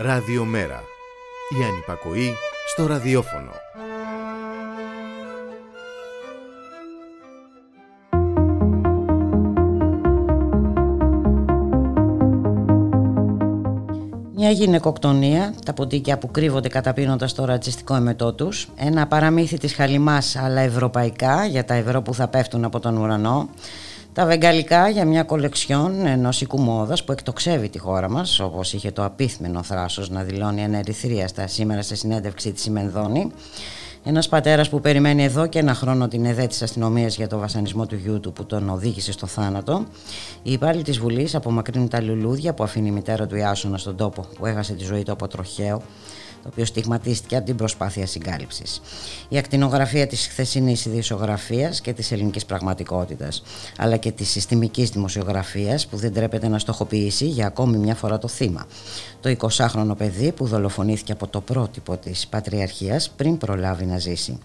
Ραδιομέρα. Η ανυπακοή στο ραδιόφωνο. Μια γυναικοκτονία, τα ποντίκια που κρύβονται καταπίνοντας το ρατσιστικό εμετό τους, ένα παραμύθι της χαλιμάς αλλά ευρωπαϊκά για τα ευρώ που θα πέφτουν από τον ουρανό, τα βεγγαλικά για μια κολεξιόν ενός οικού μόδας που εκτοξεύει τη χώρα μας, όπως είχε το απίθμενο θράσος να δηλώνει ένα ερυθρία σήμερα σε συνέντευξη της Σιμενδόνη. Ένας πατέρας που περιμένει εδώ και ένα χρόνο την ΕΔΕ της αστυνομίας για το βασανισμό του γιού του που τον οδήγησε στο θάνατο. Οι υπάλληλοι της Βουλής απομακρύνουν τα λουλούδια που αφήνει η μητέρα του Ιάσονα στον τόπο που έχασε τη ζωή του από τροχαίο το οποίο στιγματίστηκε από την προσπάθεια συγκάλυψης. Η ακτινογραφία της χθεσινής ειδησιογραφίας και της ελληνικής πραγματικότητας, αλλά και της συστημικής δημοσιογραφίας που δεν τρέπεται να στοχοποιήσει για ακόμη μια φορά το θύμα. Το 20χρονο παιδί που δολοφονήθηκε από το πρότυπο της Πατριαρχίας πριν προλάβει να ζήσει.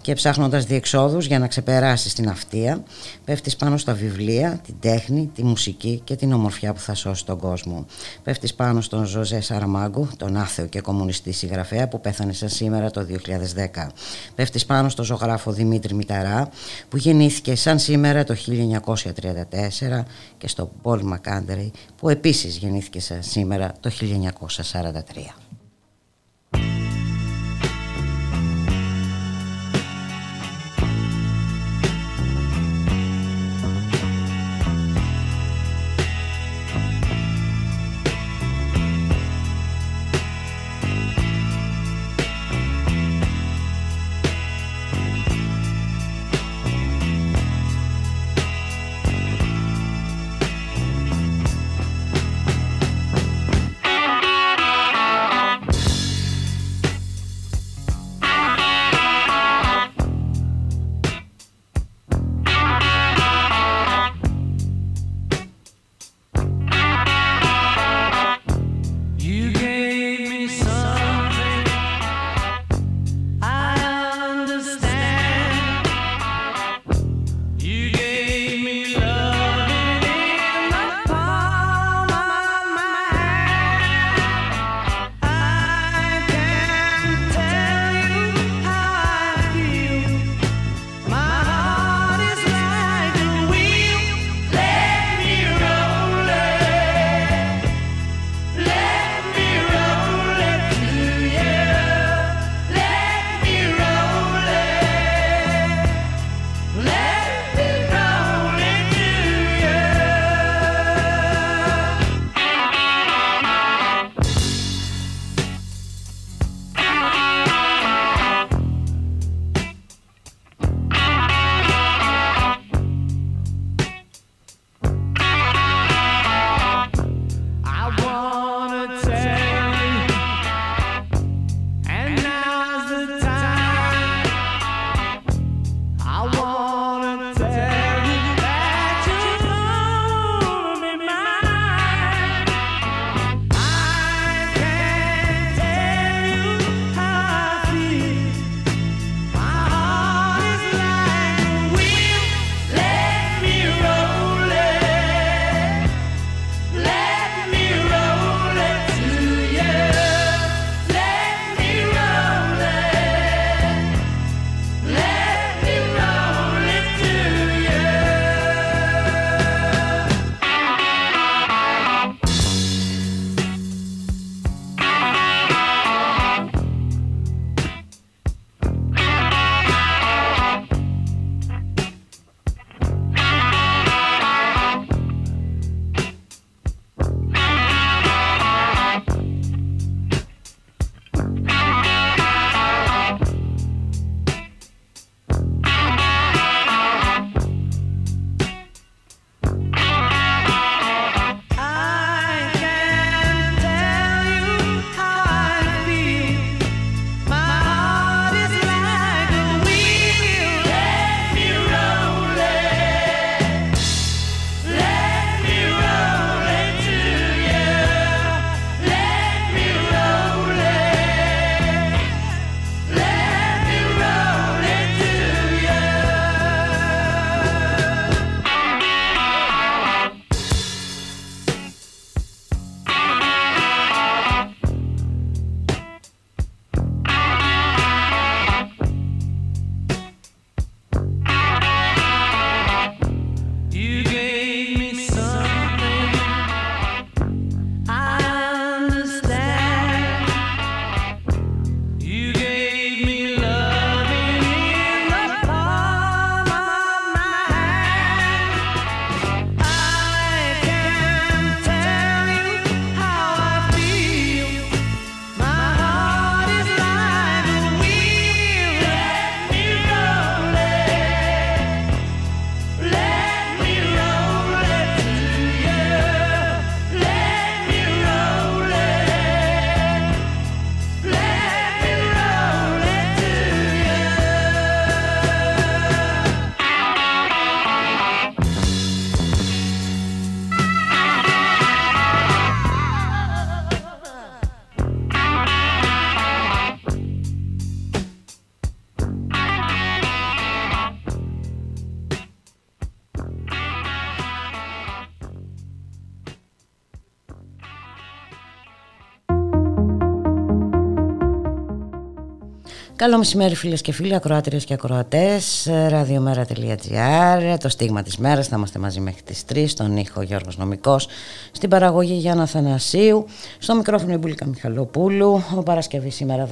Και ψάχνοντας διεξόδους για να ξεπεράσει την αυτεία, πέφτεις πάνω στα βιβλία, την τέχνη, τη μουσική και την ομορφιά που θα σώσει τον κόσμο. Πέφτεις πάνω στον Ζωζέ Σαραμάγκου, τον άθεο και κομμουνιστή συγγραφέα που πέθανε σαν σήμερα το 2010. Πέφτεις πάνω στον ζωγράφο Δημήτρη Μηταρά που γεννήθηκε σαν σήμερα το 1934 και στον Πολ Μακάντερη που επίσης γεννήθηκε σαν σήμερα το 1943. Καλό μεσημέρι φίλες και φίλοι, ακροάτριες και ακροατές, radiomera.gr, το στίγμα της μέρας, θα είμαστε μαζί μέχρι τις 3, στον ήχο Γιώργος Νομικός, στην παραγωγή Γιάννα Θανασίου, στο μικρόφωνο η Μπουλίκα Μιχαλοπούλου, ο Παρασκευή σήμερα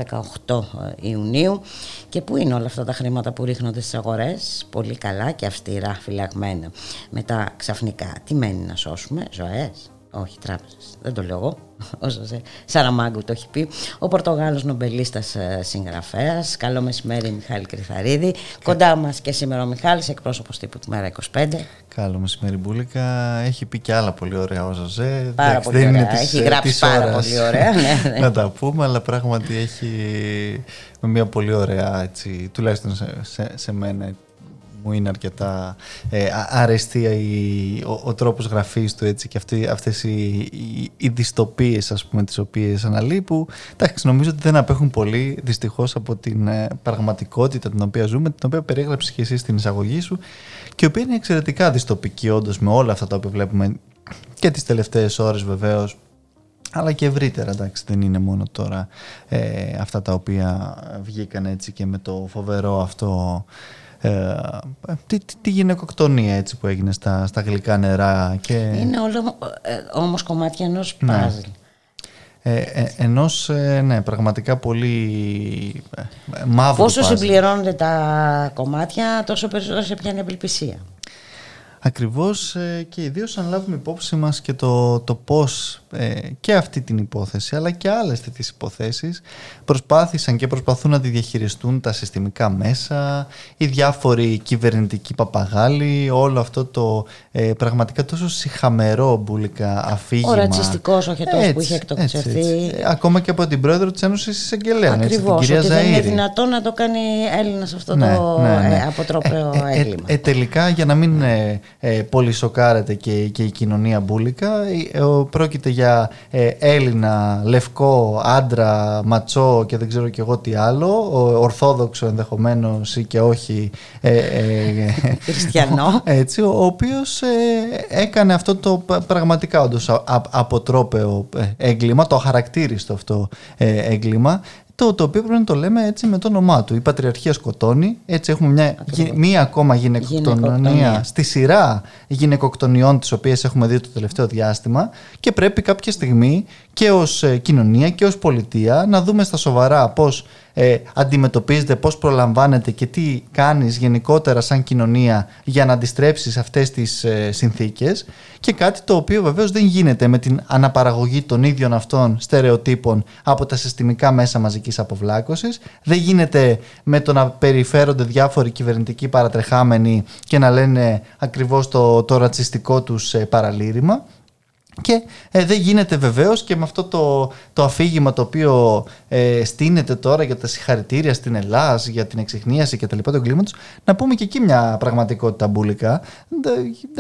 18 Ιουνίου. Και πού είναι όλα αυτά τα χρήματα που ρίχνονται στις αγορές, πολύ καλά και αυστηρά φυλαγμένα, μετά ξαφνικά, τι μένει να σώσουμε, ζωές όχι τράπεζες, δεν το λέω εγώ. Ο Ζωζέ Σαραμάγκου το έχει πει. Ο Πορτογάλος νομπελίστας ε, συγγραφέας. Καλό μεσημέρι Μιχάλη Κρυθαρίδη. Κοντά μας και σήμερα ο Μιχάλης, εκπρόσωπος τύπου του Μέρα 25. Καλό μεσημέρι Μπούλικα. Έχει πει και άλλα πολύ ωραία ο Ζωζέ. Πάρα πολύ δεν ωραία. έχει γράψει πάρα πολύ ωραία. Ναι, ναι. να τα πούμε, αλλά πράγματι έχει μια πολύ ωραία, έτσι, τουλάχιστον σε, σε, σε μένα, μου είναι αρκετά ε, αρεστία η, ο, ο τρόπος γραφής του έτσι, και αυτοί, αυτές οι, οι, οι δυστοπίες ας πούμε τις οποίες αναλύει που εντάξει, νομίζω ότι δεν απέχουν πολύ δυστυχώς από την ε, πραγματικότητα την οποία ζούμε την οποία περιέγραψες και εσύ στην εισαγωγή σου και η οποία είναι εξαιρετικά δυστοπική όντως με όλα αυτά τα οποία βλέπουμε και τις τελευταίες ώρες βεβαίως αλλά και ευρύτερα, εντάξει, δεν είναι μόνο τώρα ε, αυτά τα οποία βγήκαν έτσι και με το φοβερό αυτό ε, τι, τι, γυναικοκτονία έτσι που έγινε στα, στα γλυκά νερά. Και... Είναι όλο ε, όμως κομμάτια ενός ναι. πάζλ. Ε, ε, ενός, ε, ναι, πραγματικά πολύ ε, μαύρο Όσο συμπληρώνονται τα κομμάτια, τόσο περισσότερο σε πιάνει απελπισία. Ακριβώς ε, και ιδίως αν λάβουμε υπόψη μας και το, το πώς ε, και αυτή την υπόθεση αλλά και άλλες τέτοιες υποθέσεις προσπάθησαν και προσπαθούν να τη διαχειριστούν τα συστημικά μέσα, οι διάφοροι κυβερνητικοί παπαγάλοι, όλο αυτό το ε, πραγματικά τόσο συχαμερό μπουλικά αφήγημα. Ο ρατσιστικός οχετός που είχε εκτοξευθεί. Ακόμα και από την πρόεδρο της Ένωσης Εισαγγελέων, έτσι, την κυρία ότι δεν είναι δυνατό να το κάνει Έλληνας αυτό ναι, το ναι, ναι. αποτρόπαιο έγκλημα. τελικά για να μην ε, πολύ σοκάρεται και, και η κοινωνία μπουλικα. Ε, πρόκειται για ε, Έλληνα, λευκό, άντρα, ματσό και δεν ξέρω και εγώ τι άλλο, ορθόδοξο ενδεχομένως ή και όχι ε, χριστιανό. Έτσι, ο, ο οποίος έκανε αυτό το πραγματικά όντως αποτρόπαιο έγκλημα, το χαρακτήριστο αυτό έγκλημα το, το οποίο πρέπει να το λέμε έτσι με το όνομά του. Η Πατριαρχία σκοτώνει. Έτσι έχουμε μια, μία ακόμα γυναικοκτονία στη σειρά γυναικοκτονιών τις οποίες έχουμε δει το τελευταίο διάστημα και πρέπει κάποια στιγμή και ως ε, κοινωνία και ως πολιτεία να δούμε στα σοβαρά πώς ε, αντιμετωπίζετε, πώς προλαμβάνετε και τι κάνεις γενικότερα σαν κοινωνία για να αντιστρέψεις αυτές τις ε, συνθήκες και κάτι το οποίο βεβαίως δεν γίνεται με την αναπαραγωγή των ίδιων αυτών στερεοτύπων από τα συστημικά μέσα μαζικής αποβλάκωσης, δεν γίνεται με το να περιφέρονται διάφοροι κυβερνητικοί παρατρεχάμενοι και να λένε ακριβώς το, το ρατσιστικό τους ε, παραλήρημα και ε, δεν γίνεται βεβαίως και με αυτό το, το αφήγημα το οποίο ε, στείνεται τώρα για τα συγχαρητήρια στην Ελλάδα, για την εξυχνίαση και τα λοιπά του εγκλήματος, να πούμε και εκεί μια πραγματικότητα μπουλικά,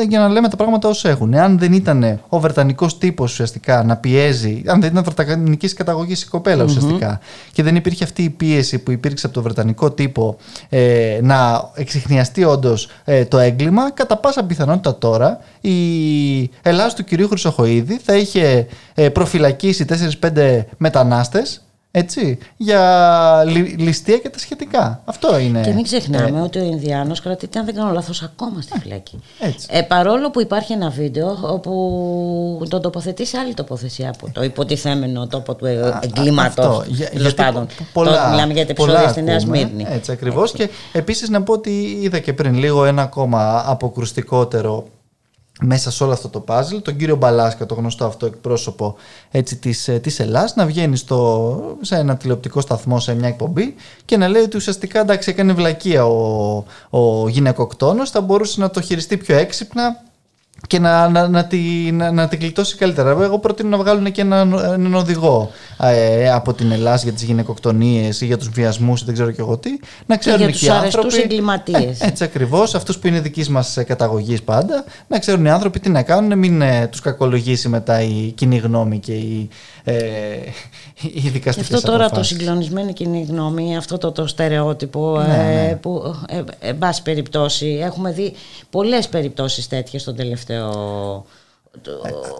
για να λέμε τα πράγματα όσο έχουν. Αν δεν ήταν ο Βρετανικός τύπος ουσιαστικά να πιέζει, αν δεν ήταν Βρετανικής καταγωγής η κοπέλα ουσιαστικά, και δεν υπήρχε αυτή η πίεση που υπήρξε από το Βρετανικό τύπο ε, να εξυχνιαστεί όντως ε, το έγκλημα, κατά πάσα πιθανότητα τώρα η Ελλάδα του κυρίου Χρυσοχοίδη θα είχε ε, προφυλακίσει 4-5 μετανάστες έτσι, για ληστεία και τα σχετικά. Αυτό είναι. Και μην ξεχνάμε ε, ότι ο Ινδιάνος κρατείται, αν δεν κάνω λάθος, ακόμα στη φυλακή. Ε, παρόλο που υπάρχει ένα βίντεο όπου τον τοποθετείς σε άλλη τοποθεσία από το υποτιθέμενο τόπο του εγκλήματος. Τέλος πάντων. Πολλά, μιλάμε για επεισόδια στη Νέα Σμύρνη. Έτσι ακριβώς. Και επίσης να πω ότι είδα και πριν λίγο ένα ακόμα αποκρουστικότερο μέσα σε όλο αυτό το παζλ, τον κύριο Μπαλάσκα, το γνωστό αυτό εκπρόσωπο έτσι, της, ε, της Ελλάς, να βγαίνει στο, σε ένα τηλεοπτικό σταθμό, σε μια εκπομπή και να λέει ότι ουσιαστικά εντάξει έκανε βλακεία ο, ο γυναικοκτόνος, θα μπορούσε να το χειριστεί πιο έξυπνα και να, να, να, τη, να, να την κλειτώσει καλύτερα. Εγώ προτείνω να βγάλουν και έναν, έναν οδηγό ε, από την Ελλάδα για τις γυναικοκτονίες ή για τους βιασμούς ή δεν ξέρω και εγώ τι. Να ξέρουν και, οι άνθρωποι. εγκληματίες. Ε, έτσι ακριβώς, αυτούς που είναι δικής μας καταγωγής πάντα, να ξέρουν οι άνθρωποι τι να κάνουν, μην ε, τους κακολογήσει μετά η κοινή γνώμη και η, ε, οι δικαστικέ Αυτό τώρα το συγκλονισμένο κοινή γνώμη, αυτό το, το στερεότυπο, ναι, ναι. Ε, που ε, εν πάση περιπτώσει, έχουμε δει πολλές περιπτώσεις τέτοιες στον τελευταίο το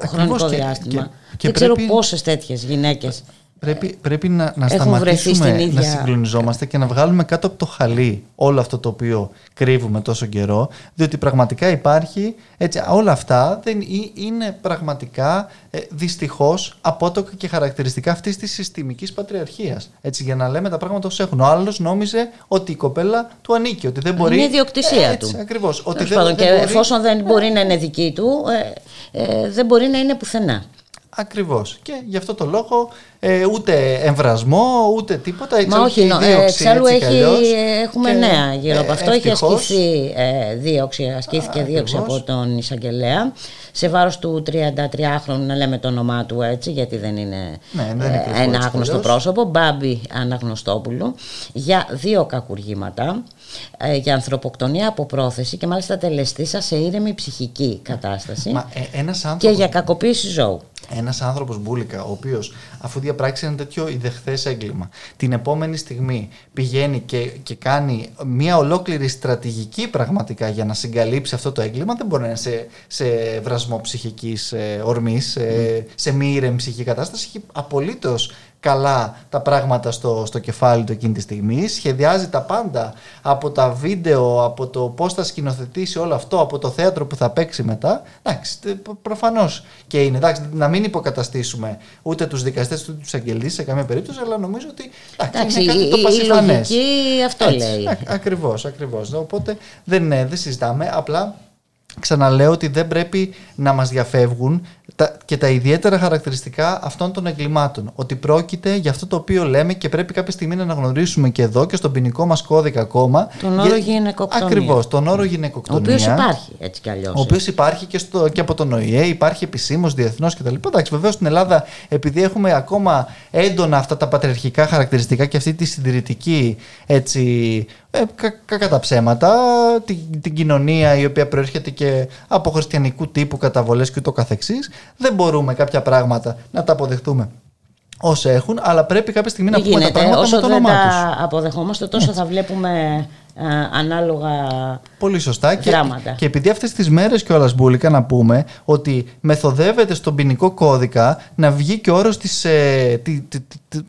χρονικό διάστημα. Και, και Δεν ξέρω πόσες τέτοιες γυναίκες Πρέπει, πρέπει να, να σταματήσουμε να συγκλονιζόμαστε και να βγάλουμε κάτω από το χαλί όλο αυτό το οποίο κρύβουμε τόσο καιρό, διότι πραγματικά υπάρχει, έτσι, όλα αυτά δεν είναι πραγματικά ε, δυστυχώς απότοκα και χαρακτηριστικά αυτής της συστημικής πατριαρχίας. Έτσι, για να λέμε τα πράγματα όσο έχουν. Ο άλλος νόμιζε ότι η κοπέλα του ανήκει, ότι δεν μπορεί... Είναι ιδιοκτησία έτσι, του. Ακριβώς. Ότι δεν, δεν και μπορεί... εφόσον δεν μπορεί να είναι δική του, ε, ε, δεν μπορεί να είναι πουθενά. Ακριβώς. Και γι' αυτό το λόγο ε, ούτε εμβρασμό, ούτε τίποτα. Μα όχι, νο, ε, εξάλλου έχει, έχουμε και, νέα γύρω από αυτό. Έχει ασκηθεί ε, δίωξη, ασκήθηκε δίωξη από τον εισαγγελέα σε βάρος του 33χρονου, να λέμε το όνομά του έτσι, γιατί δεν είναι, ναι, δεν είναι ε, ένα άγνωστο πρόσωπο, Μπάμπη Αναγνωστόπουλου, για δύο κακουργήματα ε, για ανθρωποκτονία από πρόθεση και μάλιστα τελεστήσα σε ήρεμη ψυχική κατάσταση Μα, ε, ένας άνθρωπος... και για κακοποίηση ζώου. Ένας άνθρωπος μπουλικα, ο οποίος αφού διαπράξει ένα τέτοιο ιδεχθές έγκλημα, την επόμενη στιγμή πηγαίνει και, και κάνει μια ολόκληρη στρατηγική πραγματικά για να συγκαλύψει αυτό το έγκλημα, δεν μπορεί να είναι σε, σε βρασμό ψυχικής ε, ορμής, σε, σε μη ήρεμη ψυχική κατάσταση. Έχει απολύτως καλά τα πράγματα στο, στο κεφάλι του εκείνη τη στιγμή. Σχεδιάζει τα πάντα από τα βίντεο, από το πώς θα σκηνοθετήσει όλο αυτό, από το θέατρο που θα παίξει μετά. Εντάξει, προφανώς και είναι. Εντάξει, να μην υποκαταστήσουμε ούτε τους δικαστές ούτε τους αγγελείς σε καμία περίπτωση, αλλά νομίζω ότι εντάξει, είναι κάτι το πασιφανές. αυτό λέει. Ακριβώς, ακριβώς. Οπότε δεν, δεν συζητάμε. Απλά ξαναλέω ότι δεν πρέπει να μας διαφεύγουν τα, και τα ιδιαίτερα χαρακτηριστικά αυτών των εγκλημάτων. Ότι πρόκειται για αυτό το οποίο λέμε και πρέπει κάποια στιγμή να αναγνωρίσουμε και εδώ και στον ποινικό μας κώδικα ακόμα. Τον όρο γυναικοκτονία. Ακριβώς, τον όρο γυναικοκτονία. Ο οποίος υπάρχει έτσι κι αλλιώς. Ο οποίος υπάρχει και, στο, και από τον ΟΗΕ, υπάρχει επισήμως διεθνώς κτλ. Εντάξει, βεβαίως στην Ελλάδα, επειδή έχουμε ακόμα έντονα αυτά τα πατριαρχικά χαρακτηριστικά και αυτή τη συντηρητική έτσι, ε, κακά τα ψέματα, την, την κοινωνία η οποία προέρχεται και από χριστιανικού τύπου καταβολές και ούτω καθεξής, δεν μπορούμε κάποια πράγματα να τα αποδεχτούμε όσα έχουν, αλλά πρέπει κάποια στιγμή να πούμε τα πράγματα όσο με το όνομά τους. Όσο δεν τα αποδεχόμαστε, τόσο θα βλέπουμε ε, ανάλογα Πολύ σωστά. Και, και επειδή αυτές τις μέρες κιόλας Μπούλικα να πούμε ότι μεθοδεύεται στον ποινικό κώδικα να βγει και ο όρος της, ε,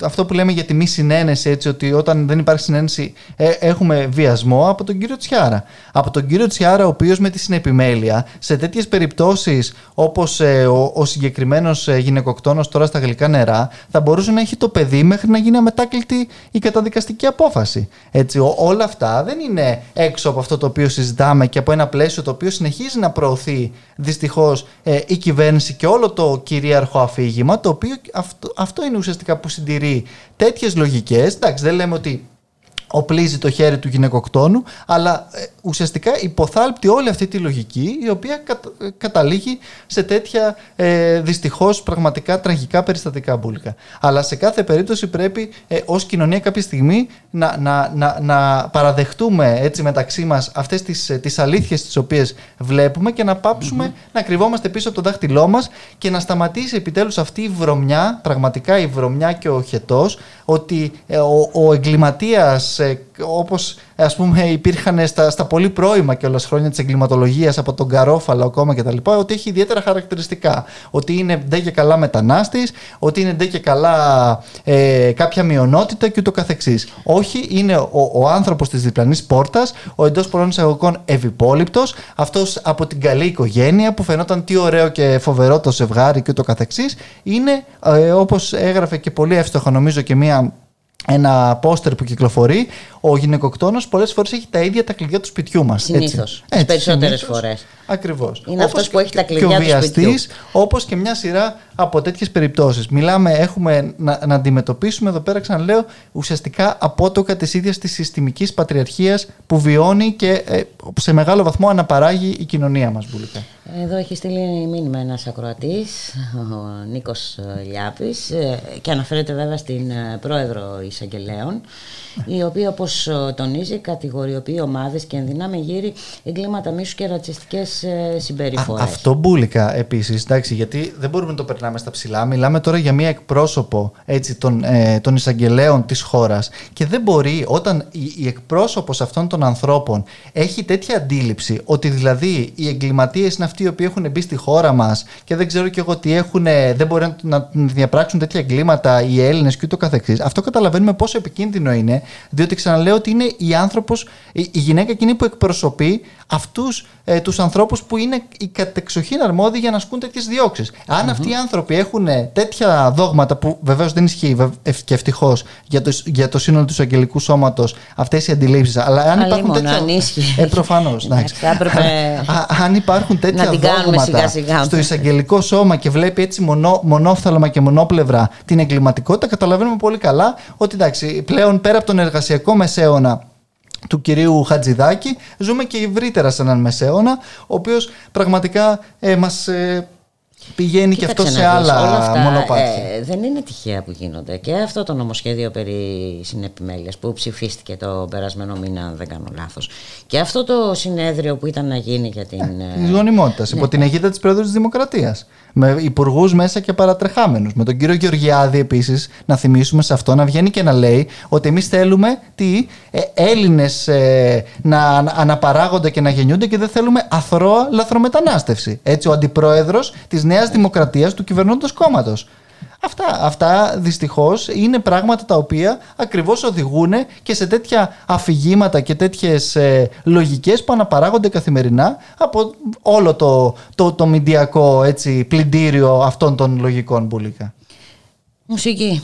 αυτό που λέμε για τη μη συνένεση έτσι ότι όταν δεν υπάρχει συνένεση ε, έχουμε βιασμό από τον κύριο Τσιάρα. Από τον κύριο Τσιάρα ο οποίος με τη συνεπιμέλεια σε τέτοιες περιπτώσεις όπως ε, ο, ο συγκεκριμένος ε, γυναικοκτόνος τώρα στα γλυκά νερά θα μπορούσε να έχει το παιδί μέχρι να γίνει αμετάκλητη η καταδικαστική απόφαση. Έτσι, όλα αυτά δεν δεν είναι έξω από αυτό το οποίο συζητάμε και από ένα πλαίσιο το οποίο συνεχίζει να προωθεί δυστυχώς ε, η κυβέρνηση και όλο το κυρίαρχο αφήγημα, το οποίο αυτό, αυτό είναι ουσιαστικά που συντηρεί τέτοιες λογικές. Εντάξει, δεν λέμε ότι οπλίζει το χέρι του γυναικοκτόνου, αλλά ε, ουσιαστικά υποθάλπτει όλη αυτή τη λογική η οποία ε, καταλήγει σε τέτοια ε, δυστυχώς πραγματικά τραγικά περιστατικά μπουλικά. Αλλά σε κάθε περίπτωση πρέπει ε, ως κοινωνία κάποια στιγμή να, να, να, να παραδεχτούμε έτσι μεταξύ μας αυτές τις, ε, τις αλήθειες τις οποίες βλέπουμε και να παψουμε να κρυβόμαστε πίσω από το δάχτυλό μας και να σταματήσει επιτέλους αυτή η βρωμιά, πραγματικά η βρωμιά και ο χετός, ότι ο, ο εγκληματίας όπως ας πούμε υπήρχαν στα, στα πολύ πρώιμα και όλα χρόνια της εγκληματολογίας από τον Καρόφαλο ακόμα και τα λοιπά, ότι έχει ιδιαίτερα χαρακτηριστικά. Ότι είναι ντε και καλά μετανάστης, ότι είναι ντε και καλά ε, κάποια μειονότητα και ούτω καθεξής. Όχι, είναι ο, ο άνθρωπος της διπλανής πόρτας, ο εντός πολλών εισαγωγικών ευυπόληπτος, αυτός από την καλή οικογένεια που φαινόταν τι ωραίο και φοβερό το ζευγάρι και ούτω καθεξής, είναι ε, όπως έγραφε και πολύ εύστοχα νομίζω και μία ένα πόστερ που κυκλοφορεί, ο γυναικοκτόνος πολλές φορές έχει τα ίδια τα κλειδιά του σπιτιού μας. Συνήθως, τις περισσότερες φορές. Ακριβώς. Είναι αυτό αυτός που έχει τα κλειδιά του σπιτιού. Όπως και μια σειρά από τέτοιες περιπτώσεις. Μιλάμε, έχουμε να, να αντιμετωπίσουμε εδώ πέρα, ξαναλέω, ουσιαστικά απότοκα της ίδιας της συστημικής πατριαρχίας που βιώνει και ε, σε μεγάλο βαθμό αναπαράγει η κοινωνία μας, Μπουλικά. Εδώ έχει στείλει μήνυμα ένας ακροατής, ο Νίκος Λιάπης, ε, και αναφέρεται βέβαια στην ε, πρόεδρο εισαγγελέων, η οποία όπως ε, τονίζει κατηγοριοποιεί ομάδες και ενδυνάμει γύρει εγκλήματα μίσους και ρατσιστικές συμπεριφορές. αυτό μπουλικά επίσης, εντάξει, γιατί δεν μπορούμε να το περνάμε στα ψηλά. Μιλάμε τώρα για μία εκπρόσωπο έτσι, των, ε, των εισαγγελέων της χώρας και δεν μπορεί όταν η, η εκπρόσωπος αυτών των ανθρώπων έχει τέτοια αντίληψη ότι δηλαδή οι εγκληματίες είναι αυτοί αυτοί οι οποίοι έχουν μπει στη χώρα μας και δεν ξέρω και εγώ τι έχουν, δεν μπορεί να διαπράξουν τέτοια εγκλήματα οι Έλληνες και ούτω καθεξής. Αυτό καταλαβαίνουμε πόσο επικίνδυνο είναι, διότι ξαναλέω ότι είναι η άνθρωπος, η γυναίκα εκείνη που εκπροσωπεί αυτούς ε, τους ανθρώπους που είναι οι κατεξοχήν αρμόδιοι για να ασκούν τέτοιες διώξεις. Αν αυτοί οι άνθρωποι έχουν τέτοια δόγματα που βεβαίως δεν ισχύει και ευτυχώς για το, για το σύνολο του αγγελικού σώματος αυτές οι αντιλήψεις, αλλά αν υπάρχουν τέτοια. Αν ε, προφανώς. αν υπάρχουν τέτοια δόγματα στο εισαγγελικό σώμα και βλέπει έτσι μονό, μονόφθαλμα και μονόπλευρα την εγκληματικότητα, καταλαβαίνουμε πολύ καλά ότι εντάξει, πλέον πέρα από τον εργασιακό μεσαίωνα του κυρίου Χατζηδάκη ζούμε και ευρύτερα σε έναν μεσαίωνα ο οποίος πραγματικά ε, μας ε, πηγαίνει και αυτό σε άλλα μονοπάτια. Ε, δεν είναι τυχαία που γίνονται. Και αυτό το νομοσχέδιο περί συνεπιμέλειας που ψηφίστηκε το περασμένο μήνα, αν δεν κάνω λάθος. Και αυτό το συνέδριο που ήταν να γίνει για την. Ε, της γονιμότητας, ναι. υπό την αιγύδα της Πρόεδρου της Δημοκρατίας. Με υπουργούς μέσα και παρατρεχάμενους. Με τον κύριο Γεωργιάδη επίσης, να θυμίσουμε σε αυτό, να βγαίνει και να λέει ότι εμείς θέλουμε τι ε, Έλληνες ε, να αναπαράγονται και να γεννιούνται και δεν θέλουμε αθρώα λαθρομετανάστευση. Έτσι, ο αντιπρόεδρος της Νέας Δημοκρατίας του κυβερνώντο κόμματος. Αυτά, αυτά δυστυχώς είναι πράγματα τα οποία ακριβώς οδηγούν και σε τέτοια αφηγήματα και τέτοιες ε, λογικές που αναπαράγονται καθημερινά από όλο το, το, το μηντιακό έτσι, πλυντήριο αυτών των λογικών μπουλίκα. Μουσική.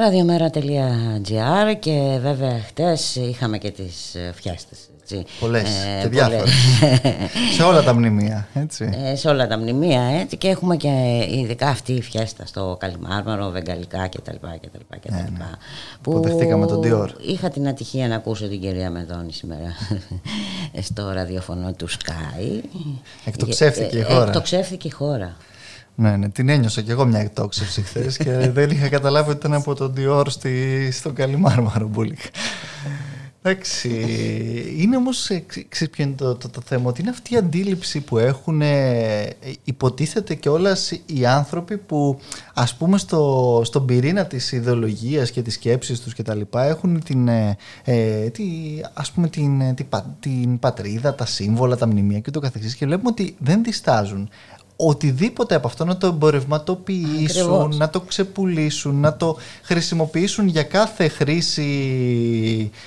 radiomera.gr και βέβαια χτες είχαμε και τις ε, φιάστες. Έτσι. Πολλές Ε, και διάφορες. σε όλα τα μνημεία. Έτσι. Ε, σε όλα τα μνημεία έτσι και έχουμε και ειδικά αυτή η φιέστα στο Καλιμάρμαρο, Βεγγαλικά κτλ. κτλ, κτλ Ναι, ναι. Που δεχτήκαμε τον Dior. Είχα την ατυχία να ακούσω την κυρία Μεδόνη σήμερα στο ραδιοφωνό του Sky. Εκτοξεύθηκε η Ε, χώρα. Εκτοξεύθηκε η χώρα. Ναι, ναι, την ένιωσα κι εγώ μια εκτόξευση χθες και δεν είχα καταλάβει ότι ήταν από τον Dior στη, στον Καλιμάρμαρο Μπούλικα. Εντάξει, είναι όμως, ξέρεις ποιο είναι το, το, το θέμα, ότι είναι αυτή η αντίληψη που έχουν, ε, υποτίθεται και οι άνθρωποι που ας πούμε στο, στον πυρήνα της ιδεολογίας και της σκέψης τους και τα λοιπά έχουν την, ε, ε, τη, ας πούμε την, ε, την, πα- την πατρίδα, τα σύμβολα, τα μνημεία και το καθεξής και βλέπουμε ότι δεν διστάζουν οτιδήποτε από αυτό να το εμπορευματοποιήσουν, Ακριβώς. να το ξεπουλήσουν, να το χρησιμοποιήσουν για κάθε χρήση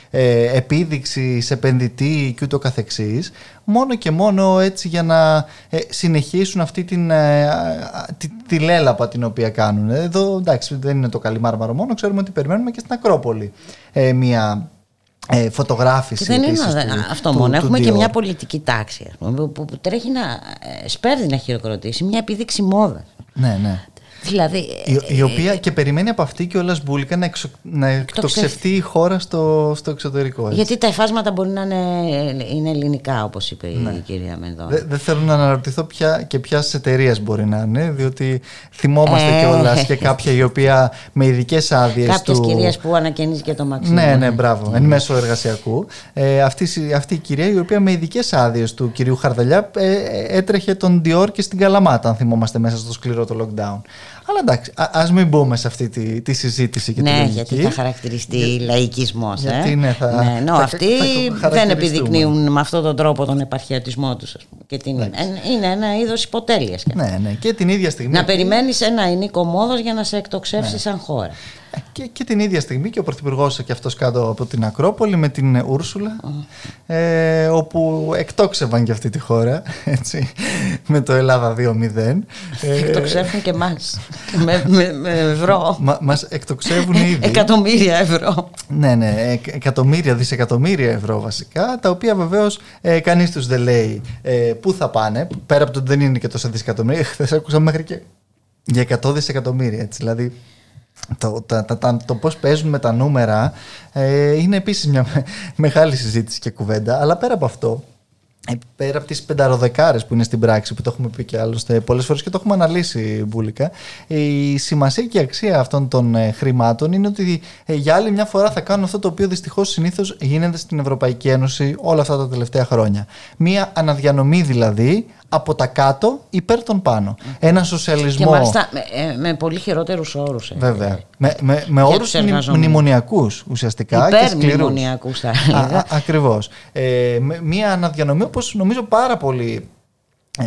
ε, επίδειξη επενδυτή και ούτω καθεξής μόνο και μόνο έτσι για να ε, συνεχίσουν αυτή την, ε, α, τη, τη λέλαπα την οποία κάνουν. Εδώ εντάξει δεν είναι το καλή μάρμαρο μόνο, ξέρουμε ότι περιμένουμε και στην Ακρόπολη ε, μια ε, φωτογράφηση. Και δεν είναι επίσης α- του- αυτό του- μόνο. του Έχουμε και Dior. μια πολιτική τάξη ας πούμε, που, που τρέχει να ε, σπέρδει να χειροκροτήσει μια επίδειξη μόδα. Ναι, ναι. Δηλαδή. Η, η ε, οποία και περιμένει από αυτή και όλα μπουλικα να, εξο, να εκτοξευτεί η χώρα στο, στο εξωτερικό. έτσι. Γιατί τα εφάσματα μπορεί να είναι, είναι ελληνικά, όπως είπε Ναι. η κυρία Μενδώνη. Δεν δεν θέλω να αναρωτηθώ ποια, και ποιας εταιρείας μπορεί να είναι, διότι θυμόμαστε Ε. κιόλας και κάποια η οποία με ειδικές άδειες. Κάποιες του... κυρίες που ανακαινίζει και το μαξί. Ναι, ναι, μπράβο. Εν μέσω εργασιακού. Ε, αυτή, αυτή η κυρία η οποία με ειδικές άδειες του κυρίου Χαρδαλιά ε, έτρεχε τον Dior και στην Καλαμάτα, αν θυμόμαστε μέσα στο σκληρό το lockdown. Αλλά εντάξει, α ας μην μπούμε σε αυτή τη, τη συζήτηση και τη Ναι, λογική. γιατί θα χαρακτηριστεί λαϊκισμός. γιατί ε; ναι, θα- ναι, ενώ θα- αυτοί θα το δεν χαρακτηριστούμε. επιδεικνύουν με αυτόν τον τρόπο τον επαρχιατισμό τους. Και την, ε, είναι ένα είδος υποτέλειας. Ναι, ναι. Και την ίδια στιγμή. Να περιμένεις ένα ενίκο μόδος για να σε εκτοξεύσει σαν χώρα. Ε, Και, και την ίδια στιγμή και ο Πρωθυπουργός και αυτός κάτω από την Ακρόπολη με την Ούρσουλα, ε, όπου εκτόξευαν και αυτή τη χώρα έτσι, με το Ελλάδα 2-0. Ε, Εκτοξεύουν και εμά. με, με, με ευρώ. Μα, μας εκτοξεύουν ήδη. Εκατομμύρια ευρώ. Ναι, ναι, εκ- εκατομμύρια, δισεκατομμύρια ευρώ βασικά, τα οποία βεβαίως ε, κανείς τους δεν λέει ε, πού θα πάνε. Πέρα από το ότι δεν είναι και τόσα δισεκατομμύρια, χθες άκουσα μέχρι και για 100 δισεκατομμύρια. Έτσι, δηλαδή το, τα, τα, τα- το πώς παίζουν με τα νούμερα ε, είναι επίσης μια με- μεγάλη συζήτηση και κουβέντα. Αλλά πέρα από αυτό, ε, πέρα από τις πενταροδεκάρες που είναι στην πράξη, που το έχουμε πει και άλλωστε πολλές φορές και το έχουμε αναλύσει μπουλικά, η σημασία και η αξία αυτών των ε, χρημάτων είναι ότι ε, για άλλη μια φορά θα κάνουν αυτό το οποίο δυστυχώς συνήθως γίνεται στην Ευρωπαϊκή Ένωση όλα αυτά τα τελευταία χρόνια. Μία αναδιανομή δηλαδή από τα κάτω υπέρ των πάνω. Ένα σοσιαλισμό... Και μάλιστα με, ε, με πολύ χειρότερους όρους. Βέβαια. Με, με, με Για όρους τους εργαζόμενους. μνημονιακούς ουσιαστικά. και σκληρούς. Υπερμνημονιακούς θα έλεγα. Ακριβώς. Ε, με- μία αναδιανομή όπως νομίζω πάρα πολύ ε,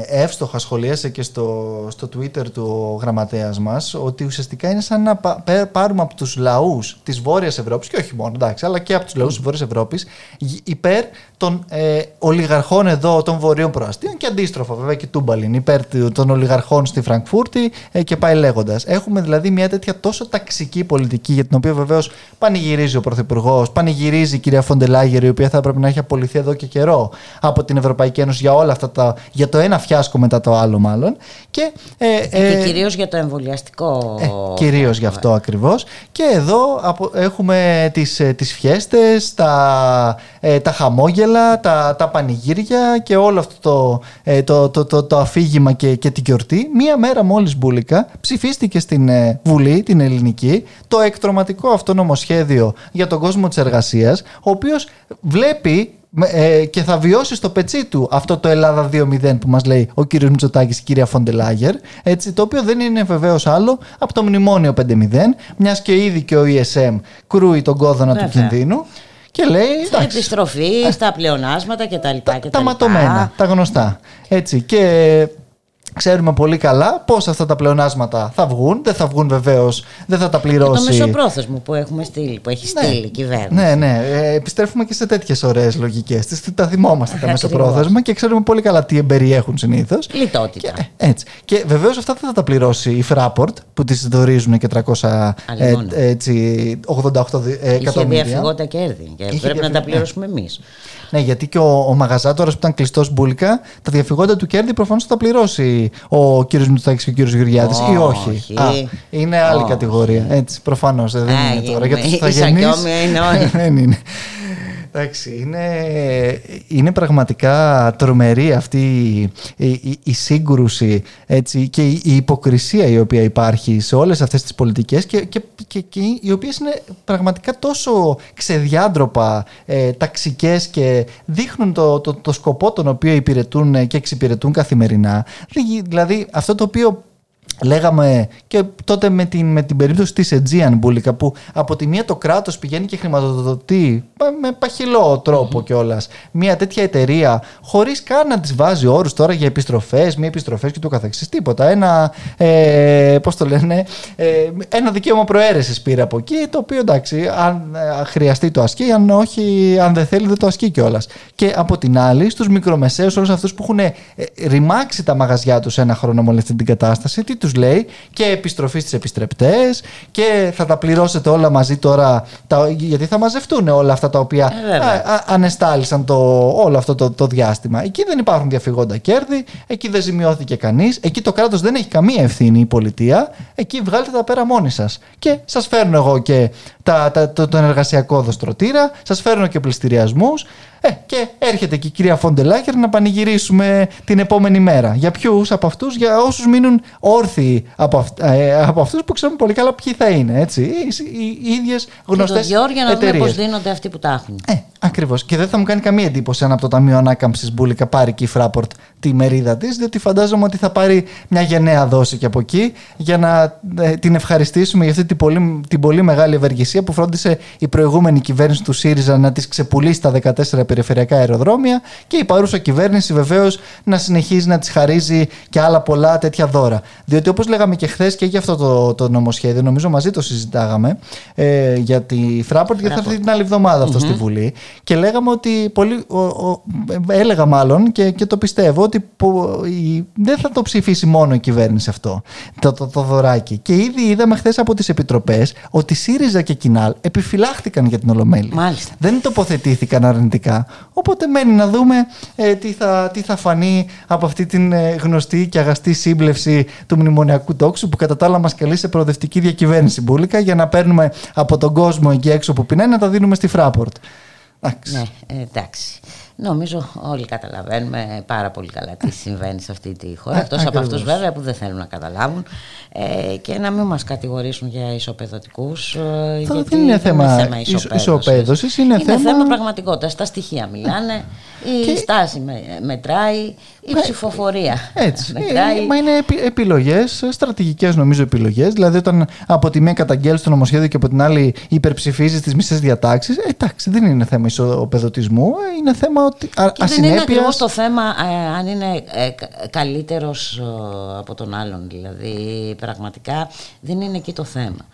εύστοχα σχολίασε και στο, στο Twitter του ο γραμματέας μας ότι ουσιαστικά είναι σαν να πα- πέ- πάρουμε από τους λαούς της Βόρειας Ευρώπης και όχι μόνο εντάξει αλλά και από τους λαούς της Βόρειας Ευρώπης γ- υπέρ των ε, ολιγαρχών εδώ των βορείων προαστίων και αντίστροφα βέβαια και τούμπαλιν υπέρ του- των ολιγαρχών στη Φραγκφούρτη ε, και πάει λέγοντας. Έχουμε δηλαδή μια τέτοια τόσο ταξική πολιτική για την οποία βεβαίως πανηγυρίζει ο Πρωθυπουργός, πανηγυρίζει η κυρία Φοντελάγερ η οποία θα έπρεπε να έχει απολυθεί εδώ και καιρό από την Ευρωπαϊκή Ένωση για όλα αυτά τα, για το ένα φιάσκο μετά το άλλο μάλλον. Και, ε, Και ε, κυρίως για το εμβολιαστικό. ε, κυρίως γι' αυτό ακριβώς. Και εδώ απο- έχουμε τις, ε, τις φιέστες, τα, ε, τα χαμόγελα, τα, τα πανηγύρια και όλο αυτό το, ε, το, το, το, το αφήγημα και, και την γιορτή. Μία μέρα μόλις μπουλικα ψηφίστηκε στην ε, Βουλή την ελληνική το εκτροματικό αυτό νομοσχέδιο για τον κόσμο της εργασίας ο οποίος βλέπει με- ε, και θα βιώσεις στο πετσί του αυτό το Ελλάδα 2-0 που μας λέει ο κύριος Μητσοτάκης και η κυρία Φοντελάγερ έτσι, το οποίο δεν είναι βεβαίως άλλο από το μνημόνιο 5-0 μιας και ήδη και ο ESM κρούει τον κόδωνα του Βέβαια. κινδύνου και λέει εντάξει, Επιστροφή στα πλεονάσματα κτλ. τα, τα ματωμένα, τα γνωστά. Έτσι. Και Ξέρουμε πολύ καλά πώς αυτά τα πλεονάσματα θα βγουν. Δεν θα βγουν βεβαίως, δεν θα τα πληρώσει. Και το μεσοπρόθεσμο που έχουμε στείλει, που έχει στείλει η κυβέρνηση. Ναι, ναι. Ε, επιστρέφουμε και σε τέτοιες ωραίες λογικές. Τα θυμόμαστε τα μεσοπρόθεσμα και ξέρουμε πολύ καλά τι εμπεριέχουν συνήθως. Λιτότητα. Και, ε, έτσι. Και βεβαίως αυτά δεν θα τα πληρώσει η Fraport που τη δορίζουν και 300, ε, έτσι, 88 ε, εκατομμύρια. Είχε διαφυγόντα κέρδη και Είχε πρέπει να τα πληρώσουμε εμείς. Ναι, γιατί και ο, ο Μαγαζάτορας που ήταν κλειστός μπουλικα, τα διαφυγόντα του κέρδη προφανώς θα τα πληρώσει ο κύριος Μητσοτάκης και ο κύριος Γεωργιάδης oh, ή όχι; Α, είναι άλλη oh, κατηγορία. Έτσι, προφανώς δεν είναι τώρα. Για τους είναι όλοι. Δεν είναι. Εντάξει, είναι, είναι πραγματικά τρομερή αυτή η, η, η σύγκρουση έτσι, και η, υποκρισία η οποία υπάρχει σε όλες αυτές τις πολιτικές και, και, και, και οι οποίες είναι πραγματικά τόσο ξεδιάντροπα, ε, ταξικές και δείχνουν το, το, το σκοπό τον οποίο υπηρετούν και εξυπηρετούν καθημερινά. Δηλαδή αυτό το οποίο Λέγαμε και τότε με την, με την περίπτωση της Aegean Μπούλικα που από τη μία το κράτος πηγαίνει και χρηματοδοτεί με παχυλό τρόπο mm-hmm. κιόλας. μια τέτοια εταιρεία χωρίς καν να της βάζει όρους τώρα για επιστροφές, μη επιστροφές και το καθεξής τίποτα. Ένα, ε, πώς το λένε, ε, ένα δικαίωμα προαίρεσης πήρε από εκεί το οποίο εντάξει αν ε, χρειαστεί το ασκεί, αν όχι, αν δεν θέλει δεν το ασκεί κιόλας. Και από την άλλη στους μικρομεσαίους όλους αυτούς που έχουν ε, ρημάξει τα μαγαζιά τους ένα χρόνο με αυτή την κατάσταση, τι τους λέει και επιστροφή στις επιστρεπτές και θα τα πληρώσετε όλα μαζί τώρα τα, γιατί θα μαζευτούν όλα αυτά τα οποία ε, ανεστάλησαν το, όλο αυτό το, το διάστημα. Εκεί δεν υπάρχουν διαφυγόντα κέρδη, εκεί δεν ζημιώθηκε κανείς, εκεί το κράτος δεν έχει καμία ευθύνη η πολιτεία, εκεί βγάλετε τα πέρα μόνοι σας. Και σας φέρνω εγώ και τα, τα, το, τον εργασιακό οδοστρωτήρα, σας φέρνω και πλειστηριασμούς ε, και έρχεται και η κυρία Φον ντερ Λάιεν να πανηγυρίσουμε την επόμενη μέρα. Για ποιους από αυτούς, για όσους μείνουν όρθιοι από, αυ, ε, από αυτούς που ξέρουμε πολύ καλά ποιοι θα είναι. Έτσι. Οι, οι, ίδιες γνωστές εταιρείες. για να δούμε πώς δίνονται αυτοί που τα έχουν. Ε, Ακριβώς. Και δεν θα μου κάνει καμία εντύπωση αν από το Ταμείο Ανάκαμψης Μπούλικα πάρει και η Fraport τη μερίδα της, διότι φαντάζομαι ότι θα πάρει μια γενναία δόση και από εκεί για να ε, την ευχαριστήσουμε για αυτή την πολύ, την πολύ μεγάλη ευεργεσία που φρόντισε η προηγούμενη κυβέρνηση του ΣΥΡΙΖΑ να της ξεπουλήσει τα 14 περιφερειακά αεροδρόμια και η παρούσα κυβέρνηση βεβαίως να συνεχίζει να της χαρίζει και άλλα πολλά τέτοια δώρα. Διότι όπως λέγαμε και χθες και για αυτό το, το νομοσχέδιο, νομίζω μαζί το συζητάγαμε ε, για τη Φράπορτ, γιατί θα έρθει την άλλη εβδομάδα στη Βουλή. Και λέγαμε ότι. Πολύ, ο, ο, έλεγα μάλλον και, και το πιστεύω ότι δεν θα το ψηφίσει μόνο η κυβέρνηση αυτό. Το, το, το δωράκι. Και ήδη είδαμε χθες από τις επιτροπές ότι ΣΥΡΙΖΑ και Κινάλ επιφυλάχτηκαν για την Ολομέλη. Μάλιστα. Δεν τοποθετήθηκαν αρνητικά. Οπότε μένει να δούμε ε, τι, θα, τι θα φανεί από αυτή την ε, γνωστή και αγαστή σύμπλευση του μνημονιακού τόξου που κατά τα άλλα μας καλεί σε προοδευτική διακυβέρνηση μπουλικα για να παίρνουμε από τον κόσμο εκεί έξω που πεινάει να τα δίνουμε στη Φράπορτ. Ναι, εντάξει. Νομίζω όλοι καταλαβαίνουμε πάρα πολύ καλά τι συμβαίνει σε αυτή τη χώρα. Εκτός από αυτούς βέβαια που δεν θέλουν να καταλάβουν ε, και να μην μας κατηγορήσουν για ισοπεδωτικούς. Ε, γιατί δεν είναι θέμα, θέμα ισοπαίδωσης. Είναι, είναι θέμα... θέμα πραγματικότητας. Τα στοιχεία μιλάνε, η και... στάση με, μετράει, η Μα... ψηφοφορία. Έτσι. μετράει. Μα είναι επιλογές, στρατηγικές νομίζω επιλογές. Δηλαδή, όταν από τη μία καταγγέλνει το νομοσχέδιο και από την άλλη υπερψηφίζεις τις μισές διατάξεις. Ε, εντάξει, δεν είναι θέμα ισοπεδωτισμού. Ε, είναι θέμα ότι. Α, και δεν είναι ακριβώς το θέμα ε, αν είναι ε, καλύτερος από τον άλλον. Δηλαδή, πραγματικά δεν είναι εκεί το θέμα.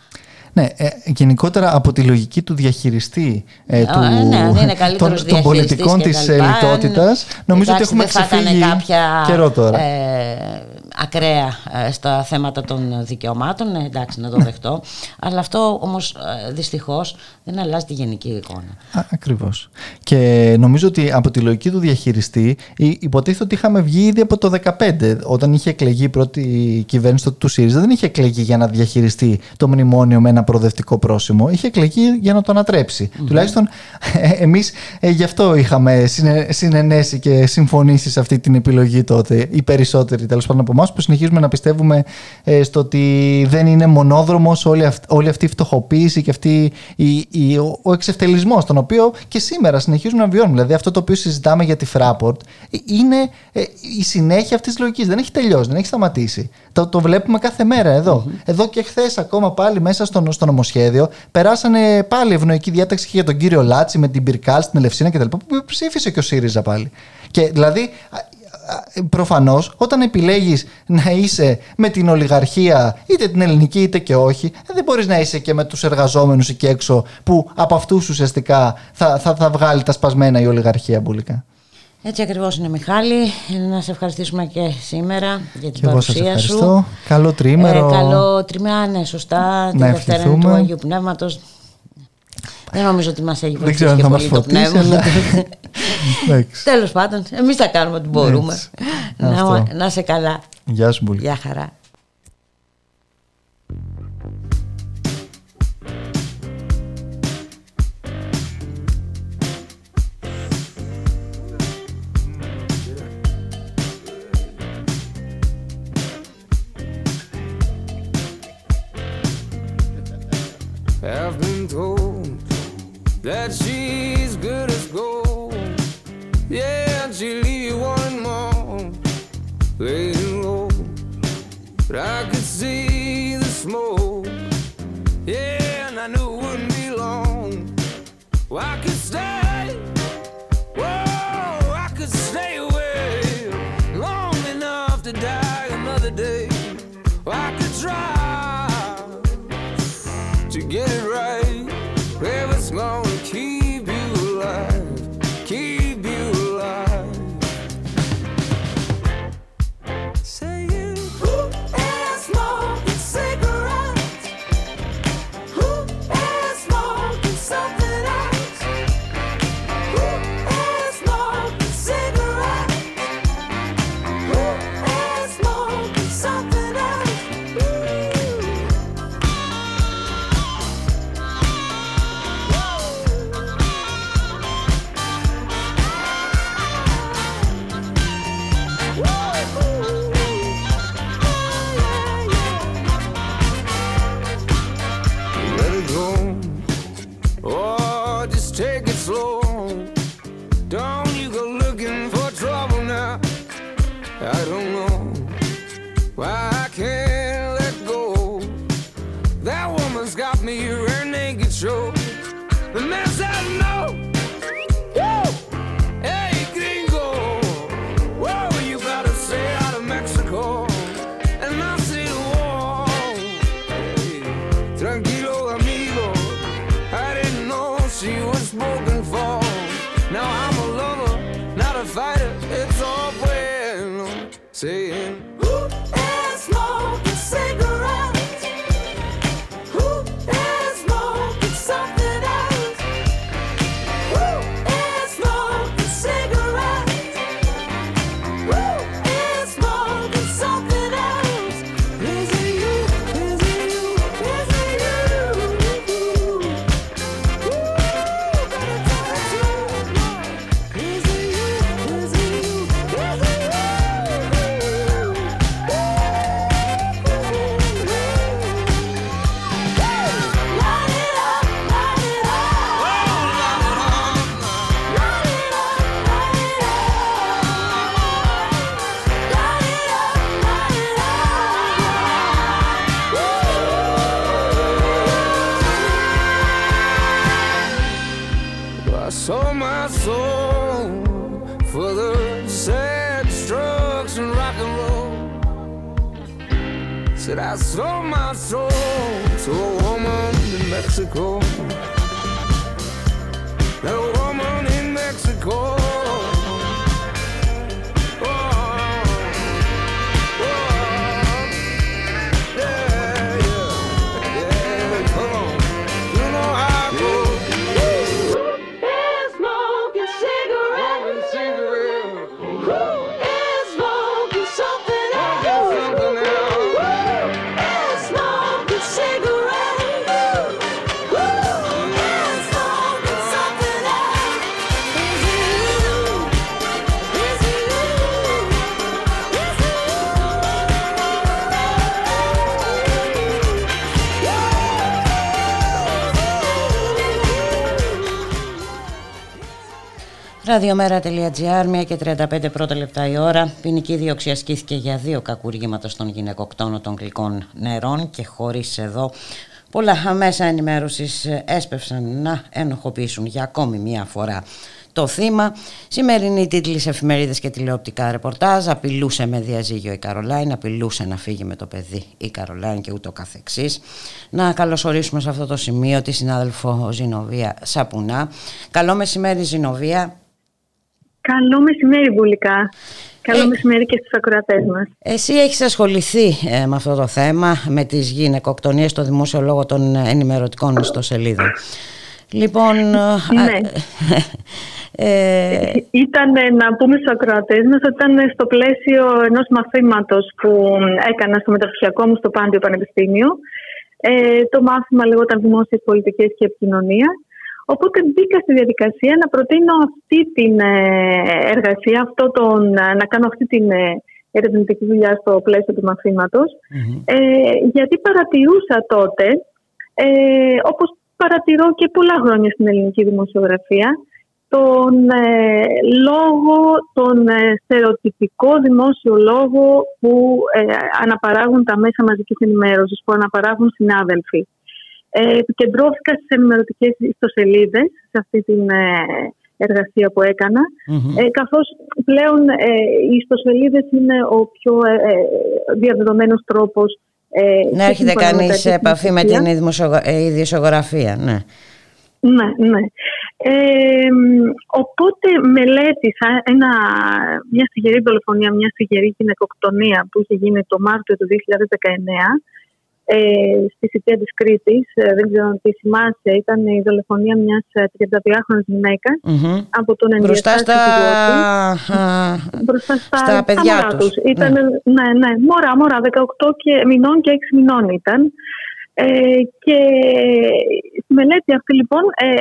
Ναι, ε, γενικότερα από τη λογική του διαχειριστή ε, του, ναι, των, των πολιτικών της λιτότητας νομίζω ότι έχουμε ξεφύγει κάποια, καιρό τώρα. Ε, ακραία ε, στα θέματα των δικαιωμάτων, ναι, εντάξει να το δεχτώ, αλλά αυτό όμως ε, δυστυχώς δεν αλλάζει τη γενική εικόνα. Α, ακριβώς. Και νομίζω ότι από τη λογική του διαχειριστή υποτίθεται ότι είχαμε βγει ήδη από το 2015 όταν είχε εκλεγεί η πρώτη κυβέρνηση του ΣΥΡΙΖΑ δεν είχε εκλεγεί για να διαχειριστεί το μνημόνιο με ένα προοδευτικό πρόσημο, είχε εκλεγεί για να το ανατρέψει. Mm-hmm. Τουλάχιστον ε, εμείς γι' αυτό είχαμε συνενέσει και συμφωνήσει σε αυτή την επιλογή τότε, οι περισσότεροι τέλος πάντων από εμά που συνεχίζουμε να πιστεύουμε ε, στο ότι δεν είναι μονόδρομος όλη, όλη αυτή η φτωχοποίηση και αυτή η, η, ο εξευτελισμός τον οποίο και σήμερα συνεχίζουμε να βιώνουμε. Δηλαδή αυτό το οποίο συζητάμε για τη Fraport είναι ε, η συνέχεια αυτής της λογικής. Δεν έχει τελειώσει, δεν έχει σταματήσει. Το, το βλέπουμε κάθε μέρα εδώ. Mm-hmm. Εδώ και χθες ακόμα πάλι μέσα στο, στο νομοσχέδιο περάσανε πάλι ευνοϊκή διάταξη για τον κύριο Λάτσι με την Πυρκάλ στην Ελευσίνα κτλ. Που ψήφισε και ο ΣΥΡΙΖΑ πάλι. Και δηλαδή προφανώς, όταν επιλέγεις να είσαι με την ολιγαρχία, είτε την ελληνική είτε και όχι, δεν μπορείς να είσαι και με τους εργαζόμενους εκεί έξω, που από αυτούς ουσιαστικά θα, βγάλει τα σπασμένα η ολιγαρχία μπουλικά. Έτσι ακριβώς είναι, Μιχάλη. Να σε ευχαριστήσουμε και σήμερα για την παρουσία εγώ σας σου. Καλό τρίμερο. Ε, καλό τρίμερο, ναι, σωστά. Να την Δευτέρα του Αγίου Πνεύματος. Δεν νομίζω ότι μας έχει βοηθήσει. Δεν ξέρω αν θα φωτίσει. Αλλά... Τέλος πάντων, εμείς θα κάνουμε ό,τι μπορούμε. Να, να, σε καλά. Γεια σου, πολύ. Γεια χαρά. getting low, but I could see the smoke. Yeah, and I knew it wouldn't be long. Well, Ραδιομέρα.gr, 1 και 35 πρώτα λεπτά η ώρα. Ποινική δίωξη ασκήθηκε για δύο κακουργήματα στον γυναικοκτόνο των γλυκών νερών και χωρίς εδώ. Πολλά μέσα ενημέρωσης έσπευσαν να ενοχοποιήσουν για ακόμη μία φορά το θύμα. Σημερινή τίτλη σε εφημερίδες και τηλεοπτικά ρεπορτάζ. Απειλούσε με διαζύγιο η Καρολάιν, απειλούσε να φύγει με το παιδί η Καρολάιν και ούτω καθεξής. Να καλωσορίσουμε σε αυτό το σημείο τη συνάδελφο Ζινοβία Σαπουνά. Καλό μεσημέρι Ζηνοβία. Καλό μεσημέρι, Βουλικά. Καλό Ε, μεσημέρι και στους ακροατές μας. Εσύ έχεις ασχοληθεί ε, με αυτό το θέμα, με τις γυναικοκτονίες στο δημόσιο λόγο των ενημερωτικών ιστοσελίδων. Λοιπόν, Ναι. ε, Ήταν ε, να πούμε στους ακροατές μας ότι ήταν στο πλαίσιο ενός μαθήματος που έκανα στο μεταπτυχιακό μου στο Πάντιο Πανεπιστήμιο. Ε, το μάθημα λεγόταν Δημόσιες Πολιτικές και Επικοινωνία. Οπότε μπήκα στη διαδικασία να προτείνω αυτή την ε, εργασία, αυτό τον, ε, να κάνω αυτή την ε, ερευνητική δουλειά στο πλαίσιο του μαθήματος. Ε, γιατί παρατηρούσα τότε, ε, όπως παρατηρώ και πολλά χρόνια στην ελληνική δημοσιογραφία, τον ε, λόγο, τον ε, στερεοτυπικό δημόσιο λόγο που ε, αναπαράγουν τα μέσα μαζικής ενημέρωσης, που αναπαράγουν συνάδελφοι. Ε, επικεντρώθηκα στις ενημερωτικές ιστοσελίδες σε αυτή την ε, εργασία που έκανα, μμμ. ε, καθώς πλέον ε, οι ιστοσελίδες είναι ο πιο ε, ε, διαδεδομένος τρόπος ε, να και έρχεται σύμφωνα με κανείς τα σε επαφή με στοιχεία. την δημοσιογρα- ε, ιδιοσιογραφία. Ναι. Ναι, ναι. Ε, μ, οπότε μελέτησα ένα, μια στιγερή δολοφονία, μια στιγερή γυναικοκτονία που είχε γίνει το Μάρτιο του 2019 ε, στη Σιτία της Κρήτης. Ε, δεν ξέρω αν τη θυμάσαι, ήταν η δολοφονία μιας ε, 32χρονης γυναίκας Μμμ. από τον Μπροστά ενδιαφέρον στα, α, μπροστά στα, στα παιδιά μωρά τους. Ήταν, ναι. ναι, μωρά, μωρά, 18 και μηνών και 6 μηνών ήταν. Ε, και στη μελέτη αυτή λοιπόν ε,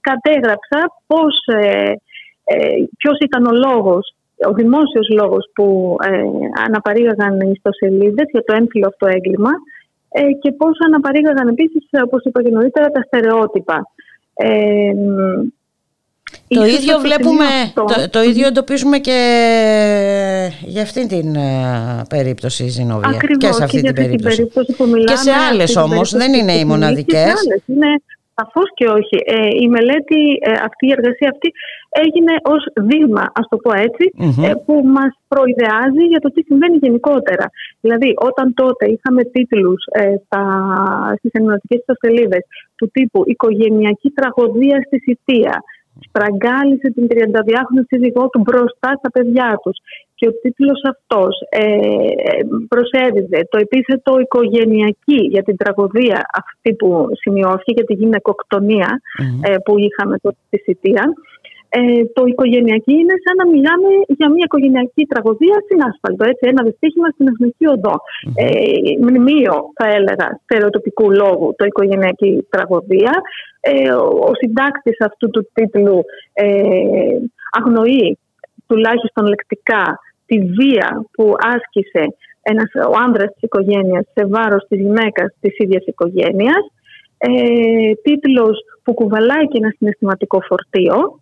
κατέγραψα πώς, ε, ε, ποιος ήταν ο λόγος, ο δημόσιος λόγος που ε, αναπαρήγαγαν οι ιστοσελίδες για το έμφυλο αυτό έγκλημα ε, και πώς αναπαρήγαγαν επίσης, όπως είπα και νωρίτερα, τα στερεότυπα. Ε, Το ίσως ίδιο το βλέπουμε, σημείο αυτό- το, το ίδιο εντοπίζουμε και για αυτήν την ε, περίπτωση Ζηνοβία. Ακριβώς, και σε αυτή για την περίπτωση. που μιλάμε, Και σε άλλες αυτή την όμως, περίπτωση δεν είναι οι που μοναδικές. Και σε άλλες, είναι σαφώς και όχι. Ε, η μελέτη ε, αυτή, η εργασία αυτή έγινε ως δείγμα, ας το πω έτσι, Μμμ. ε, που μας προειδεάζει για το τι συμβαίνει γενικότερα. Δηλαδή, όταν τότε είχαμε τίτλους ε, στα, στις ενημερωτικές ιστοσελίδες του τύπου «Οικογενειακή τραγωδία στη Σιτία», «Στραγγάλισε την 32χρονη σύζυγό του μπροστά στα παιδιά τους» και ο τίτλος αυτός ε, προσέδιδε το επίθετο οικογενειακή για την τραγωδία αυτή που σημειώθηκε για τη γυναικοκτονία Μμμ. ε, που είχαμε τότε στη Σιτία. Ε, το οικογενειακή είναι σαν να μιλάμε για μια οικογενειακή τραγωδία στην άσφαλτο. Έτσι, ένα δυστύχημα στην εθνική οδό. Ε, μνημείο, θα έλεγα, στερεοτοπικού λόγου, το οικογενειακή τραγωδία. Ε, ο, ο συντάκτης αυτού του τίτλου ε, αγνοεί τουλάχιστον λεκτικά τη βία που άσκησε ένας, ο άνδρας της οικογένειας σε βάρος της γυναίκας της ίδιας οικογένειας. Ε, τίτλος που κουβαλάει και ένα συναισθηματικό φορτίο.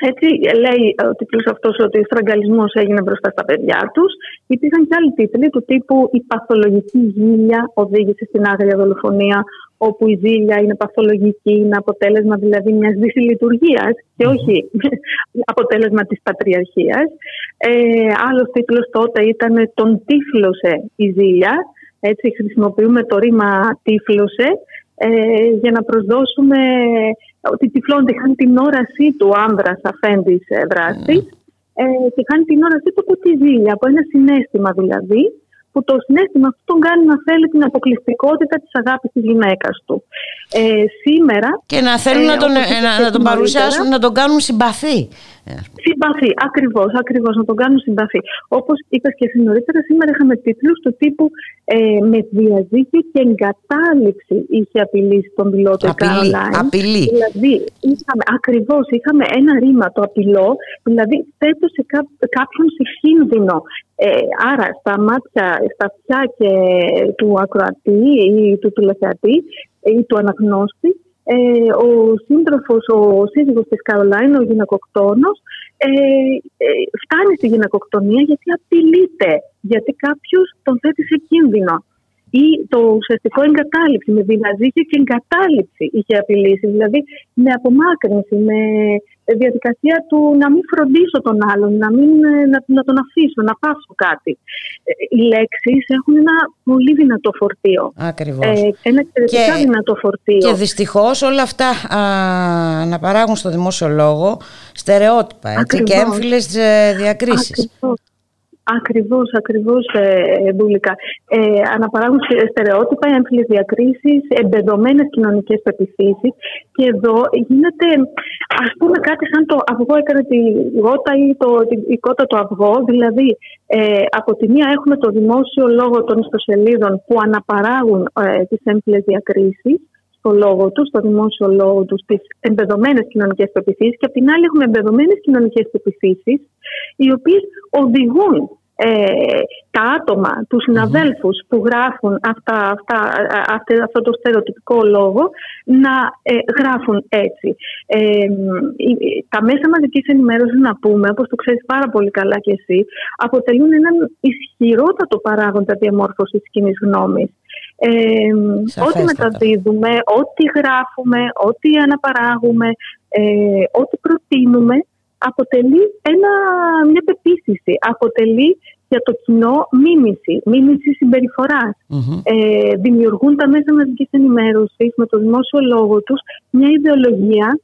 Έτσι λέει ο τίτλος αυτός ότι ο στραγγαλισμός έγινε μπροστά στα παιδιά τους. Υπήρχαν και άλλοι τίτλοι του τύπου «Η παθολογική ζήλια οδήγησε στην άγρια δολοφονία» όπου η ζήλια είναι παθολογική, είναι αποτέλεσμα δηλαδή μιας δυσλειτουργίας και όχι αποτέλεσμα της πατριαρχίας. Ε, άλλος τίτλος τότε ήταν «Τον τύφλωσε η ζήλια». Έτσι χρησιμοποιούμε το ρήμα «τύφλωσε» ε, για να προσδώσουμε ότι τυφλώνεται, χάνει την όρασή του ο άνδρας αφέντης ε, δράστης ε, και χάνει την όρασή του από τη ζήλια, από ένα συνέστημα δηλαδή, που το συνέστημα αυτό τον κάνει να θέλει την αποκλειστικότητα της αγάπης της γυναίκας του. Ε, σήμερα Και να θέλουν Ε, να, τον, όπως ε, είπες να, και να τον νωρίτερα. παρουσιάσουν, να τον κάνουν συμπαθή. Ε, Συμπαθή, ακριβώς, ακριβώς, να τον κάνουν συμπαθή. Όπως είπες και εσύ νωρίτερα, σήμερα είχαμε τίτλους του τύπου ε, Με διαζύγιο και εγκατάλειψη είχε απειλήσει τον πιλότο η Απειλή, Caroline. απειλή. Δηλαδή, είχαμε, ακριβώς, είχαμε ένα ρήμα το απειλό, δηλαδή θέτω σε κά- κάποιον σε κίνδυνο. Ε, άρα, στα μάτια, στα αυτιά και του ακροατή ή του τηλεθεατή ή του αναγνώστη, ε, ο σύντροφος, ο σύζυγος της Καρολάιν, ο γυναικοκτόνος, ε, ε, φτάνει στη γυναικοκτονία γιατί απειλείται, γιατί κάποιος τον θέτει σε κίνδυνο. Ή το ουσιαστικό εγκατάλειψη, με δυναζίκη και εγκατάλειψη είχε απειλήσει. Δηλαδή με απομάκρυνση, με διαδικασία του να μην φροντίσω τον άλλον, να, μην, ε, να, να τον αφήσω, να πάσω κάτι. Ε, Οι λέξεις έχουν ένα πολύ δυνατό φορτίο. Ακριβώς. Ε, ένα εξαιρετικά Και- δυνατό φορτίο. Και δυστυχώς όλα αυτά α, να παράγουν στο δημόσιο λόγο στερεότυπα έτσι, και Ακριβώς. έμφυλες ε, διακρίσεις. Ακριβώς. Ακριβώς, ακριβώς, ε, Μπούλικα. Ε, αναπαράγουν στε- στερεότυπα, έμφυλες διακρίσεις, εμπεδομένες κοινωνικές πεπιθήσεις και εδώ γίνεται ας πούμε κάτι σαν το αυγό έκανε τη γότα ή το, τη- η κότα το αυγό, δηλαδή ε, από τη μία έχουμε το δημόσιο λόγο των ιστοσελίδων που αναπαράγουν ε, τις έμφυλες διακρίσεις στο λόγο τους, στο δημόσιο λόγο τους, στι εμπεδομένε κοινωνικές πεπιθήσεις και απ' την άλλη έχουμε εμπεδομένε κοινωνικές πεπιθήσεις, οι οποίες οδηγούν ε, τα άτομα, τους συναδέλφους που γράφουν αυτά, αυτά, α- αυτή- αυτό το στερεοτυπικό λόγο να ε, γράφουν έτσι. Ε, η- τα μέσα μαζικής ενημέρωσης να πούμε, όπως το ξέρεις πάρα πολύ καλά και εσύ, αποτελούν έναν ισχυρότατο παράγοντα διαμόρφωσης της κοινής γνώμης. Ε, ό,τι Σαφέστατα. μεταδίδουμε, ό,τι γράφουμε, ό,τι αναπαράγουμε, ε, ό,τι προτείνουμε αποτελεί ένα, μια πεποίθηση, αποτελεί για το κοινό μίμηση, μίμηση συμπεριφοράς. Μμμ. Ε, δημιουργούν τα μέσα μαζικής ενημέρωσης με το δημόσιο λόγο τους μια ιδεολογία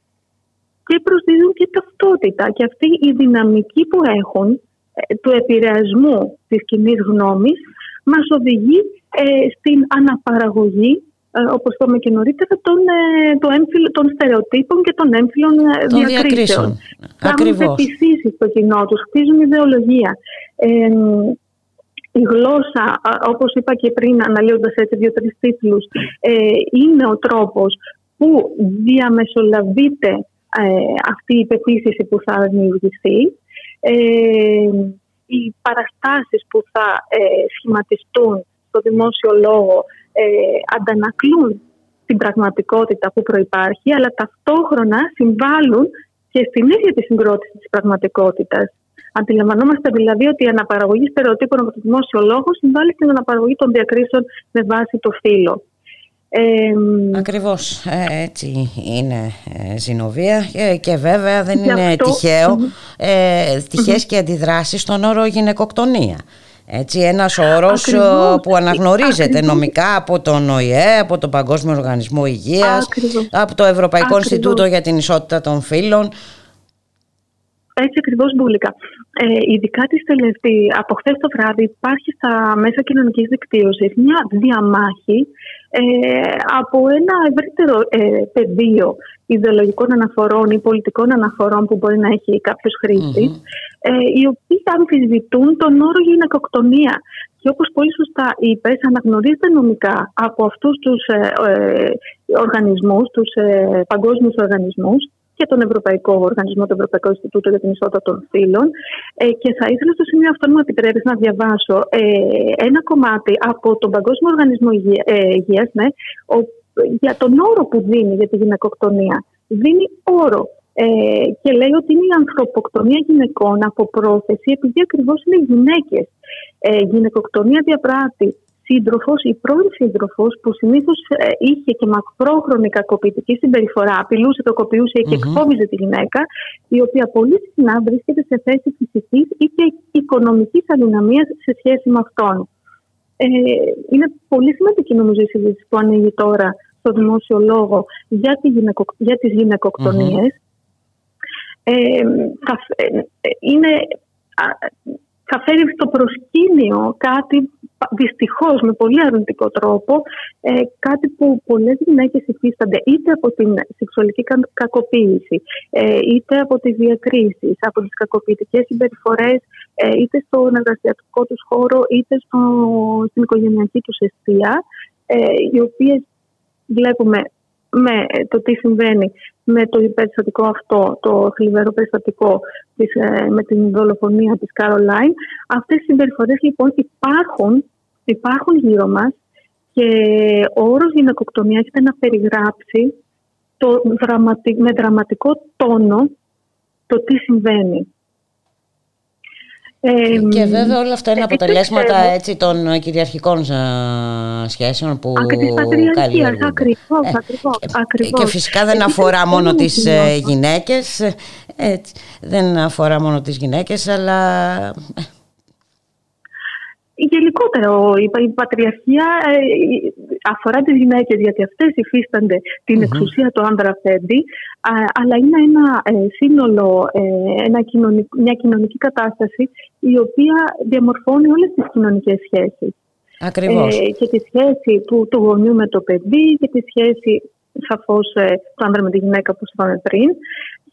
και προσδίδουν και ταυτότητα. Και αυτή η δυναμική που έχουν ε, του επηρεασμού της κοινή γνώμης μας οδηγεί ε, στην αναπαραγωγή ε, όπως είπαμε και νωρίτερα, των, ε, το έμφυλο- των στερεοτύπων και των έμφυλων ε, Των διακρίσεων. διακρίσεων. Κάνουν Ακριβώς. πεπιθήσεις στο κοινό τους, χτίζουν ιδεολογία. Ε, η γλώσσα, α, όπως είπα και πριν, αναλύοντας έτσι δύο-τρεις τίτλους, ε, είναι ο τρόπος που διαμεσολαβείται ε, αυτή η πεποίθηση που θα δημιουργηθεί. Ε, οι παραστάσεις που θα ε, σχηματιστούν στο δημόσιο λόγο ε, αντανακλούν την πραγματικότητα που προϋπάρχει, αλλά ταυτόχρονα συμβάλλουν και στην ίδια τη συγκρότηση της πραγματικότητας. Αντιλαμβανόμαστε δηλαδή ότι η αναπαραγωγή στερεοτύπων από το δημόσιο λόγο συμβάλλει στην αναπαραγωγή των διακρίσεων με βάση το φύλλο. Ε, Ακριβώς ε, έτσι είναι ε, Ζηνοβία και, και βέβαια δεν Γι' είναι αυτό- τυχαίο ε, τυχές και αντιδράσεις στον όρο γυναικοκτονία. Έτσι, ένας όρος Ακριβώς. ε, που αναγνωρίζεται Ακριβώς. νομικά από τον ΟΗΕ, από τον Παγκόσμιο Οργανισμό Υγείας, Ακριβώς. από το Ευρωπαϊκό Ακριβώς. Ινστιτούτο για την Ισότητα των Φύλων. Έτσι ακριβώς μπουλικα. Ε, ειδικά τις τελευταίες, από χθες το βράδυ υπάρχει στα μέσα κοινωνικής δικτύωσης μια διαμάχη ε, από ένα ευρύτερο ε, πεδίο ιδεολογικών αναφορών ή πολιτικών αναφορών που μπορεί να έχει κάποιος χρήστης, ε, οι οποίοι αμφισβητούν τον όρο γυναικοκτονία. Και όπως πολύ σωστά είπες, αναγνωρίζεται νομικά από αυτούς τους ε, ε, οργανισμούς, τους ε, παγκόσμιους οργανισμούς, και τον Ευρωπαϊκό Οργανισμό, το Ευρωπαϊκό Ινστιτούτο για την Ισότητα των Φύλων. Ε, και θα ήθελα στο σημείο αυτό, αν μου επιτρέπεις, να διαβάσω ε, ένα κομμάτι από τον Παγκόσμιο Οργανισμό Υγεία, ε, Υγείας, ναι, ο, για τον όρο που δίνει για τη γυναικοκτονία. Δίνει όρο ε, και λέει ότι είναι η ανθρωποκτονία γυναικών από πρόθεση, επειδή ακριβώς είναι γυναίκες. Ε, γυναικοκτονία διαπράττει σύντροφος ή πρώην σύντροφος που συνήθως είχε και μακρόχρονη κακοποιητική συμπεριφορά, απειλούσε, τοκοποιούσε και Μμμ. εκφόβιζε τη γυναίκα, η οποία πολύ συχνά βρίσκεται σε θέση φυσικής ή και οικονομικής αδυναμίας σε σχέση με αυτόν. Ε, είναι πολύ σημαντική νομίζω η συζήτηση που ανοίγει τώρα στο δημόσιο λόγο για, τη γυναικο, για τις γυναικοκτονιες Ε, θα, ε, είναι, α, θα φέρει στο προσκήνιο κάτι δυστυχώς με πολύ αρνητικό τρόπο ε, κάτι που πολλές γυναίκες υφίστανται είτε από την σεξουαλική κα- κακοποίηση ε, είτε από τις διακρίσεις, από τις κακοποιητικές συμπεριφορές ε, είτε στον εργασιακό τους χώρο είτε στο, στην οικογενειακή τους αιστεία ε, οι οποίες βλέπουμε με το τι συμβαίνει με το υπερστατικό αυτό, το θλιβερό περιστατικό της, ε, με την δολοφονία της Καρολάιν. Αυτές οι συμπεριφορές λοιπόν υπάρχουν, υπάρχουν γύρω μας και ο όρος γυναικοκτονίας έρχεται να περιγράψει το δραματι- με δραματικό τόνο το τι συμβαίνει. Ε, Και βέβαια όλα αυτά είναι επειδή αποτελέσματα πιστεύω- έτσι, των κυριαρχικών α, σχέσεων που Α, και της πατριαρχίας, καλλιεργούνται. ακριβώς, Ε, ακριβώς, και- ακριβώς. Και φυσικά δεν Επειδή αφορά πιστεύω μόνο ότι τις νιώθω. ε, γυναίκες, ε, έτσι, δεν αφορά μόνο τις γυναίκες, αλλά ε, Γενικότερα ο- η, η πατριαρχία ε, αφορά τις γυναίκες γιατί αυτές υφίστανται την εξουσία του άνδρα Φέντη α, αλλά είναι ένα ε, σύνολο, ε, ένα κοινωνικ- μια κοινωνική κατάσταση η οποία διαμορφώνει όλες τις κοινωνικές σχέσεις. ακριβώς. Ε, και τη σχέση του, του γονιού με το παιδί και τη σχέση σαφώς ε, του άνδρα με τη γυναίκα που είπαμε πριν.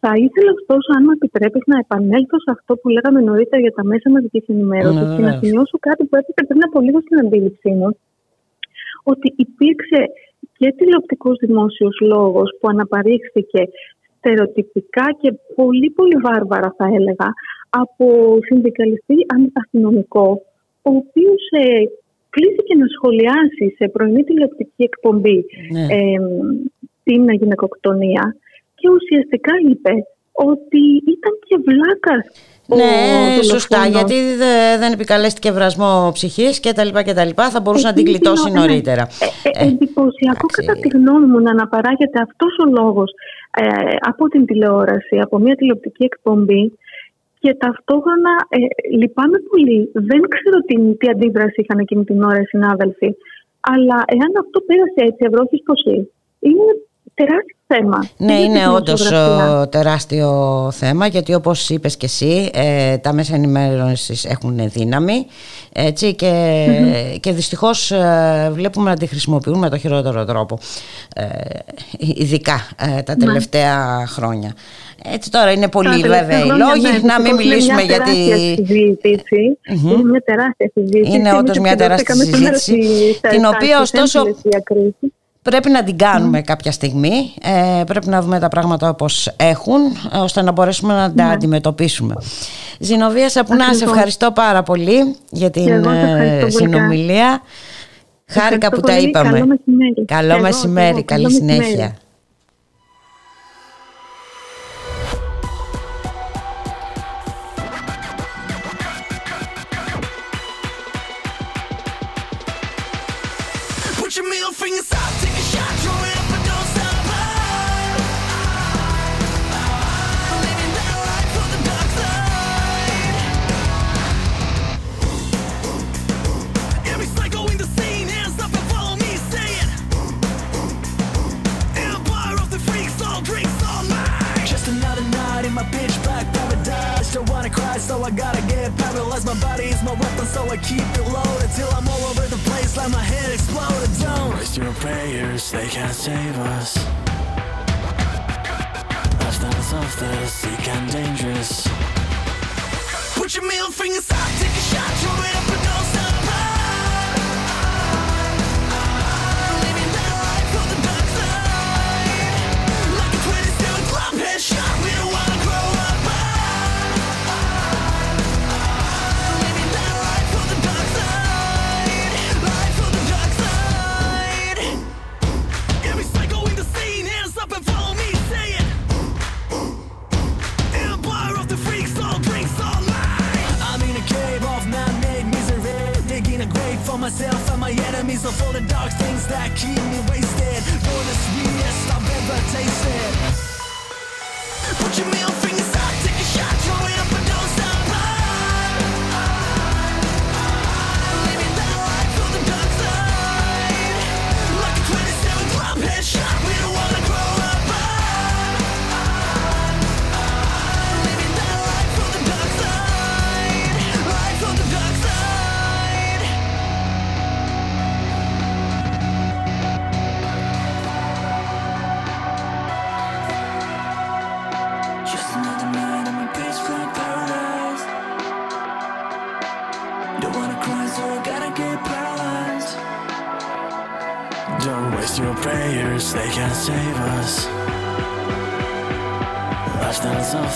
Θα ήθελα ωστόσο, αν μου επιτρέπεις, να επανέλθω σε αυτό που λέγαμε νωρίτερα για τα μέσα μαζικής ενημέρωσης Ναι, και να βεβαίως. σημειώσω κάτι που έπεσε πριν από λίγο στην αντίληψή μου. Ότι υπήρξε και τηλεοπτικός δημόσιος λόγος που αναπαρήχθηκε στερεοτυπικά και πολύ πολύ βάρβαρα θα έλεγα από συνδικαλιστή αν- αστυνομικό ο οποίος ε, κλήθηκε να σχολιάσει σε πρωινή τηλεοπτική εκπομπή Ναι. ε, την γυναικοκτονία και ουσιαστικά είπε ότι ήταν και βλάκας ο Ναι, σωστά, δολοφόνος. γιατί δε- δεν επικαλέστηκε βρασμό ψυχής και τα λοιπά και τα λοιπά, θα μπορούσε να την Επίσης, γλιτώσει ναι, νωρίτερα. Ε, ε, εντυπωσιακό εντάξει. κατά τη γνώμη μου να αναπαράγεται αυτός ο λόγος ε, από την τηλεόραση, από μια τηλεοπτική εκπομπή και ταυτόχρονα ε, λυπάμαι πολύ. Δεν ξέρω τι, τι αντίδραση είχαν εκείνη την ώρα οι συνάδελφοι. Αλλά εάν αυτό πέρασε έτσι ευρώχης ποσή, είναι τεράστιο θέμα. Ναι, Και για είναι τη όντως δημοσιογραφία. ε, τεράστιο θέμα γιατί όπως είπες και εσύ ε, τα μέσα ενημέρωσης έχουν δύναμη έτσι, και, και δυστυχώς ε, βλέπουμε να τη χρησιμοποιούν με το χειρότερο τρόπο ε, ειδικά ε, τα τελευταία χρόνια. Έτσι τώρα είναι Τα πολύ τελευταία βέβαια οι χρόνια, λόγοι ναι, να μην δυστυχώς είναι μιλήσουμε μια για τεράστια τη... συζήτηση. Είναι μια τεράστια συζήτηση. Είναι Εμείς όντως μια τεράστια επικεντρωθήκαμε σήμερα συζήτηση, στη- την στα- οποία, στις ωστόσο, έμφυλες διακρίσεις. Πρέπει να την κάνουμε κάποια στιγμή, ε, πρέπει να δούμε τα πράγματα όπως έχουν, ε, ώστε να μπορέσουμε να τα αντιμετωπίσουμε. Ζηνοβία Σαπουνά, σε Ακριβώς. ευχαριστώ πάρα πολύ για την εγώ σε ευχαριστώ ε, πολύ. συνομιλία. Χάρηκα Ευχαριστώ που τα πολύ. είπαμε. Καλό μεσημέρι. Καλό Και εγώ, μεσημέρι, και εγώ. καλή Καλό μεσημέρι. συνέχεια. So I gotta get paralyzed. My body is my weapon, so I keep it loaded till I'm all over the place, like my head exploded. Don't waste your prayers, they can't save us. Lifestyles of the sick and dangerous. Put your middle fingers up, take a shot, throw it up and don't myself and my enemies Of all the dark things that keep me wasted. For the sweetest I've ever tasted. Put your middle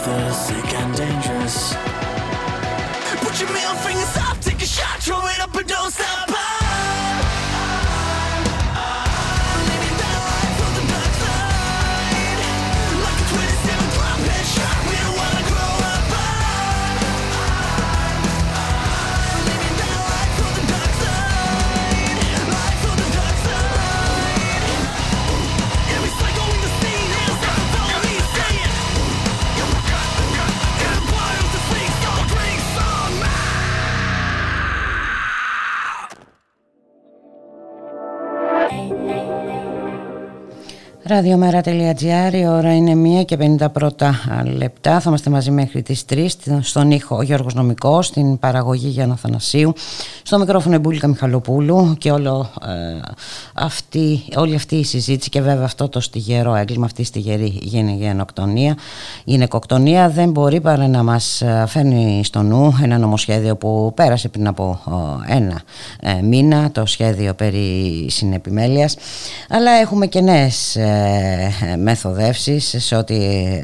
the sick and dangerous Ραδιομέρα.gr, η ώρα είναι 1 και 51 λεπτά. Θα είμαστε μαζί μέχρι τις 3 στον ήχο ο Γιώργος Νομικός, στην παραγωγή Γιάννα Θανασίου, στο μικρόφωνο Εμπούλικα Μιχαλοπούλου και όλο, ε, αυτή, όλη αυτή η συζήτηση και βέβαια αυτό το στιγερό έγκλημα, αυτή η στιγερή γενοκτονία, γυναικοκτονία δεν μπορεί παρά να μας ε, φέρνει στο νου ένα νομοσχέδιο που πέρασε πριν από ε, ένα ε, μήνα, το σχέδιο περί συνεπιμέλειας, αλλά έχουμε και νέες ε, μεθοδεύσεις σε ό,τι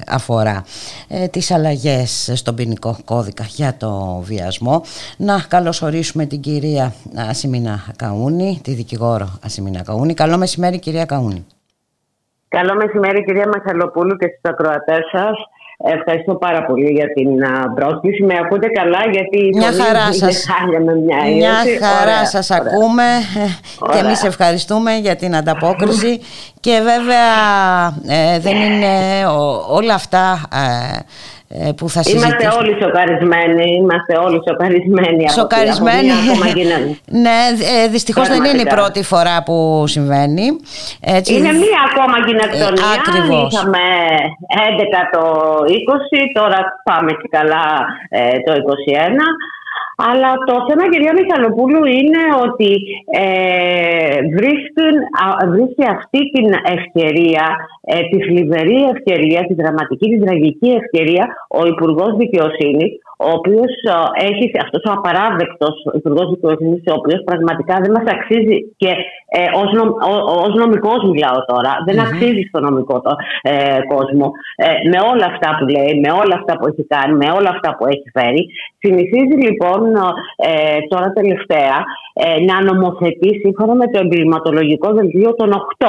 αφορά ε, τις αλλαγές στον ποινικό κώδικα για το βιασμό. Να καλωσορίσουμε την κυρία Ασημίνα Καούνη, τη δικηγόρο Ασημίνα Καούνη. Καλό μεσημέρι κυρία Καούνη. Καλό μεσημέρι κυρία Μαχαλοπούλου και στους ακροατές σας. Ευχαριστώ πάρα πολύ για την α, πρόσκληση. Με ακούτε καλά γιατί η Μια φωνή χαρά είναι σας. χάλια με μια Μια ίωση. χαρά Ωραία, σας ωραία. ακούμε ε, και Ωραία. εμείς ευχαριστούμε για την ανταπόκριση και βέβαια ε, δεν είναι ο- όλα αυτά ε, ε, που θα Είμαστε συζητήσουμε. όλοι σοκαρισμένοι. Είμαστε όλοι σοκαρισμένοι. από- Σοκαρισμένοι. Από μια ακόμα γίνεται. ναι, ε, δυστυχώς δεν είναι η Πραγματικά. πρώτη φορά που συμβαίνει. Έτσι, Είναι μία ακόμα γυνακτονία. Ε, ακριβώς. Είχαμε 11 το 20, τώρα πάμε και καλά ε, το 21. Αλλά το θέμα, κυρία Μιχαλοπούλου, είναι ότι ε, βρίσκουν, α, βρίσκει αυτή την ευκαιρία, ε, τη θλιβερή ευκαιρία, τη δραματική, τη τραγική ευκαιρία, ο Υπουργός Δικαιοσύνης, ο οποίος ε, έχει αυτός ο απαράδεκτος Υπουργός Δικαιοσύνης, ο οποίος πραγματικά δεν μας αξίζει και ε, ως, νομ, ο- ως νομικός μιλάω τώρα, δεν αξίζει στο νομικό το, ε, κόσμο ε, με όλα αυτά που λέει, με όλα αυτά που έχει κάνει, με όλα αυτά που έχει φέρει. Συνηθίζει λοιπόν ε, τώρα τελευταία ε, να νομοθετεί σύμφωνα με το εγκληματολογικό δελτίο των 8.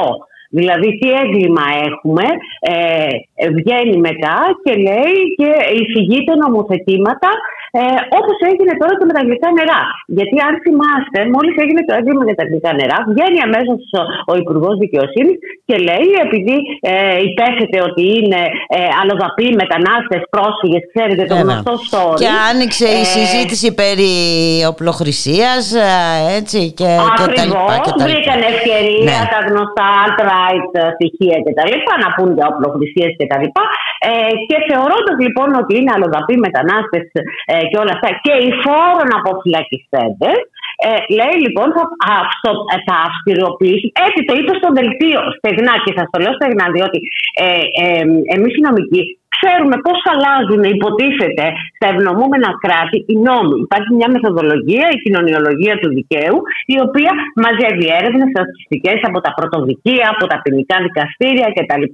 Δηλαδή τι έγκλημα έχουμε, ε, ε, βγαίνει μετά και λέει και εισηγείται νομοθετήματα ε, όπως έγινε τώρα και με τα γλυκά νερά. Γιατί αν θυμάστε, μόλις έγινε το έγκλημα για τα γλυκά νερά, βγαίνει αμέσως ο, ο Υπουργός Δικαιοσύνης και λέει επειδή ε, υπέθετε ότι είναι ε, αλλοδαποί, μετανάστες, πρόσφυγες, ξέρετε το Βέβαια. γνωστό story. Και άνοιξε η Ε, συζήτηση περί οπλοχρησίας ε, έτσι και, και τα λοιπά Ακριβώς, και τα λοιπά. βρήκαν ευκαιρία Ναι. τα γνωστά alt-right στοιχεία και τα λοιπά, να πούν για οπλοχρησίες και τα λοιπά. Ε, και θεωρώντας λοιπόν ότι είναι αλλοδαποί μετανάστες ε, και όλα αυτά και οι φόρων αποφυλακιστέντες, ε, λέει λοιπόν θα, αυτο, ε, θα αυστηροποιήσει, έτσι το είπε στο δελτίο στεγνά και σας το λέω στεγνά διότι ε, ε, εμείς οι νομικοί ξέρουμε πώς αλλάζουν, υποτίθεται, στα ευνομούμενα κράτη οι νόμοι. Υπάρχει μια μεθοδολογία, η κοινωνιολογία του δικαίου, η οποία μαζεύει έρευνες στατιστικές από τα πρωτοδικεία, από τα ποινικά δικαστήρια κτλ.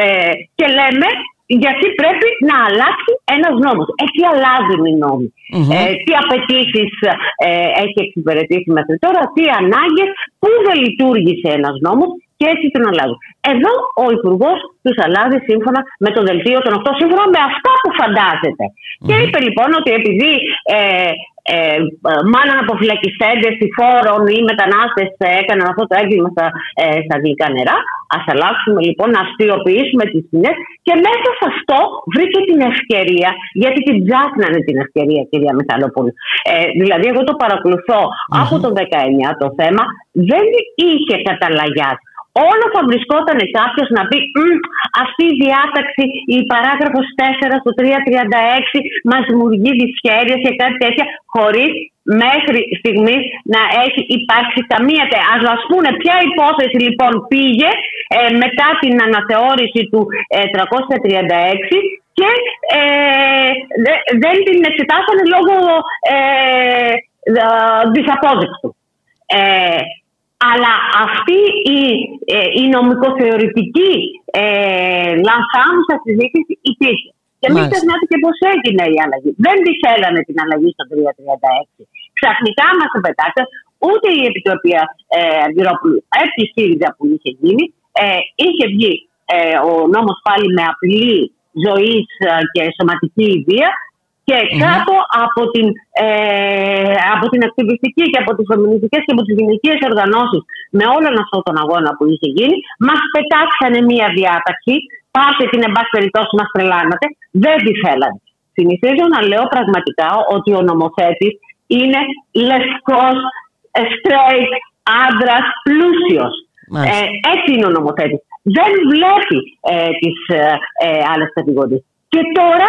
Ε, και λέμε γιατί πρέπει να αλλάξει ένας νόμος. Έτσι αλλάζουν οι νομοι Ε, τι απαιτήσεις ε, έχει εξυπηρετήσει μέχρι τώρα, τι ανάγκες, πού δεν λειτουργήσε ένας νόμος και έτσι τον αλλάζουν. Εδώ ο Υπουργός του αλλάζει σύμφωνα με το δελτίο των 8, σύμφωνα με αυτά που φαντάζεται. Και είπε λοιπόν ότι επειδή ε, ε, μάλλον αποφυλακιστέντες ή φόρων ή μετανάστες έκαναν αυτό το έγκλημα στα, ε, στα γλυκά νερά, ας αλλάξουμε λοιπόν να αυστηροποιήσουμε τις ποινέ και μέσα σε αυτό βρήκε την ευκαιρία, γιατί την ψάχνανε την ευκαιρία, κυρία Μιχαλοπούλου. Ε, δηλαδή, εγώ το παρακολουθώ από το 19 το θέμα, δεν είχε καταλαγιάσει. Όλο θα βρισκόταν κάποιος να πει «Μμ, αυτή η διάταξη, η παράγραφος 4 στο 336 μας δημιουργεί δυσχέρειες και κάτι τέτοια χωρίς μέχρι στιγμής να έχει υπάρξει καμία τε. Ας μας πούνε ποια υπόθεση λοιπόν πήγε ε, μετά την αναθεώρηση του ε, 336 και ε, δε- δεν την εξετάσανε λόγω ε, ε, δυσαπόδειξου. Ε, αλλά αυτή η, ε, η νομικοθεωρητική ε, λανθάνουσα συζήτηση υπήρχε. Και μην Μάλιστα. ξεχνάτε και πώς έγινε η αλλαγή. Δεν τη θέλανε την αλλαγή στο 336. Ξαφνικά μας το πετάξατε. Ούτε η Επιτροπή ε, Αργυρόπουλου, έτσι η ΣΥΡΙΖΑ που είχε γίνει, ε, είχε βγει ε, ο νόμος πάλι με απειλή ζωής ε, και σωματική ιδέα και κάτω από την, ε, από την ακτιβιστική και από τις φεμινιστικές και από τις γυναικείες οργανώσεις με όλον αυτόν τον αγώνα που είχε γίνει μας πετάξανε μία διάταξη πάτε την εν πάση περιπτώσει μας τρελάνατε δεν τη θέλανε. Συνηθίζω να λέω πραγματικά ότι ο νομοθέτης είναι λευκός, ε, straight, άντρας, πλούσιος. Μάλιστα. Ε, έτσι είναι ο νομοθέτης. δεν βλέπει ε, τις ε, ε, άλλες κατηγορίες. Και τώρα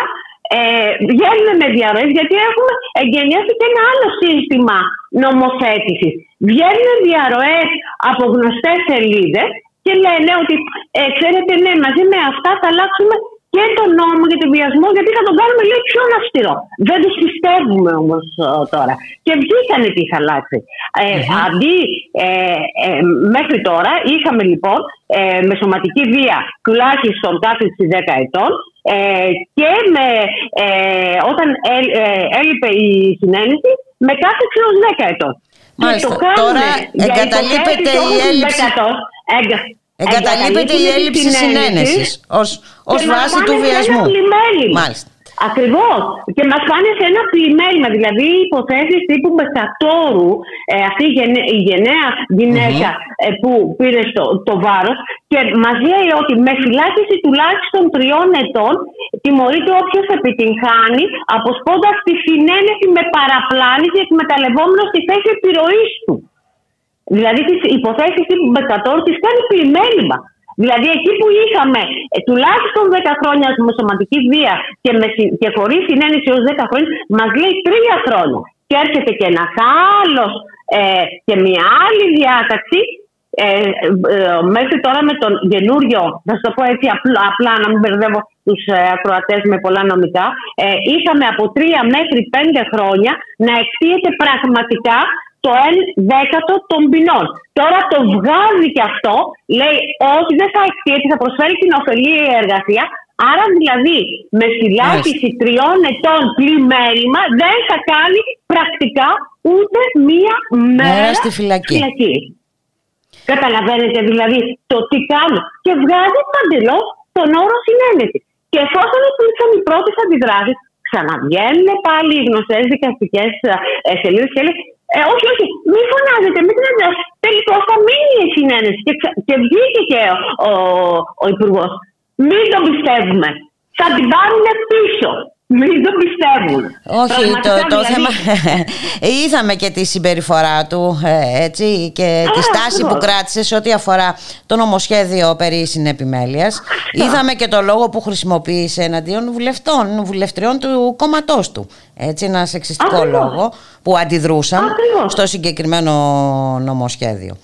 ε, βγαίνουμε με διαρροές γιατί έχουμε εγγενιάσει και ένα άλλο σύστημα νομοθέτησης. Βγαίνουν διαρροές από γνωστές σελίδες και λένε ότι ε, ξέρετε ναι μαζί με αυτά θα αλλάξουμε και τον νόμο για τον βιασμό γιατί θα τον κάνουμε λίγο πιο αυστηρό. Δεν τους πιστεύουμε όμως τώρα. Και βγήκανε τι θα αλλάξει. Ε, Αντί ε, ε, μέχρι τώρα είχαμε λοιπόν ε, με σωματική βία τουλάχιστον κάθεξη 10 ετών ε, και με, ε, όταν ε, ε, έλειπε η συνένεση με κάθεξη ως 10 ετών. Μάλιστα. Και το κάνουμε Τώρα για εγκαταλείπεται υποθέσεις η όπως έλλειψη- 10 εγκα- Εγκαταλείπεται η εγκαταλείπουν έλλειψη τη συνένεση συνένεσης ως, ως και μας βάση πάνε του σε ένα βιασμού. πλημέλημα. Μάλιστα. Ακριβώς. Και μας πάνε σε ένα πλημέλημα. Δηλαδή, οι υποθέσεις τύπου Μπεκατόρου, ε, αυτή η, γενε, η γενναία γυναίκα, ε, που πήρε στο, το βάρος και μας λέει ότι με φυλάκιση τουλάχιστον τριών ετών τιμωρείται όποιος επιτυγχάνει αποσπώντας τη συνένεση με παραπλάνηση εκμεταλλευόμενο τη θέση επιρροής του. Δηλαδή τις υποθέσεις τύπου Μπεκατόρου τις κάνει πλημέλημα. Δηλαδή εκεί που είχαμε ε, τουλάχιστον 10 χρόνια με σωματική βία και, με, συ- και χωρίς συνένεση ω 10 χρόνια, μας λέει 3 χρόνια. Και έρχεται και ένας άλλος ε, και μια άλλη διάταξη ε, ε, μέχρι τώρα με τον καινούριο, θα σου το πω έτσι απλά, απλά να μην μπερδεύω τους ε, ακροατές με πολλά νομικά, ε, είχαμε από 3 μέχρι 5 χρόνια να εκτίεται πραγματικά το 1 δέκατο των ποινών. Τώρα το βγάζει και αυτό, λέει όχι δεν θα εκτίεται, θα προσφέρει την ωφελή εργασία, άρα δηλαδή με φυλάκιση τριών ετών πλημέλημα δεν θα κάνει πρακτικά ούτε μία μέρα, Μέρα στη φυλακή. Καταλαβαίνετε δηλαδή το τι κάνουν. Και βγάζει παντελώς τον όρο συνένεση. Και εφόσον υπήρξαν οι πρώτε αντιδράσει, ξαναβγαίνουν πάλι οι γνωστές δικαστικές σελίδες και λέει ε, όχι, όχι, μη φωνάζετε, μην την αντιδράσετε. Τελικώ θα μείνει η συνένεση. Και, ξα- και βγήκε και ο, ο, ο Υπουργός. Μην τον πιστεύουμε. Θα την πάρουν πίσω. Μην τον πιστεύουν. Όχι, το, Πραγματικά, το δηλαδή, θέμα. Είδαμε και τη συμπεριφορά του ε, έτσι, και τη Α, στάση που ακριβώς. κράτησε σε ό,τι αφορά το νομοσχέδιο περί συνεπιμέλειας. Είδαμε και το λόγο που χρησιμοποίησε εναντίον βουλευτών, βουλευτριών του κόμματός του. Έτσι, ένα σεξιστικό Ακριβώς. λόγο που αντιδρούσαν Ακριβώς. στο συγκεκριμένο νομοσχέδιο.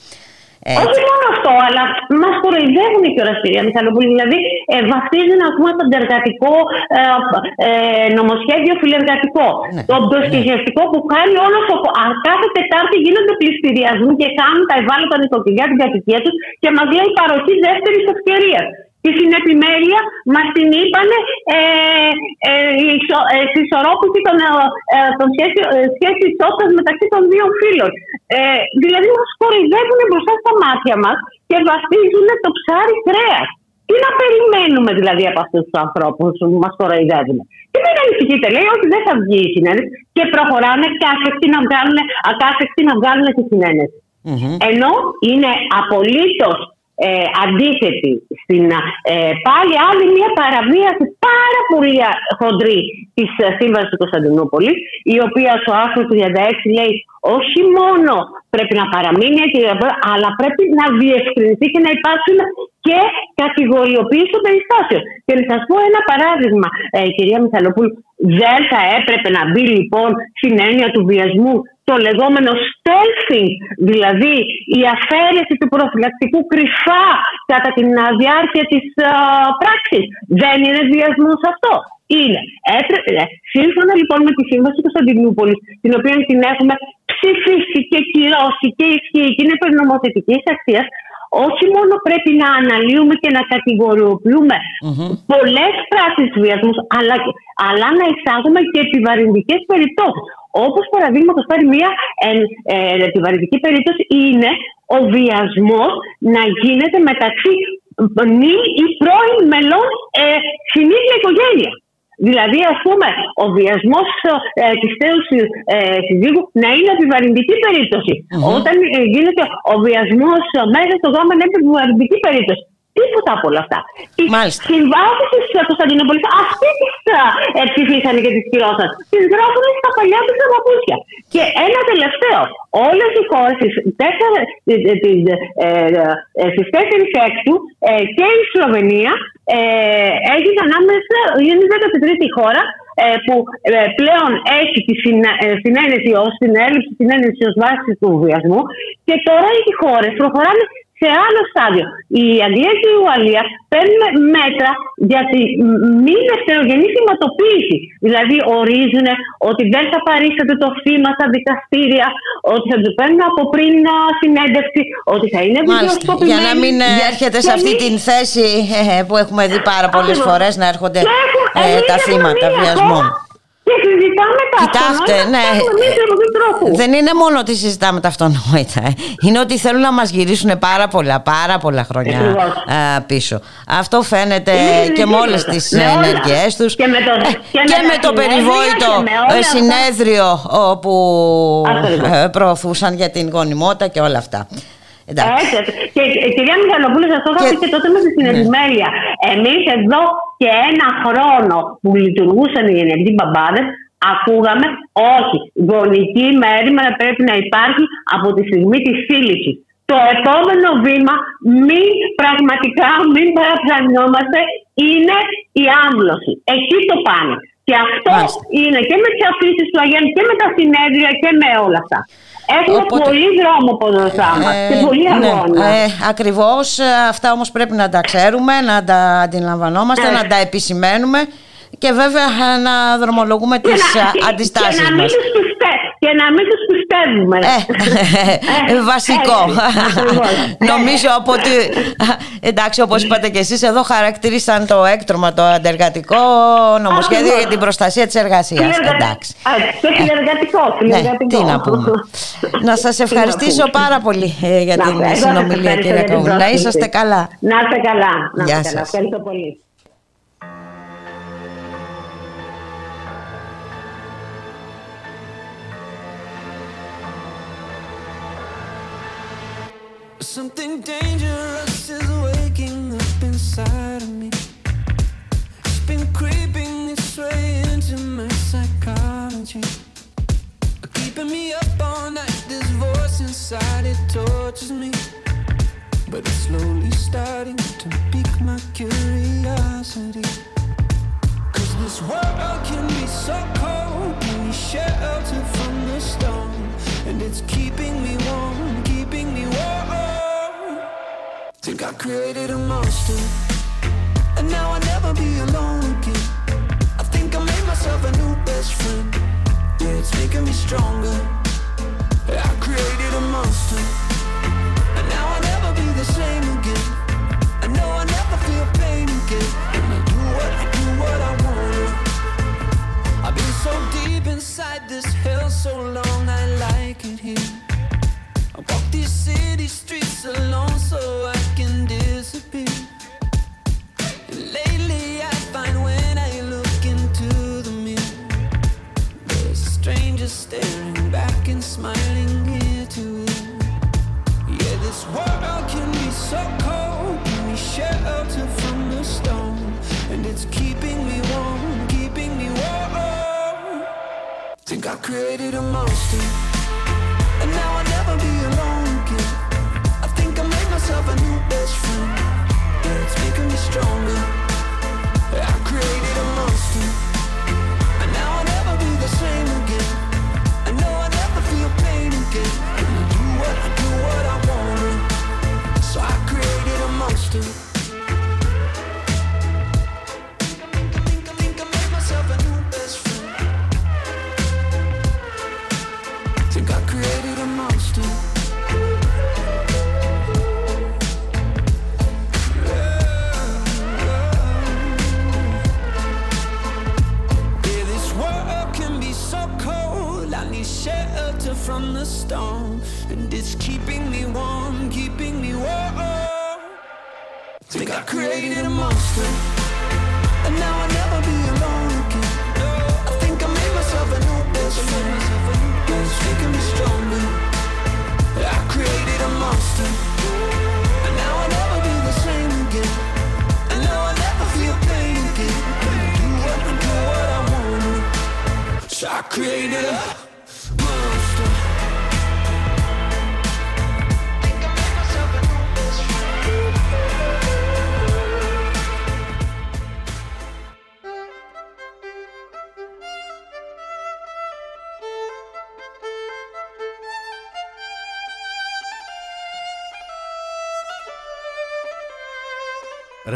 Ε, Όχι μόνο αυτό, αλλά μας κοροϊδεύουν και όλα κυρία Μιχαλοπούλη. Δηλαδή, ε, βαφτίζουν ας πούμε, το εργατικό ε, ε, νομοσχέδιο φιλεργατικό. Ναι. Το πληστηριαστικό που κάνει όλο ο. α, Κάθε Τετάρτη γίνονται πληστηριασμοί και κάνουν τα ευάλωτα νοικοκυριά την κατοικία τους και μας λέει παροχή δεύτερης ευκαιρίας. Και στην επιμέλεια μας την είπανε ε, ε, η ισο- ε, συσσωρόπηση των, ε, ε, των σχέση, ε, σχέσης ισότητας μεταξύ των δύο φύλων. Ε, δηλαδή μας κοροϊδεύουν μπροστά στα μάτια μας και βαστίζουν το ψάρι κρέας. Τι να περιμένουμε δηλαδή από αυτούς τους ανθρώπους που μας κοροϊδεύουν. Και μην ανησυχείτε, λέει ότι δεν θα βγει η συνένεση και προχωράνε κάθεκτοι να βγάλουν, ακάθεκτοι να βγάλουν τη συνένεση. μμμ. Ενώ είναι απολύτως ε, αντίθετη στην ε, πάλι άλλη μια παραβίαση πάρα πολύ α- χοντρή της σύμβασης του Κωνσταντινούπολη, η οποία στο άρθρο του 36 λέει όχι μόνο πρέπει να παραμείνει έτσι, αλλά πρέπει να διευκρινιστεί και να υπάρξουν και κατηγοριοποίηση των περιστάσεων. Και να σας πω ένα παράδειγμα, ε, κυρία Μιχαλοπούλου. Δεν θα έπρεπε να μπει λοιπόν στην έννοια του βιασμού το λεγόμενο stealthing, δηλαδή η αφαίρεση του προφυλακτικού κρυφά κατά τη διάρκεια της α, πράξης. Δεν είναι βιασμός αυτό. Είναι. Έπρεπε, ε, σύμφωνα λοιπόν με τη Σύμβαση Κωνσταντινούπολης, την οποία την έχουμε ψηφίσει και κυρώσει και ισχύει και είναι περινομοθετική αξίας, όχι μόνο πρέπει να αναλύουμε και να κατηγοριοποιούμε πολλές πράξει βιασμούς, αλλά, αλλά να εισάγουμε και επιβαρυντικές περιπτώσεις. Όπως παραδείγματος χάρη, μία ε, ε, επιβαρυντική περίπτωση είναι ο βιασμός να γίνεται μεταξύ νυν ή πρώην μελών ε, στην ίδια οικογένεια. Δηλαδή, ας πούμε, ο βιασμός ε, της θέους ε, συζύγου να είναι επιβαρυντική περίπτωση. Όταν ε, γίνεται ο βιασμός μέσα στο γάμο, είναι επιβαρυντική περίπτωση. Τίποτα από όλα αυτά. Τι Μάλιστα. συμβάσει της Κωνσταντινούπολης, αυτοί τι ε, ψηφίσανε και τις κυρώσαν. Τις γράφουν στα παλιά τους τα παπούτσια. Και ένα τελευταίο. Όλες οι χώρε στι 4 Έκτου ε, και η Σλοβενία ε, έγινε ανάμεσα, είναι η 13η χώρα ε, που ε, πλέον έχει τη συνα- ε, συνένεση ως την έλλειψη συνένεση ως βάση του βιασμού και τώρα οι χώρες προχωράνε σε άλλο στάδιο. Η Αγγλία και η Ουαλία παίρνουν μέτρα για τη μη δευτερογενή θυματοποίηση. Δηλαδή ορίζουν ότι δεν θα παρήσετε το θύμα στα δικαστήρια, ότι θα του παίρνουν από πριν α, συνέντευξη, ότι θα είναι Μάλιστα. βιντεοσκοπημένοι. Για να μην ε, έρχεται σε Και αυτή εμείς- την θέση ε, που έχουμε δει πάρα πολλές Ακριβώς. φορές να έρχονται Και έχουμε- ε, εμείς τα έχουμε θύματα μία βιασμών. Χώρα Και συζητάμε τα Κοιτάξτε, αυτονόητα, ναι. κάνουμε εμείς επί τρόπου. Δεν είναι μόνο ότι συζητάμε τα αυτονόητα. ε. Είναι ότι θέλουν να μας γυρίσουν πάρα πολλά, πάρα πολλά χρόνια Ακριβώς. ε, πίσω. Αυτό φαίνεται Είναι και με όλες ridículo. τις Με όλα. ενέργειές τους. Και με το- Ε, και με και τα με το συνέδρια περιβόητο και με όλα ε, αυτά. συνέδριο όπου Ακριβώς. ε, προωθούσαν για την γονιμότητα και όλα αυτά. Εντάξει. Έτσι, έτσι. Και ε, κυρία Μιχαλοπούλου, σας το είχα Και- πει και τότε με τη συνεπιμέλεια. Εμείς εδώ και ένα χρόνο που λειτουργούσαν οι ενεργοί μπαμπάδες, ακούγαμε όχι. Γονική μέρημνα πρέπει να υπάρχει από τη στιγμή της σύλληψης. Το επόμενο βήμα, μην πραγματικά, μην παραπλανιόμαστε, είναι η άμβλωση. Εκεί το πάνε. Και αυτό Μάλιστα. είναι και με τις αφήσεις του Αγέννη και με τα συνέδρια και με όλα αυτά. Έχουμε Οπότε- πολύ δρόμο μπροστά μα και πολύ ναι, αγώνα. ε, ακριβώς ε, αυτά όμως πρέπει να τα ξέρουμε, να τα αντιλαμβανόμαστε, Ναι. να τα επισημαίνουμε και βέβαια ε, να δρομολογούμε τις να- ε, και- αντιστάσεις και να μην μας. Τους πιστε- και να μην τους πιστεύουμε. Ε, Ε, βασικό. έτσι, ακριβώς. Νομίζω από ότι. Εντάξει, όπως είπατε και εσείς, εδώ χαρακτηρίσαν το έκτρωμα, το αντεργατικό νομοσχέδιο Ακριβώς. για την προστασία της εργασίας. Φιλεργα- Εντάξει. Α, Και φιλεργατικό, Ναι, φιλεργατικό. τι να πούμε. Να σας ευχαριστήσω πάρα πολύ ε, για Να, την εγώ σας συνομιλία, ευχαριστώ κύριε για την Καούλη. Να πρόσκληση. είσαστε καλά. Να είστε καλά. Να Γεια είστε καλά. σας. Ευχαριστώ πολύ. Something dangerous is waking up inside of me. It's been creeping its way into my psychology. Keeping me up all night, this voice inside it tortures me. But it's slowly starting to pique my curiosity. Cause this world can be so cold when you shelter from the storm. And it's keeping me warm, keeping me warm. Think I created a monster. And now I'll never be alone again. I think I made myself a new best friend. Yeah, it's making me stronger.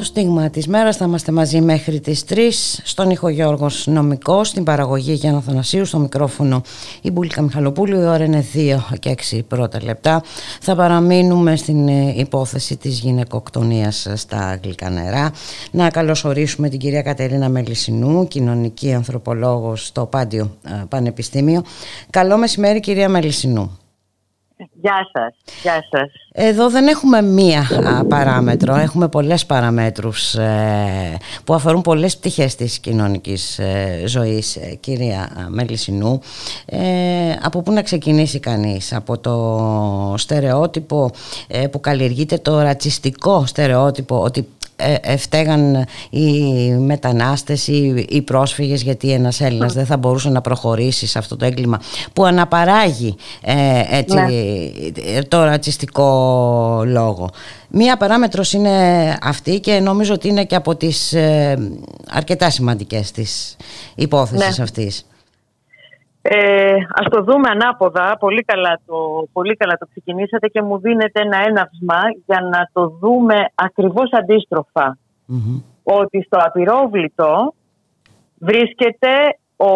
Το στίγμα της μέρας θα είμαστε μαζί μέχρι τις 3 στον ήχο Γιώργος Νομικός, στην παραγωγή Γιάννα Θανασίου, στο μικρόφωνο η Μπουλίκα Μιχαλοπούλου, η ώρα είναι 2 και 6 πρώτα λεπτά. Θα παραμείνουμε στην ε, υπόθεση της γυναικοκτονίας στα αγγλικά νερά. Να καλωσορίσουμε την κυρία Κατερίνα Μελισσινού, κοινωνική ανθρωπολόγος στο Πάντιο ε, Πανεπιστήμιο. Καλό μεσημέρι κυρία Μελισσινού. Γεια σας, γεια σας. Εδώ δεν έχουμε μία α, παράμετρο, έχουμε πολλές παραμέτρους ε, που αφορούν πολλές πτυχές της κοινωνικής ε, ζωής, ε, κυρία α, Μελισσινού. Ε, από πού να ξεκινήσει κανείς, από το στερεότυπο ε, που καλλιεργείται, το ρατσιστικό στερεότυπο ότι ε, ε, φταίγαν οι μετανάστες ή οι πρόσφυγες γιατί ένας Έλληνας δεν θα μπορούσε να προχωρήσει σε αυτό το έγκλημα που αναπαράγει ε, έτσι, Ναι. το ρατσιστικό λόγο. Μία παράμετρος είναι αυτή και νομίζω ότι είναι και από τις ε, αρκετά σημαντικές της υπόθεσης Ναι. αυτής. Ε, ας το δούμε ανάποδα. Πολύ καλά, το, πολύ καλά το ξεκινήσατε και μου δίνετε ένα έναυσμα για να το δούμε ακριβώς αντίστροφα. Μμμ. Ότι στο απειρόβλητο βρίσκεται ο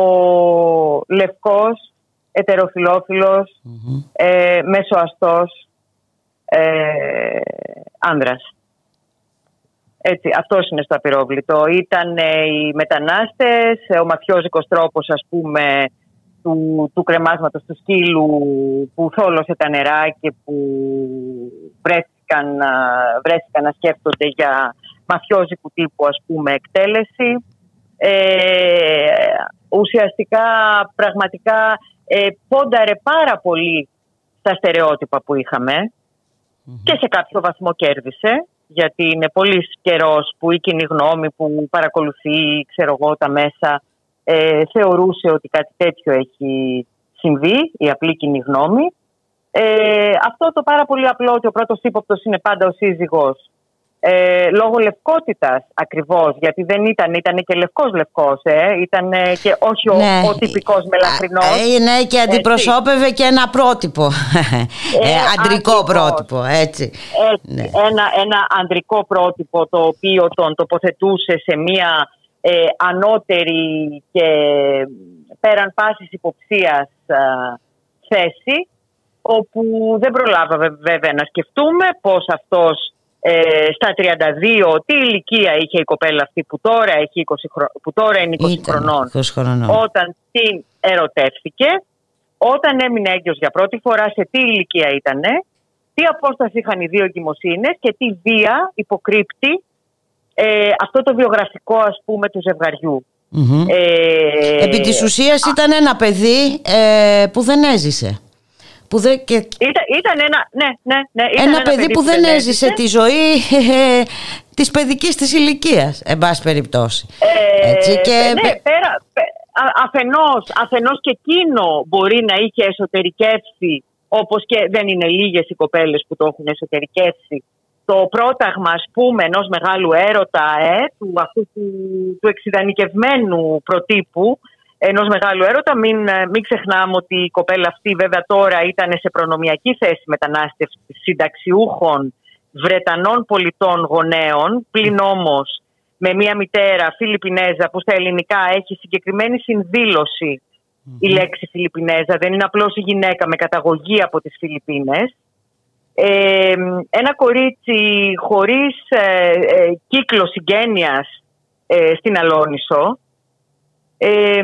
λευκός, ετεροφιλόφιλος, Μμμ. ε, μεσοαστός ε, άνδρας. Έτσι, αυτός είναι στο απειρόβλητο. Ήταν ε, οι μετανάστες, ε, ο μαφιόζικος τρόπος ας πούμε του, του κρεμάσματος του σκύλου που θόλωσε τα νερά και που βρέθηκαν, να- βρέθηκαν να σκέφτονται για μαφιόζικου τύπου ας πούμε εκτέλεση. Ε, ουσιαστικά πραγματικά ε, πόνταρε πάρα πολύ στα στερεότυπα που είχαμε και σε κάποιο βαθμό κέρδισε γιατί είναι πολύ καιρός που η κοινή γνώμη που παρακολουθεί ξέρω εγώ, τα μέσα ε, θεωρούσε ότι κάτι τέτοιο έχει συμβεί, η απλή κοινή γνώμη. Ε, αυτό το πάρα πολύ απλό ότι ο πρώτος ύποπτος είναι πάντα ο σύζυγος ε, λόγω λευκότητας ακριβώς, γιατί δεν ήταν, ήταν και λευκός λευκός, ε, ήταν και όχι ο, Ναι. ο τυπικός μελαχρινός. Ε, ναι, και αντιπροσώπευε και ένα πρότυπο. Ε, αντρικό ακριβώς. πρότυπο, έτσι. Έτσι, Ναι. ένα, ένα ανδρικό πρότυπο το οποίο τον τοποθετούσε σε μια ε, ανώτερη και πέραν πάσης υποψίας α, θέση όπου δεν προλάβαμε βέβαια να σκεφτούμε πως αυτός ε, στα 32 τι ηλικία είχε η κοπέλα αυτή που τώρα, έχει 20 χρο... που τώρα είναι 20 Ήταν χρονών 20 χρονών. όταν την ερωτεύτηκε, όταν έμεινε έγκυος για πρώτη φορά, σε τι ηλικία ήτανε, τι απόσταση είχαν οι δύο εγκυμοσύνες και τι βία υποκρύπτει ε, αυτό το βιογραφικό ας πούμε του ζευγαριού. Μμμ. Ε, Επί της ουσίας ήταν ένα παιδί ε, που δεν έζησε. Που δεν, και Ήταν, ήταν ένα, ναι, ναι, ναι, ήταν ένα, παιδί που δεν έζησε τη ζωή ε, της παιδικής της ηλικίας, εν πάση περιπτώσει. Ε, Έτσι, και ναι, πέρα, πε- α- αφενός, αφενός και εκείνο μπορεί να είχε εσωτερικεύσει όπως και δεν είναι λίγες οι κοπέλες που το έχουν εσωτερικεύσει το πρόταγμα ας πούμε ενός μεγάλου έρωτα ε, του, αυτού του, του εξειδανικευμένου προτύπου ενός μεγάλου έρωτα μην, ε, μην ξεχνάμε ότι η κοπέλα αυτή βέβαια τώρα ήταν σε προνομιακή θέση μετανάστευση συνταξιούχων Βρετανών πολιτών γονέων πλην όμως με μια μητέρα Φιλιππινέζα που στα ελληνικά έχει συγκεκριμένη συνδήλωση η λέξη Φιλιππινέζα. Δεν είναι απλώς η γυναίκα με καταγωγή από τις Φιλιππίνες. Ε, ένα κορίτσι χωρίς ε, ε, κύκλο συγγένειας ε, στην Αλόνισο ε,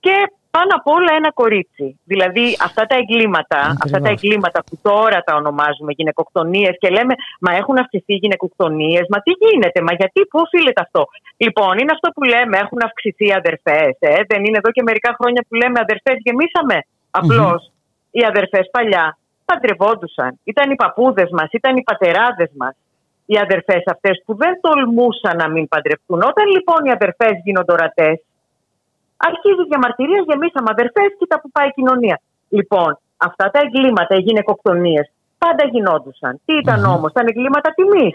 και πάνω απ' όλα ένα κορίτσι. Δηλαδή αυτά τα εγκλήματα, Ακριβώς. αυτά τα εγκλήματα που τώρα τα ονομάζουμε γυναικοκτονίες και λέμε μα έχουν αυξηθεί οι γυναικοκτονίες, μα τι γίνεται, μα γιατί, πού οφείλεται αυτό; Λοιπόν, είναι αυτό που λέμε, έχουν αυξηθεί οι αδερφές. Ε; Δεν είναι εδώ και μερικά χρόνια που λέμε αδερφές γεμίσαμε. Απλώς οι αδερφές παλιά παντρευόντουσαν. Ήταν οι παππούδες μας, ήταν οι πατεράδες μας οι αδερφές αυτές που δεν τολμούσαν να μην παντρευτούν. Όταν λοιπόν οι αδερφές γίνονται ορατές, αρχίζει διαμαρτυρία, γεμίσαμε αδερφές, κοίτα που πάει η κοινωνία. Λοιπόν, αυτά τα εγκλήματα, οι γυναικοκτονίες, πάντα γινόντουσαν. Τι ηταν όμως, ήταν εγκλήματα τιμής.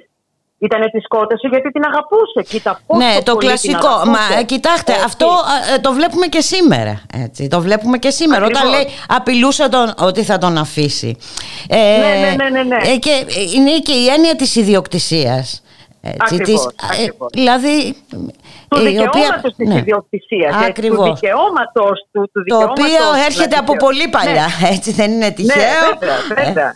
Ήταν της σκότωσε γιατί την αγαπούσε. Κοίτα πόσο Ναι, το πολύ κλασικό. Την αγαπούσε. Μα ε, κοιτάξτε, Έτσι. αυτό ε, το βλέπουμε και σήμερα. Έτσι. Το βλέπουμε και σήμερα. Όταν Ακριβώς. λέει απειλούσε τον, ότι θα τον αφήσει. Ε, Ναι, ναι, ναι, ναι, ναι. ε, και είναι και η έννοια της ιδιοκτησίας. Έτσι, Ακριβώς, της- ακριβώς. δηλαδή. Του η δικαιώματος της ναι. ιδιοκτησίας. Του Ακριβώς. δικαιώματος του. του Το δικαιώματος οποίο να έρχεται από δικαιω- πολύ παλιά. Ναι. Έτσι δεν είναι τυχαίο. Ναι, βέβαια, βέβαια.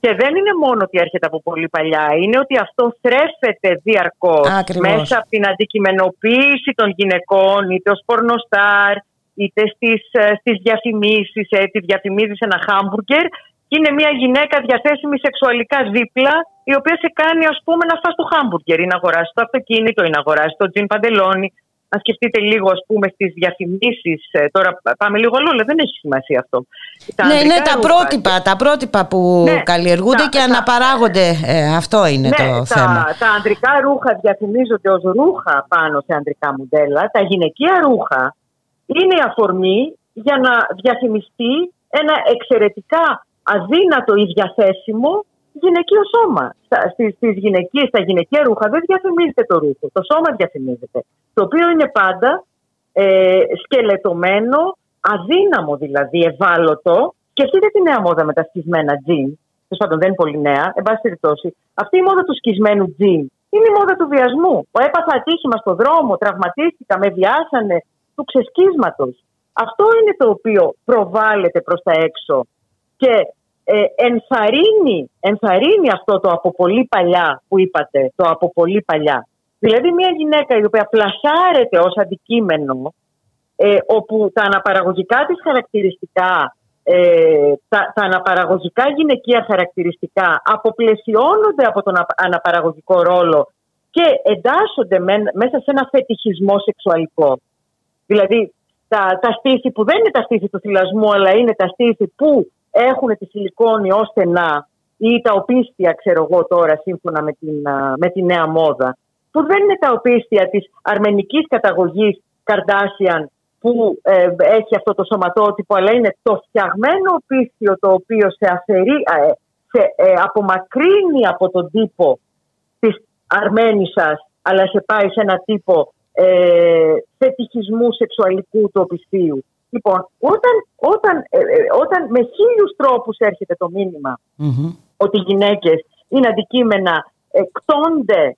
Και δεν είναι μόνο ότι έρχεται από πολύ παλιά, είναι ότι αυτό θρέφεται διαρκώς Ακριβώς. μέσα από την αντικειμενοποίηση των γυναικών, είτε ως πορνοστάρ, είτε στις, ε, στις διαφημίσεις, έτσι, διαφημίζεις ένα χάμπουργκερ και είναι μια γυναίκα διαθέσιμη σεξουαλικά δίπλα, η οποία σε κάνει ας πούμε να φας το χάμπουργκερ ή να αγοράσει το αυτοκίνητο ή να αγοράσει το τζιν παντελόνι. Αν σκεφτείτε λίγο ας πούμε στις διαφημίσεις, ε, τώρα πάμε λίγο αλλού, αλλά δεν έχει σημασία αυτό. Τα Ναι, είναι ανδρικά τα ρούχα, πρότυπα, τα πρότυπα που Ναι, καλλιεργούνται τα- και τα- αναπαράγονται. Ε, αυτό είναι ναι, το τα, θέμα. τα ανδρικά ρούχα διαφημίζονται ως ρούχα πάνω σε ανδρικά μοντέλα. Τα γυναικεία ρούχα είναι η αφορμή για να διαφημιστεί ένα εξαιρετικά αδύνατο ή διαθέσιμο γυναικείο σώμα. Στα, στις, στις γυναικείες, στα γυναικεία ρούχα δεν διαφημίζεται το ρούχο, το σώμα διαφημίζεται. Το οποίο είναι πάντα ε, σκελετωμένο, αδύναμο δηλαδή, ευάλωτο. Σκεφτείτε τη νέα μόδα με τα σκισμένα τζιν. Τέλος πάντων, δεν είναι πολύ νέα. Εν πάση περιπτώσει, αυτή η μόδα του σκισμένου τζιν είναι η μόδα του βιασμού. Ο έπαθα ατύχημα στο δρόμο, τραυματίστηκα, με βιάσανε, του ξεσκίσματος. Αυτό είναι το οποίο προβάλλεται προς τα έξω και ε, ενθαρρύνει, ενθαρρύνει αυτό το από πολύ παλιά που είπατε, το από πολύ παλιά. Δηλαδή μια γυναίκα η οποία πλασάρεται ως αντικείμενο ε, όπου τα αναπαραγωγικά της χαρακτηριστικά, ε, τα, τα αναπαραγωγικά γυναικεία χαρακτηριστικά αποπλαισιώνονται από τον απ- αναπαραγωγικό ρόλο και εντάσσονται μεν- μέσα σε ένα φετιχισμό σεξουαλικό. Δηλαδή τα, τα στήθη που δεν είναι τα στήθη του θυλασμού αλλά είναι τα στήθη που έχουν τη σιλικόνη ως στενά ή τα οπίστια ξέρω εγώ τώρα σύμφωνα με την, α, με τη νέα μόδα που δεν είναι τα οπίστια της αρμενικής καταγωγής Καρδάσιαν που ε, έχει αυτό το σωματότυπο αλλά είναι το φτιαγμένο οπίστιο το οποίο σε, αφαιρεί, ε, σε ε, απομακρύνει από τον τύπο της Αρμένισσας αλλά σε πάει σε ένα τύπο ε, φετιχισμού σεξουαλικού του οπισθίου. Λοιπόν, όταν, όταν, ε, ε, όταν με χίλιους τρόπους έρχεται το μήνυμα Μμμ. ότι οι γυναίκες είναι αντικείμενα, εκτώνται,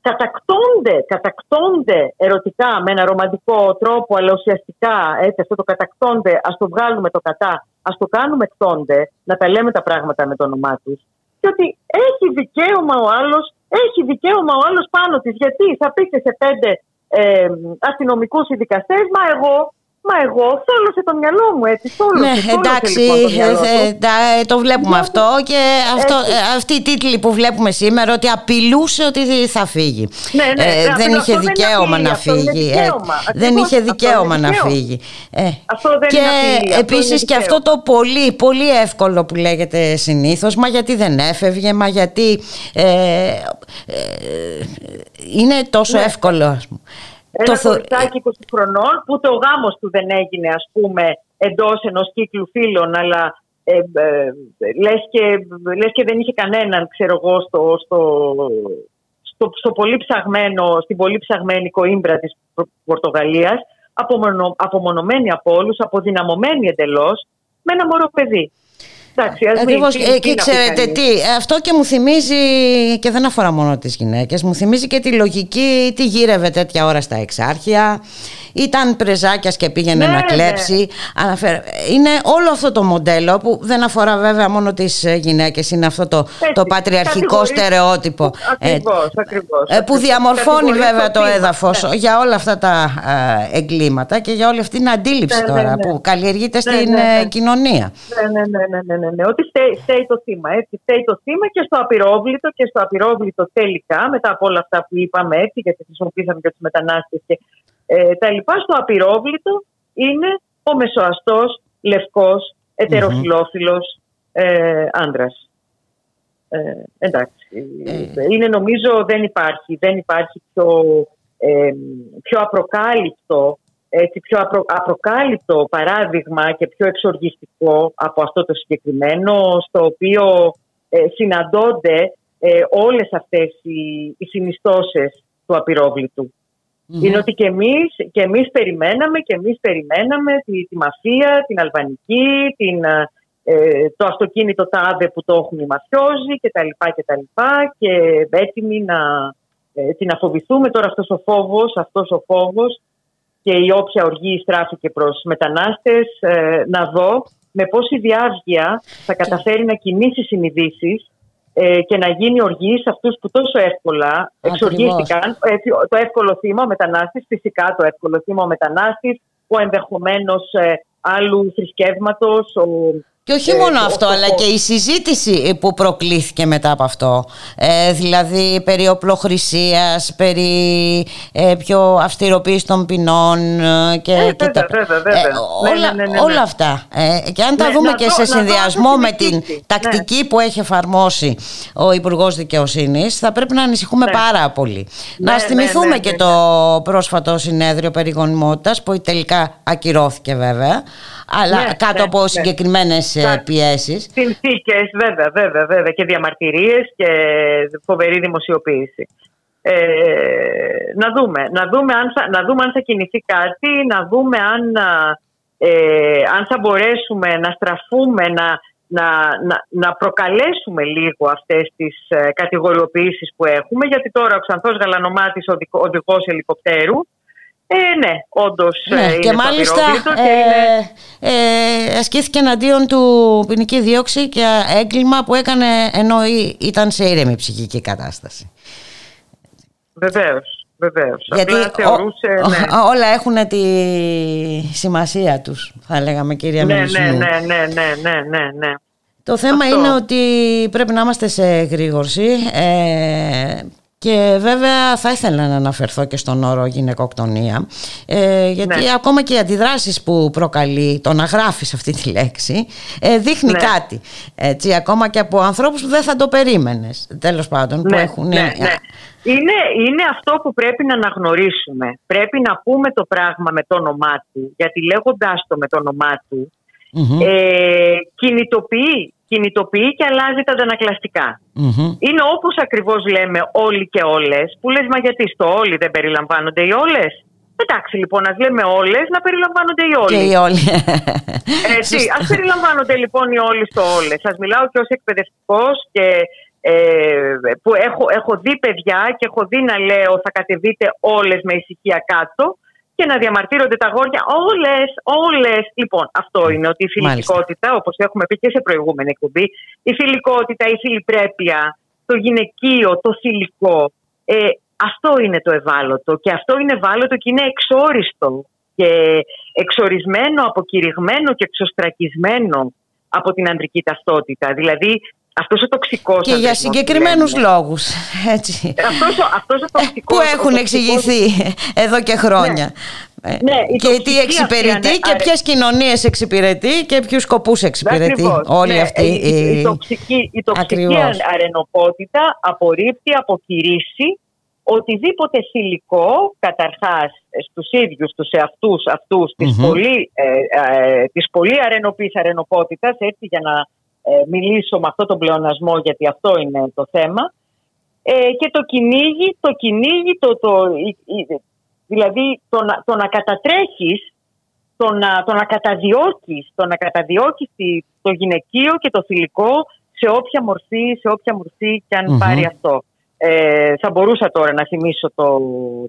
κατακτώνται, κατακτώνται ερωτικά με ένα ρομαντικό τρόπο, αλλά ουσιαστικά έτσι, αυτό το κατακτώνται, ας το βγάλουμε το κατά, ας το κάνουμε εκτώνται, να τα λέμε τα πράγματα με το όνομά τους. Και ότι έχει δικαίωμα ο άλλος, έχει δικαίωμα ο άλλος πάνω της. Γιατί θα πείτε σε πέντε ε, αστυνομικούς ή δικαστές, μα εγώ Μα εγώ θόλωσε το μυαλό μου έτσι. Θόλωσε, Ναι, θόλωσε, εντάξει, λοιπόν, το μυαλό ε, του. ε, τα- ε, το βλέπουμε Ναι. αυτό και αυτό, Έτσι. ε, αυτοί οι τίτλοι που βλέπουμε σήμερα ότι απειλούσε ότι θα φύγει. Ναι, ναι, Ε, ναι, δεν αυτό είχε δεν είναι δικαίωμα απειλή, να αυτό είναι φύγει. ε, δικαίωμα. δεν Ακριβώς, είχε αυτό είναι δικαίωμα να δικαίωμα. φύγει. Ε, Αυτό δεν και είναι απειλή, αυτό επίσης είναι και αυτό δικαίωμα. το πολύ, πολύ εύκολο που λέγεται συνήθως, μα γιατί δεν έφευγε, μα γιατί ε, ε, είναι τόσο Ναι. εύκολο. ας πούμε. Ένα Το θο- κοριτσάκι 20 χρονών που το γάμος του δεν έγινε ας πούμε εντός ενός κύκλου φίλων αλλά ε, ε, λες, και, λες και δεν είχε κανέναν ξέρω εγώ στο, στο, στο, στο πολύ ψαγμένο, στην πολύ ψαγμένη κοίμπρα της Πορ- Πορτογαλίας απομονω, απομονωμένη από όλους, αποδυναμωμένη εντελώς με ένα μωρό παιδί. Εντάξει, ας μην- Ακριβώς. τι- Ε, τι και να πει ξέρετε κανείς. τι, αυτό και μου θυμίζει και δεν αφορά μόνο τις γυναίκες, μου θυμίζει και τη λογική τι γύρευε τέτοια ώρα στα εξάρχεια, ήταν πρεζάκιας και πήγαινε Ναι, να ναι. κλέψει. Αναφέρε- Είναι όλο αυτό το μοντέλο που δεν αφορά βέβαια μόνο τις ε, γυναίκες, είναι αυτό το, Έτσι, το πατριαρχικό κατηγορείς- στερεότυπο. Ακριβώς, ακριβώς, ε, που ακριβώς. διαμορφώνει Κατηγορείς βέβαια το θύμα, έδαφος ναι. για όλα αυτά τα ε, εγκλήματα και για όλη αυτή την αντίληψη Ναι, ναι, τώρα ναι. που καλλιεργείται Ναι, στην ναι, ναι. ε, κοινωνία. Ναι, ναι, ναι, ναι, ναι, ναι, ναι. Ότι φταίει, φταίει το θύμα. Έτσι. Φταίει το θύμα και στο απειρόβλητο και στο απειρόβλητο τελικά, μετά από όλα αυτά που είπαμε έτσι, γιατί χρησιμοποίησαμε και τους μετανάστες και ε, τα λοιπά, στο απειρόβλητο είναι ο μεσοαστός, λευκός, ετεροφιλόφιλος, ε, άντρας. Ε, εντάξει. Ε. Είναι νομίζω δεν υπάρχει, δεν υπάρχει πιο, ε, πιο απροκάλυπτο έτσι, πιο απρο, απροκάλυπτο παράδειγμα και πιο εξοργιστικό από αυτό το συγκεκριμένο στο οποίο ε, συναντώνται ε, όλες αυτές οι, οι συνιστώσεις του απειροβλητου Είναι ότι και εμείς, και εμείς περιμέναμε και εμείς περιμέναμε τη, τη μαφία, την αλβανική, την, ε, το αυτοκίνητο τάδε που το έχουν οι μαφιόζοι και τα λοιπά και τα λοιπά και έτοιμοι να, έτσι, να φοβηθούμε. Τώρα αυτός ο φόβος, αυτός ο φόβος και η όποια οργή στράφηκε προς μετανάστες ε, να δω με πόση διάβγεια θα καταφέρει να κινήσει συνειδήσεις ε, και να γίνει οργή σε αυτούς που τόσο εύκολα εξοργίστηκαν. Έτσι, το εύκολο θύμα ο μετανάστης, φυσικά το εύκολο θύμα ο μετανάστης, ο ενδεχομένως ε, άλλου θρησκεύματος, ο και όχι Ε, μόνο το- αυτό, το- αλλά και η συζήτηση που προκλήθηκε μετά από αυτό. Ε, δηλαδή περί οπλοχρησίας, περί ε, πιο αυστηροποίησης των ποινών ε, και, Ε, και βέβαια, βέβαια, βέβαια. Ναι, όλα, ναι, ναι, ναι, ναι. όλα αυτά. Ε, και αν τα Ναι, δούμε να και δω- σε να δω αν συνδυασμό θα με την συνεχίσει. τακτική που έχει εφαρμόσει ο Υπουργός Δικαιοσύνης, θα πρέπει να ανησυχούμε πάρα πολύ. Ναι, να θυμηθούμε ναι, ναι, και ναι, το πρόσφατο συνέδριο περί γονιμότητας, που τελικά ακυρώθηκε βέβαια, αλλά Ναι, κάτω ναι, από ναι. συγκεκριμένες ε, Κα- πιέσεις. Συνθήκες, βέβαια, βέβαια, βέβαια. Και διαμαρτυρίες και φοβερή δημοσιοποίηση. Ε, να δούμε, να δούμε, αν θα, να δούμε αν θα κινηθεί κάτι, να δούμε αν, α, ε, αν θα μπορέσουμε να στραφούμε, να, να, να, να προκαλέσουμε λίγο αυτές τις ε, κατηγοριοποιήσεις που έχουμε, γιατί τώρα ο Ξανθός Γαλανομάτης, οδικό- οδηγός ελικοπτέρου, ε, ναι, όντως ε, Ναι, είναι και στο μάλιστα απειρόβλητο και είναι... ε, ε, ασκήθηκε εναντίον του ποινική δίωξη για έγκλημα που έκανε ενώ ή- ήταν σε ήρεμη ψυχική κατάσταση. Βεβαίως, βεβαίως. Γιατί Απλά θεωρούσε... ο- ναι. ο- όλα έχουν τη σημασία τους, θα λέγαμε κυρία Ναι, Μελισσινού. ναι, ναι, ναι, ναι, ναι, ναι, ναι. Το θέμα Αυτό. είναι ότι πρέπει να είμαστε σε γρήγορση ε, και βέβαια θα ήθελα να αναφερθώ και στον όρο γυναικοκτονία ε, γιατί Ναι. ακόμα και οι αντιδράσεις που προκαλεί το να γράφεις αυτή τη λέξη ε, δείχνει Ναι. κάτι έτσι, ακόμα και από ανθρώπους που δεν θα το περίμενες τέλος πάντων που Ναι, έχουν ναι, ναι. Είναι, είναι αυτό που πρέπει να αναγνωρίσουμε. Πρέπει να πούμε το πράγμα με το όνομά του, γιατί λέγοντάς το με το όνομά του, Μμμ, ε, κινητοποιεί, κινητοποιεί και αλλάζει τα αντανακλαστικά. μμμ. Είναι όπως ακριβώς λέμε όλοι και όλες, που λες μα γιατί στο όλοι δεν περιλαμβάνονται οι όλες. Εντάξει λοιπόν, ας λέμε όλες να περιλαμβάνονται οι όλοι. Και οι όλοι Έτσι, Σωστά. ας περιλαμβάνονται λοιπόν οι όλοι στο όλες. Σας μιλάω και ως εκπαιδευτικός και ε, που έχω, έχω δει παιδιά και έχω δει να λέω θα κατεβείτε όλες με ησυχία κάτω και να διαμαρτύρονται τα γόρια όλες, όλες. Λοιπόν, αυτό είναι ότι η φιλικότητα, όπως έχουμε πει και σε προηγούμενη εκπομπή, η φιλικότητα, η φιλιπρέπεια, το γυναικείο, το θηλυκό, ε, αυτό είναι το ευάλωτο και αυτό είναι ευάλωτο και είναι εξόριστο και εξορισμένο, αποκηρυγμένο και εξωστρακισμένο από την ανδρική ταυτότητα. Δηλαδή αυτός ο τοξικός και για ανδρισμός που συγκεκριμένους λέμε. λόγους έτσι. Αυτός, ο- αυτός ο τοξικός, που ο έχουν τοξικός- εξηγηθεί εδώ και χρόνια. Ε, Ναι, η και τοξική τι εξυπηρετεί αυτή και ανε- ποιες κοινωνίες εξυπηρετεί και ποιους σκοπούς εξυπηρετεί. Ακριβώς. Όλη Ναι, αυτή η, η, η τοξική, η τοξική Ακριβώς. αρενοπότητα απορρίπτει, αποκηρύσει οτιδήποτε θηλυκό, καταρχάς στους ίδιους, τους εαυτούς αυτούς της, Μμμ. πολύ, ε, ε, της πολύ αρενοπής αρενοπότητας, έτσι για να ε, μιλήσω με αυτό τον πλεονασμό γιατί αυτό είναι το θέμα, ε, και το κυνήγι, το κυνήγι, το, το, η- η- δηλαδή το να, το να κατατρέχεις το να, το να καταδιώκεις, το να καταδιώκεις τη- το γυναικείο και το θηλυκό σε όποια μορφή, σε όποια μορφή και αν Μμμ. πάρει αυτό. Ε, θα μπορούσα τώρα να θυμίσω το,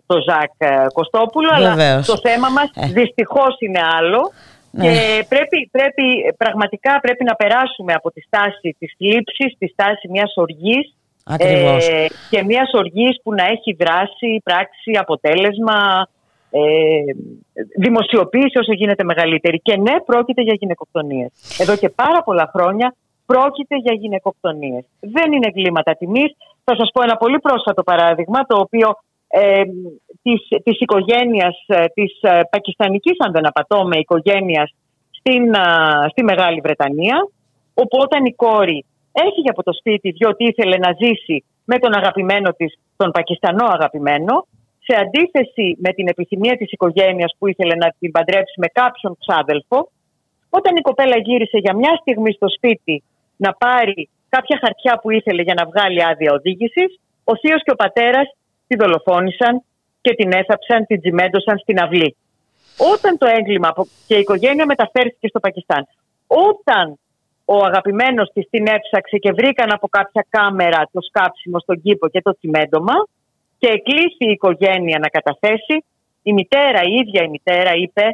το Ζακ ε, Κωστόπουλο, αλλά Βεβαίως. το θέμα μας Ε. δυστυχώς είναι άλλο. Ναι. Και πρέπει, πρέπει, πραγματικά πρέπει να περάσουμε από τη στάση της θλίψης, τη στάση μιας οργής Ακριβώς. ε, και μιας οργής που να έχει δράση, πράξη, αποτέλεσμα, ε, δημοσιοποίηση όσο γίνεται μεγαλύτερη. Και ναι, πρόκειται για γυναικοκτονίες. Εδώ και πάρα πολλά χρόνια πρόκειται για γυναικοκτονίες. Δεν είναι εγκλήματα τιμής. Θα σας πω ένα πολύ πρόσφατο παράδειγμα, το οποίο ε, της, της οικογένειας, ε, της ε, πακιστανικής, αν δεν απατώ, με οικογένειας στην, α, στη Μεγάλη Βρετανία, όπου όταν η κόρη έφυγε από το σπίτι διότι ήθελε να ζήσει με τον αγαπημένο της, τον Πακιστανό αγαπημένο, σε αντίθεση με την επιθυμία της οικογένειας που ήθελε να την παντρέψει με κάποιον ξάδελφο, όταν η κοπέλα γύρισε για μια στιγμή στο σπίτι να πάρει κάποια χαρτιά που ήθελε για να βγάλει άδεια οδήγησης, ο θείος και ο πατέρας τη δολοφόνησαν και την έθαψαν, την τσιμέντωσαν στην αυλή. Όταν το έγκλημα από- και η οικογένεια μεταφέρθηκε στο Πακιστάν, όταν ο αγαπημένος της την έψαξε και βρήκαν από κάποια κάμερα το σκάψιμο στον κήπο και το τσιμέντομα και εκλήθη η οικογένεια να καταθέσει, η μητέρα, η ίδια η μητέρα είπε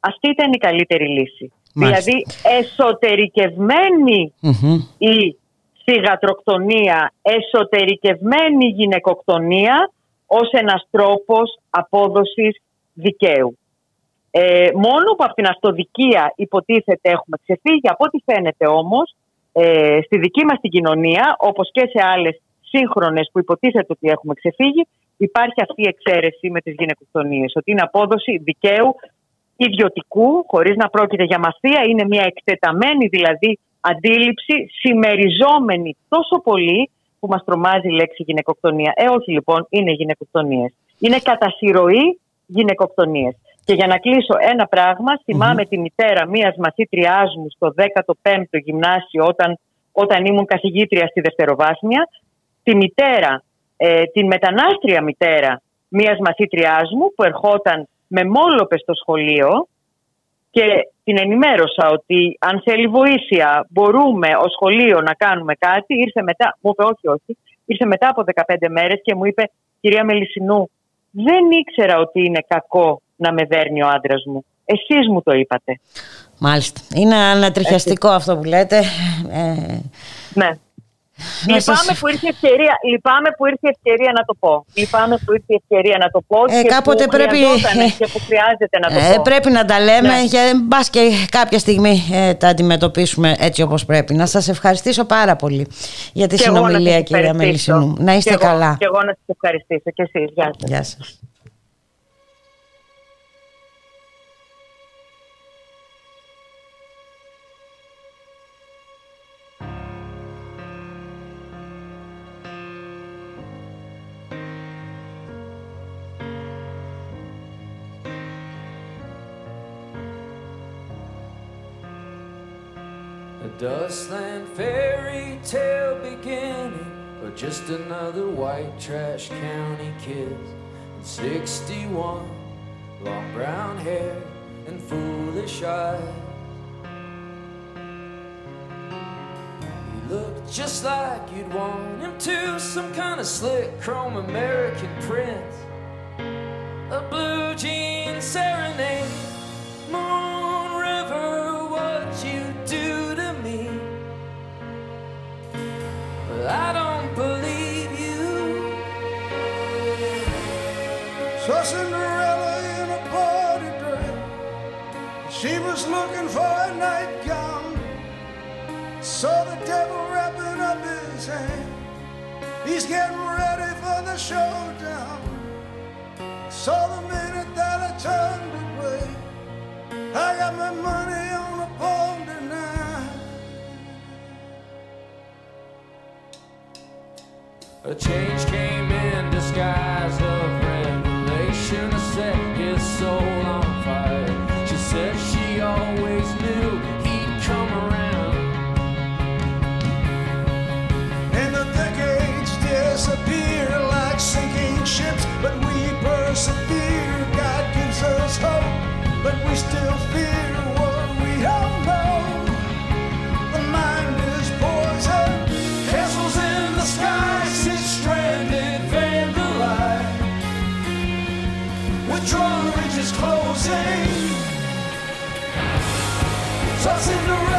αυτή ήταν η καλύτερη λύση. Μάλιστα. Δηλαδή εσωτερικευμένη Μμμ. η θυγατροκτονία, εσωτερικευμένη γυναικοκτονία ως ένας τρόπος απόδοσης δικαίου. Ε, μόνο που από την αυτοδικία υποτίθεται έχουμε ξεφύγει, από ό,τι φαίνεται όμως, ε, στη δική μας την κοινωνία, όπως και σε άλλες σύγχρονες που υποτίθεται ότι έχουμε ξεφύγει, υπάρχει αυτή η εξαίρεση με τις γυναικοκτονίες, ότι είναι απόδοση δικαίου ιδιωτικού, χωρίς να πρόκειται για μαθία, είναι μια εκτεταμένη δηλαδή αντίληψη, συμμεριζόμενη τόσο πολύ που μας τρομάζει η λέξη γυναικοκτονία. Ε, όχι λοιπόν, είναι γυναικοκτονίες. Είναι κατά συρροή γυναικοκτονίες. Και για να κλείσω ένα πράγμα, θυμάμαι τη μητέρα μίας μαθήτριάς μου στο 15ο γυμνάσιο όταν, όταν ήμουν καθηγήτρια στη δευτεροβάθμια, τη μητέρα, ε, την μετανάστρια μητέρα μίας μαθήτριάς μου που ερχόταν με μόλοπες στο σχολείο και την ενημέρωσα ότι αν θέλει βοήθεια μπορούμε ως σχολείο να κάνουμε κάτι. Ήρθε μετά, μου είπε όχι, όχι. Ήρθε μετά από 15 μέρες και μου είπε κυρία Μελισσινού δεν ήξερα ότι είναι κακό να με δέρνει ο άντρας μου. Εσείς μου το είπατε. Μάλιστα. Είναι ανατριχιαστικό αυτό που λέτε. Ε, Ναι. Να Λυπάμαι σας- που, ήρθε ευκαιρία, λυπάμαι που ήρθε ευκαιρία να το πω. Λυπάμαι που ήρθε ευκαιρία να το πω Ε, και κάποτε που πρέπει- χρειαζότανε και που χρειάζεται να το ε, πω. πρέπει να τα λέμε Ναι. και μπας και κάποια στιγμή ε, τα αντιμετωπίσουμε έτσι όπως πρέπει. Να σας ευχαριστήσω πάρα πολύ για τη Και εγώ να συνομιλία σας κυρία ευχαριστήσω. Μελισσινού. Να είστε Και εγώ- καλά. Και εγώ να σας ευχαριστήσω και εσείς. Γεια σας. Dustland fairy tale beginning, or just another white trash county kid. 61, long brown hair and foolish eyes. He looked just like you'd want him to, some kind of slick chrome American prince. A blue jean serenade. Moon River, I don't believe you. Saw Cinderella in a party dress. She was looking for a nightgown. Saw the devil wrapping up his hand. He's getting ready for the showdown. Saw the minute that I turned away. I got my money on a pawn tonight. A change came in disguise of revelation to set his soul on fire. She said she always knew he'd come around. And the decades disappear like sinking ships, but we persevere. God gives us hope, but we still fear tossing around.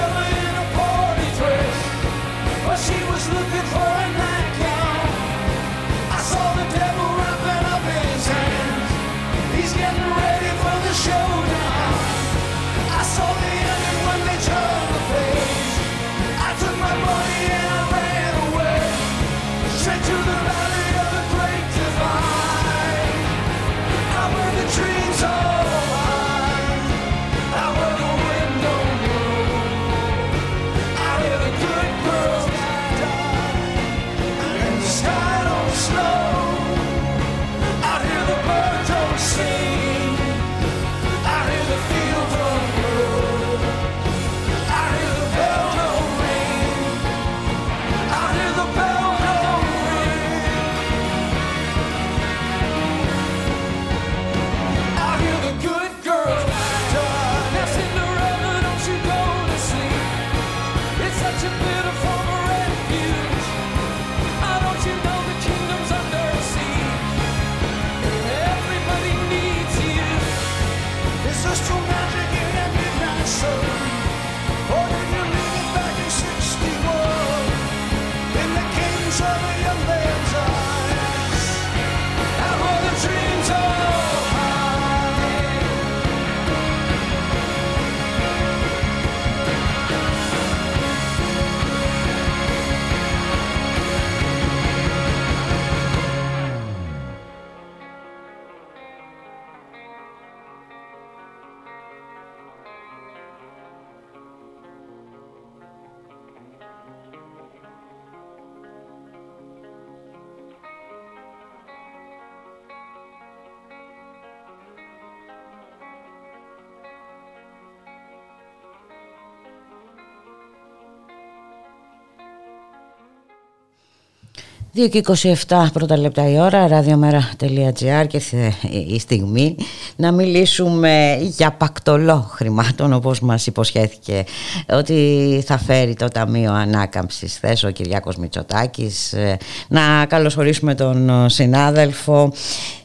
2 και 27 πρώτα λεπτά η ώρα, radiomera.gr και ήρθε η στιγμή να μιλήσουμε για πακτολό χρημάτων όπως μας υποσχέθηκε ότι θα φέρει το Ταμείο Ανάκαμψης θέση ο Κυριάκος Μητσοτάκης ε, να καλωσορίσουμε τον ε, συνάδελφο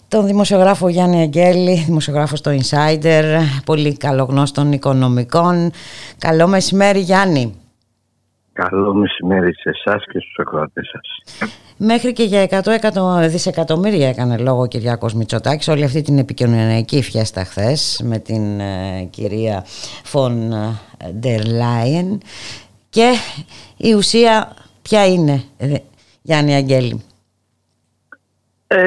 τον δημοσιογράφο Γιάννη Αγγέλη, δημοσιογράφος στο Insider, πολύ καλογνώστων οικονομικών. Καλό μεσημέρι Γιάννη. Καλό μεσημέρι σε εσάς και στους ακροατές σας. Μέχρι και για 100 εκατο- δισεκατομμύρια έκανε λόγο ο Κυριάκος Μητσοτάκης όλη αυτή την επικοινωνιακή φιέστα χθες με την ε, κυρία Φον Ντερ Λάιεν και η ουσία ποια είναι ε, Γιάννη Αγγέλη; Ε,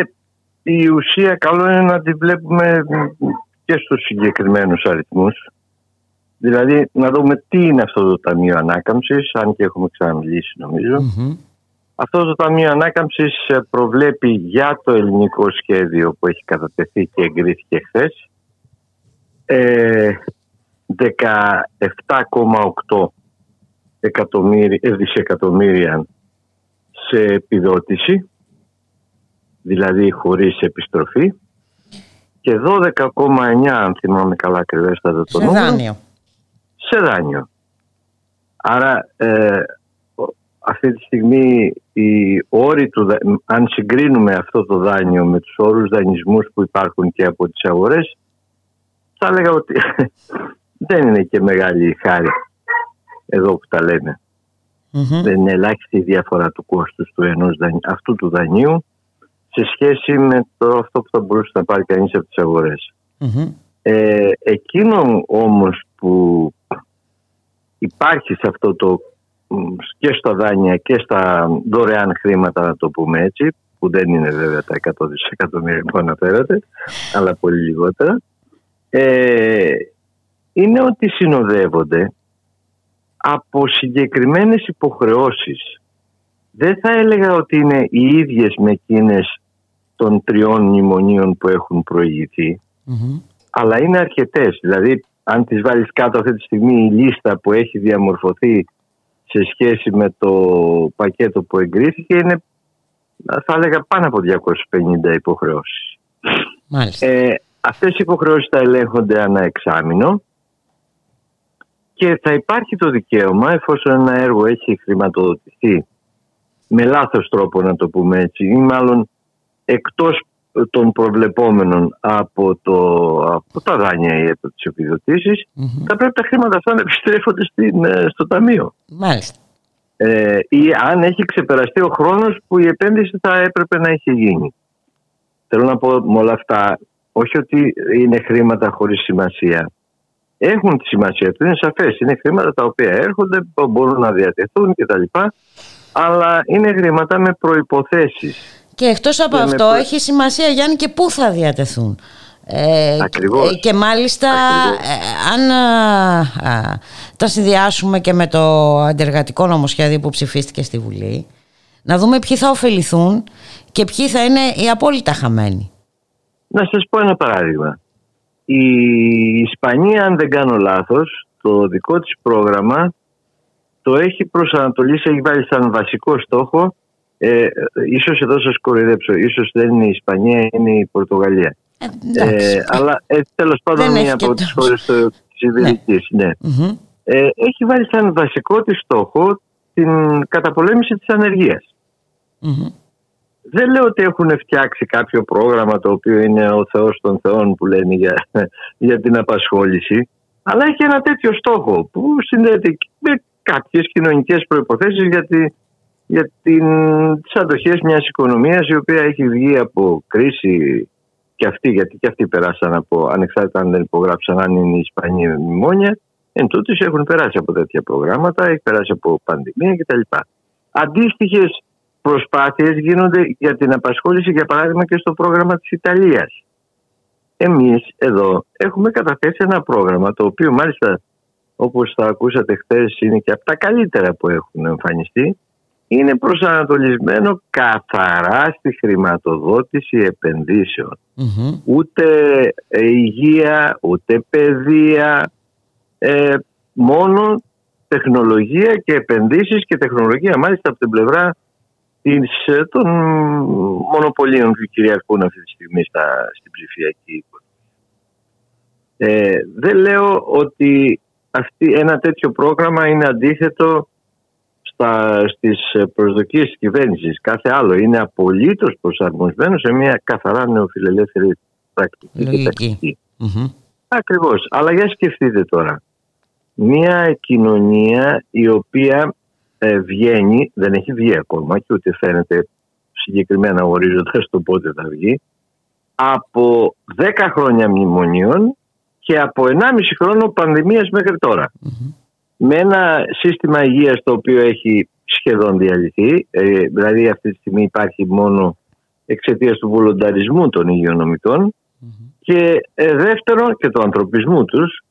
η ουσία καλό είναι να τη βλέπουμε και στους συγκεκριμένους αριθμούς. Δηλαδή να δούμε τι είναι αυτό το Ταμείο Ανάκαμψης, αν και έχουμε ξαναμιλήσει νομίζω. Αυτό το Ταμείο Ανάκαμψης ε, προβλέπει για το ελληνικό σχέδιο που έχει κατατεθεί και εγκρίθηκε χθες ε, 17,8 εκατομμύρια, ε, δισεκατομμύρια σε επιδότηση, δηλαδή χωρίς επιστροφή και 12,9 αν θυμάμαι καλά ακριβέστατα το σε νούμερο, δάνειο. Σε δάνειο. Άρα ε, ο- αυτή τη στιγμή οι όροι του, δα- αν συγκρίνουμε αυτό το δάνειο με τους όρους δανεισμούς που υπάρχουν και από τις αγορές θα έλεγα ότι δεν είναι και μεγάλη χάρη εδώ που τα λέμε. Δεν είναι ελάχιστη η διαφορά του κόστους του ενός δανει- αυτού του δανείου σε σχέση με το, αυτό που θα μπορούσε να πάρει κανείς από τις αγορές. Ε, εκείνο όμως που υπάρχει σε αυτό το μ, και στα δάνεια και στα δωρεάν χρήματα να το πούμε έτσι που δεν είναι βέβαια τα 100 δισεκατομμύρια που αναφέρατε αλλά πολύ λιγότερα ε, είναι ότι συνοδεύονται από συγκεκριμένες υποχρεώσεις. Δεν θα έλεγα ότι είναι οι ίδιες με εκείνες των τριών μνημονίων που έχουν προηγηθεί αλλά είναι αρκετές. Δηλαδή, αν τις βάλεις κάτω αυτή τη στιγμή η λίστα που έχει διαμορφωθεί σε σχέση με το πακέτο που εγκρίθηκε είναι, θα έλεγα, πάνω από 250 υποχρεώσεις. Μάλιστα. Ε, αυτές οι υποχρεώσεις θα ελέγχονται ανά εξάμηνο και θα υπάρχει το δικαίωμα, εφόσον ένα έργο έχει χρηματοδοτηθεί με λάθος τρόπο να το πούμε έτσι, ή μάλλον εκτός των προβλεπόμενων από, το, από τα δάνεια ή από τις επιδοτησεις θα πρέπει τα χρήματα αυτά να επιστρέφονται στην, ε, στο ταμείο. Μάλιστα. Ε, ή αν έχει ξεπεραστεί ο χρόνος που η επένδυση θα έπρεπε να έχει γίνει. Θέλω να πω με όλα αυτά, όχι ότι είναι χρήματα χωρίς σημασία. Έχουν τη σημασία του, είναι σαφές. Είναι χρήματα τα οποία έρχονται, μπορούν να διατεθούν κτλ. Αλλά είναι χρήματα με προϋποθέσεις. Και εκτός από Και με αυτό προ- έχει σημασία Γιάννη και πού θα διατεθούν. Ε, Ακριβώς. ε, Και μάλιστα ε, αν α, α, τα συνδυάσουμε και με το αντεργατικό νομοσχέδιο που ψηφίστηκε στη Βουλή να δούμε ποιοι θα ωφεληθούν και ποιοι θα είναι οι απόλυτα χαμένοι. Να σας πω ένα παράδειγμα. Η Ισπανία, αν δεν κάνω λάθος, το δικό της πρόγραμμα το έχει προσανατολίσει, έχει βάλει σαν βασικό στόχο, ε, ίσως εδώ σας κοροϊδέψω, ίσως δεν είναι η Ισπανία, είναι η Πορτογαλία. Ε, αλλά ε, τέλος πάντων Δεν έχει μία και από τις τόσο. χώρες το- της Ιβηρικής, ναι. Μμμ. Ε, έχει βάλει σαν βασικό της στόχο στην καταπολέμηση της ανεργίας. Δεν λέω ότι έχουν φτιάξει κάποιο πρόγραμμα το οποίο είναι ο Θεός των Θεών που λένε για, για την απασχόληση, αλλά έχει ένα τέτοιο στόχο που συνδέεται με κάποιες κοινωνικές προϋποθέσεις για, τη, για την, τις αντοχές μιας οικονομίας η οποία έχει βγει από κρίση και αυτή, γιατί και αυτοί περάσαν από, ανεξάρτητα αν δεν υπογράψαν αν είναι η Ισπανία μνημόνια, εν τούτης έχουν περάσει από τέτοια προγράμματα, έχει περάσει από πανδημία κτλ. Αντίστοιχες προσπάθειες γίνονται για την απασχόληση, για παράδειγμα και στο πρόγραμμα της Ιταλίας. Εμείς εδώ έχουμε καταθέσει ένα πρόγραμμα το οποίο μάλιστα όπως θα ακούσατε χθες είναι και από τα καλύτερα που έχουν εμφανιστεί είναι προσανατολισμένο καθαρά στη χρηματοδότηση επενδύσεων. Ούτε ε, υγεία, ούτε παιδεία, ε, μόνο τεχνολογία και επενδύσεις και τεχνολογία μάλιστα από την πλευρά της, ε, των μονοπωλίων που κυριαρχούν αυτή τη στιγμή στα, στην ψηφιακή ε, δεν λέω ότι αυτή, ένα τέτοιο πρόγραμμα είναι αντίθετο στα, στις προσδοκίες της κυβέρνησης. Κάθε άλλο είναι απολύτως προσαρμοσμένο σε μια καθαρά νεοφιλελεύθερη πρακτική και τακτική. Ακριβώς. Αλλά για σκεφτείτε τώρα. Μια κοινωνία η οποία ε, βγαίνει, δεν έχει βγει ακόμα και ούτε φαίνεται συγκεκριμένα ορίζοντας το πότε θα βγει, από 10 χρόνια μνημονίων και από 1,5 χρόνο πανδημίας μέχρι Με ένα σύστημα υγείας το οποίο έχει σχεδόν διαλυθεί, ε, δηλαδή αυτή τη στιγμή υπάρχει μόνο εξαιτίας του βολονταρισμού των υγειονομικών και ε, δεύτερον και του ανθρωπισμού τους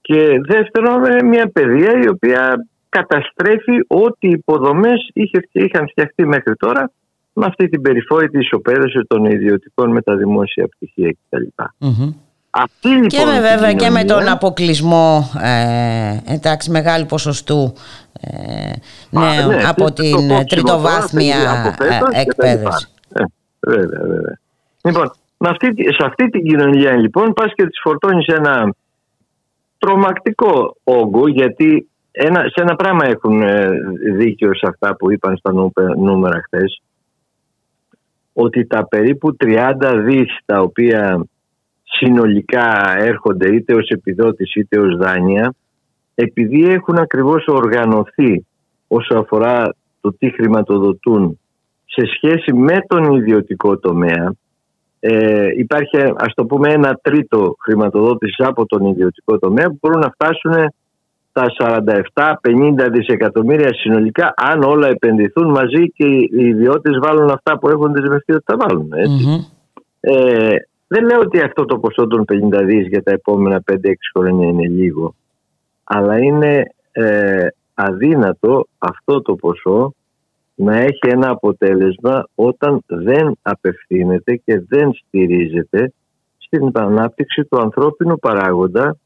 και δεύτερον ε, μια παιδεία η οποία καταστρέφει ό,τι υποδομές είχε, είχαν φτιαχτεί μέχρι τώρα με αυτή την περιφόρητη ισοπαίδωση των ιδιωτικών με τα δημόσια πτυχία κτλ. Αυτή, λοιπόν, και με, βέβαια και με τον αποκλεισμό ε, εντάξει μεγάλου ποσοστού ε, νέων ναι, από την τριτοβάθμια ε, εκπαίδευση. Ε, βέβαια, βέβαια. Λοιπόν, με αυτή, σε αυτή την κοινωνία λοιπόν πας και τις φορτώνεις ένα τρομακτικό όγκο γιατί ένα, σε ένα πράγμα έχουν ε, δίκιο σε αυτά που είπαν στα νούμερα χθες ότι τα περίπου 30 δις τα οποία συνολικά έρχονται είτε ως επιδότηση είτε ως δάνεια επειδή έχουν ακριβώς οργανωθεί όσο αφορά το τι χρηματοδοτούν σε σχέση με τον ιδιωτικό τομέα ε, υπάρχει ας το πούμε ένα τρίτο χρηματοδότηση από τον ιδιωτικό τομέα που μπορούν να φτάσουν τα 47-50 δισεκατομμύρια συνολικά αν όλα επενδυθούν μαζί και οι ιδιώτες βάλουν αυτά που έχουν δεσμευτεί ότι θα βάλουν. Ε, δεν λέω ότι αυτό το ποσό των 50 δις για τα επόμενα 5-6 χρόνια είναι λίγο αλλά είναι ε, αδύνατο αυτό το ποσό να έχει ένα αποτέλεσμα όταν δεν απευθύνεται και δεν στηρίζεται στην ανάπτυξη του ανθρώπινου παράγοντα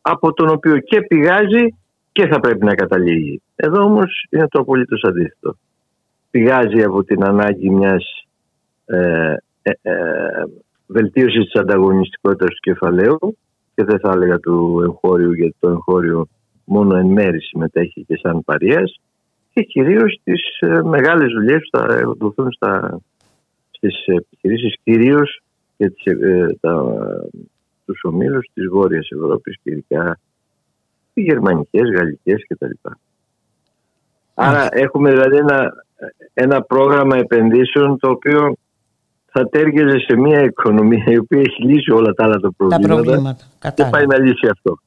από τον οποίο και πηγάζει και θα πρέπει να καταλήγει. Εδώ όμως είναι το απολύτως αντίθετο. Πηγάζει από την ανάγκη μιας ε, ε, ε, βελτίωσης της ανταγωνιστικότητας του κεφαλαίου και δεν θα έλεγα του εγχώριου γιατί το εγχώριο μόνο εν μέρη συμμετέχει και σαν παρείας και κυρίως τις ε, μεγάλες δουλειές που θα δοθούν στα, στις επιχειρήσεις κυρίως και τις, ε, τα, τους ομίλους της Βόρειας Ευρώπης και ειδικά οι γερμανικές, γαλλικές κτλ. Άρα έχουμε δηλαδή ένα, ένα πρόγραμμα επενδύσεων το οποίο θα τέργεζε σε μια οικονομία η οποία έχει λύσει όλα τα άλλα τα προβλήματα, τα προβλήματα. και πάει να λύσει αυτό.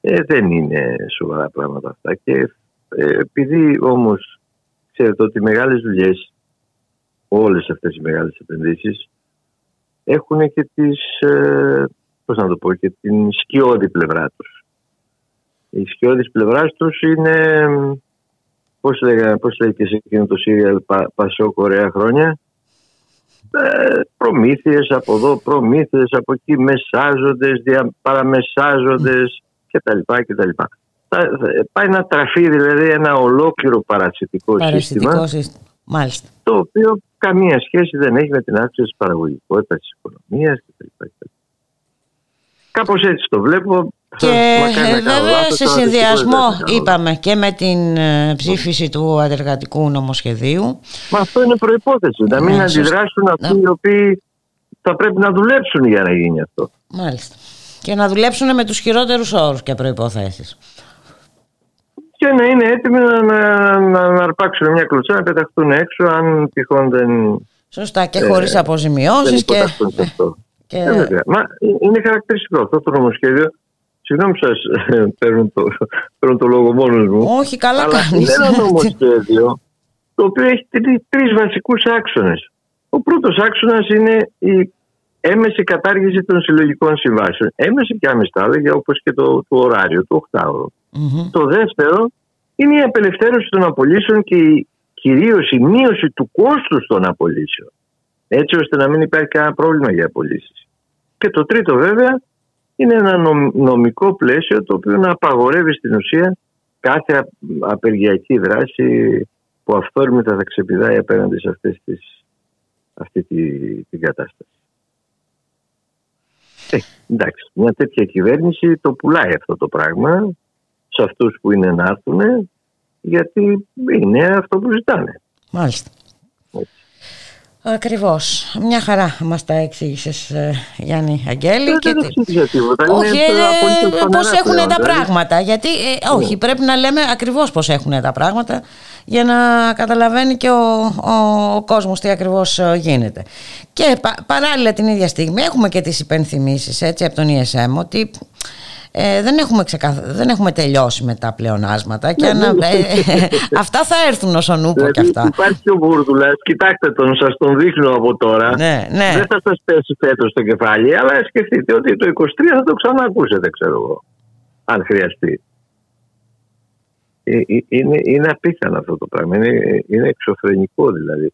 Ε, δεν είναι σοβαρά πράγματα αυτά και ε, επειδή όμως ξέρετε ότι οι μεγάλες δουλειές όλες αυτές οι μεγάλες επενδύσεις έχουν και τις, ε, πώς να το πω, και την σκιώδη πλευρά τους. Η σκιώδης πλευρά τους είναι, πώς λέγα, πώς λέει και σε εκείνο το σύριαλ Πασό Κορέα χρόνια, ε, προμήθειες από εδώ, προμήθειες από εκεί, μεσάζοντες, δια, παραμεσάζοντες κτλ. κτλ. Πάει να τραφεί δηλαδή ένα ολόκληρο παρασιτικό, παρασιτικό σύστημα. Μάλιστα. Το οποίο καμία σχέση δεν έχει με την αύξηση της παραγωγικότητας της οικονομίας κτλ. Κάπως έτσι το βλέπω. Και Μακάρι να ε, κάνω βέβαια λάθος, σε αλλά συνδυασμό δυστυχώς δεν θα κάνω. είπαμε και με την ε, ψήφιση του αντεργατικού νομοσχεδίου Μα αυτό είναι προπόθεση. Να μην Ναι, σωστά. αντιδράσουν αυτοί οι οποίοι θα πρέπει να δουλέψουν για να γίνει αυτό. μάλιστα και να δουλέψουν με τους χειρότερους όρους και προϋποθέσεις. Και να είναι έτοιμοι να, να, να, να αρπάξουν μια κλωτσά, να πεταχτούν έξω, αν τυχόν δεν. Σωστά και Ε, χωρίς δεν αποζημιώσεις και, υποταχθούν σε αυτό. και Ε, βέβαια. Μα είναι χαρακτηριστικό αυτό το νομοσχέδιο. Συγγνώμη που σας ε, παίρνω το, παίρνω το λόγο μόνος μου. όχι καλά αλλά κάνεις. είναι ένα νομοσχέδιο το οποίο έχει τρει- τρεις βασικούς άξονες. Ο πρώτος άξονας είναι η έμεση κατάργηση των συλλογικών συμβάσεων. Έμεση και άμεση τα έλεγα όπως και το, το ωράριο, το 8ωρο. Μμμ. Το δεύτερο είναι η απελευθέρωση των απολύσεων και η, κυρίως η μείωση του κόστους των απολύσεων. Έτσι ώστε να μην υπάρχει κανένα πρόβλημα για απολύσεις. Και το τρίτο βέβαια είναι ένα νομ- νομικό πλαίσιο το οποίο να απαγορεύει στην ουσία κάθε α- απεργιακή δράση που αυθόρμητα θα ξεπηδάει απέναντι σε αυτές τις, αυτή τη, την κατάσταση. Ε, εντάξει, μια τέτοια κυβέρνηση το πουλάει αυτό το πράγμα σε αυτούς που είναι να έρθουν γιατί είναι αυτό που ζητάνε. Μάλιστα. Ακριβώς. Μια χαρά μας τα εξήγησες ε, Γιάννη Αγγέλη. Ε, και δεν τι- εξήγησα τίποτα. Όχι, είναι ε, απολύτως πώς φανερά έχουν πλέον, τα δηλαδή. πράγματα. Γιατί, ε, όχι, Ναι. πρέπει να λέμε ακριβώς πώς έχουν τα πράγματα για να καταλαβαίνει και ο, ο, ο κόσμος τι ακριβώς ε, γίνεται. Και πα- παράλληλα την ίδια στιγμή έχουμε και τις υπενθυμίσεις έτσι, από τον ESM ότι ε, δεν, έχουμε ξεκαθ... δεν έχουμε τελειώσει με τα πλεονάσματα και Ναι, ανα- ναι. ε, ε, αυτά θα έρθουν ως ο νούπο Δηλαδή και αυτά. υπάρχει ο Βούρδουλας, κοιτάξτε τον, σας τον δείχνω από τώρα. Ναι, ναι. Δεν θα σας πέσει φέτος στο κεφάλι, αλλά σκεφτείτε ότι το 23 θα το ξανακούσετε, ξέρω εγώ. Αν χρειαστεί. Ε, ε, Είναι, είναι απίθανο αυτό το πράγμα. Είναι, είναι εξωφρενικό δηλαδή.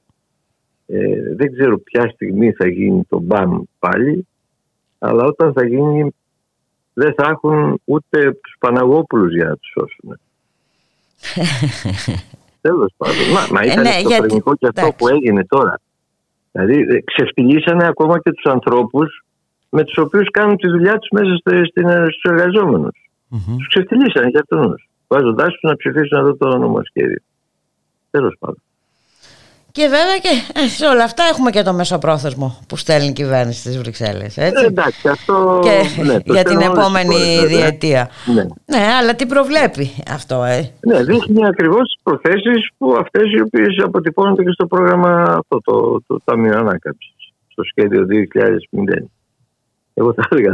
Ε, δεν ξέρω ποια στιγμή θα γίνει το μπαμ πάλι, αλλά όταν θα γίνει δεν θα έχουν ούτε τους Παναγόπουλους για να τους σώσουν. Τέλος πάντων. Μα, μα Ε, ήταν ναι, εξωφρενικό γιατί- και αυτό εντάξει. που έγινε τώρα. Δηλαδή ε, ξεφτυλίσανε ακόμα και τους ανθρώπους με τους οποίους κάνουν τη δουλειά τους μέσα στο- στην, ε, στους εργαζόμενους. Τους ξεφτυλίσανε και αυτούς, βάζοντάς τους να ψηφίσουν αυτό το νομοσχέδιο. Τέλος πάντων. Και βέβαια και ε, σε όλα αυτά έχουμε και το μεσοπρόθεσμο που στέλνει η κυβέρνηση στις Βρυξέλλες. Έτσι. Ε, εντάξει, αυτό... και ναι, το για την στέλνουν όλες τις επόμενη χώρες, βέβαια. διετία. Ναι. Ναι, αλλά τι προβλέπει αυτό, ε; Ναι, δείχνει ακριβώς τις προθέσεις που αυτές οι οποίες αποτυπώνονται και στο πρόγραμμα αυτό, το, το Ταμείο Ανάκαμψης, στο σχέδιο 2000. Εγώ θα έλεγα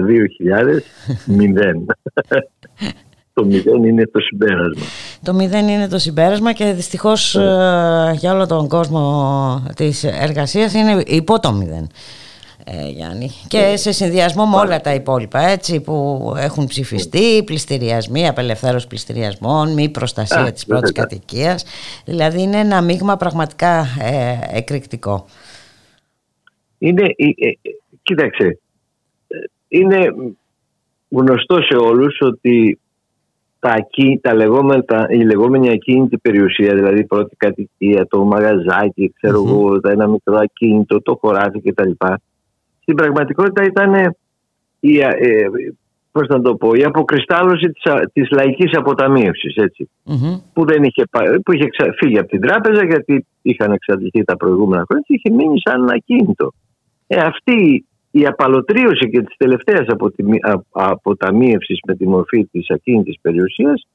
2000. το 0 είναι το συμπέρασμα. Το μηδέν είναι το συμπέρασμα και δυστυχώς Ναι. ε, για όλο τον κόσμο της εργασίας είναι υπό το μηδέν. Ε, Γιάννη. Και σε συνδυασμό με όλα τα υπόλοιπα έτσι, που έχουν ψηφιστεί, πληστηριασμοί, απελευθέρωση πληστηριασμών, μη προστασία Α, της πρώτης βέβαια. κατοικίας. Δηλαδή είναι ένα μείγμα πραγματικά ε, εκρηκτικό. Είναι, ε, ε, ε, κοίταξε, ε, είναι γνωστό σε όλους ότι τα, ακί- τα λεγόμενα, τα- η λεγόμενη ακίνητη περιουσία, δηλαδή η πρώτη κατοικία, το μαγαζάκι, ξέρω εγώ, το ένα μικρό ακίνητο, το χωράφι κτλ. Στην πραγματικότητα ήταν η, ε, ε, πώς να το πω, η αποκριστάλλωση της, α- της λαϊκής αποταμίευσης, έτσι Μμμ. που, δεν είχε, πα- που είχε ξα- φύγει από την τράπεζα γιατί είχαν εξαντληθεί τα προηγούμενα χρόνια και είχε μείνει σαν ένα ακίνητο. Ε, αυτή η απαλωτρίωση και της τελευταίας αποτιμι- α- αποταμίευσης με τη μορφή της ακίνητης περιουσίας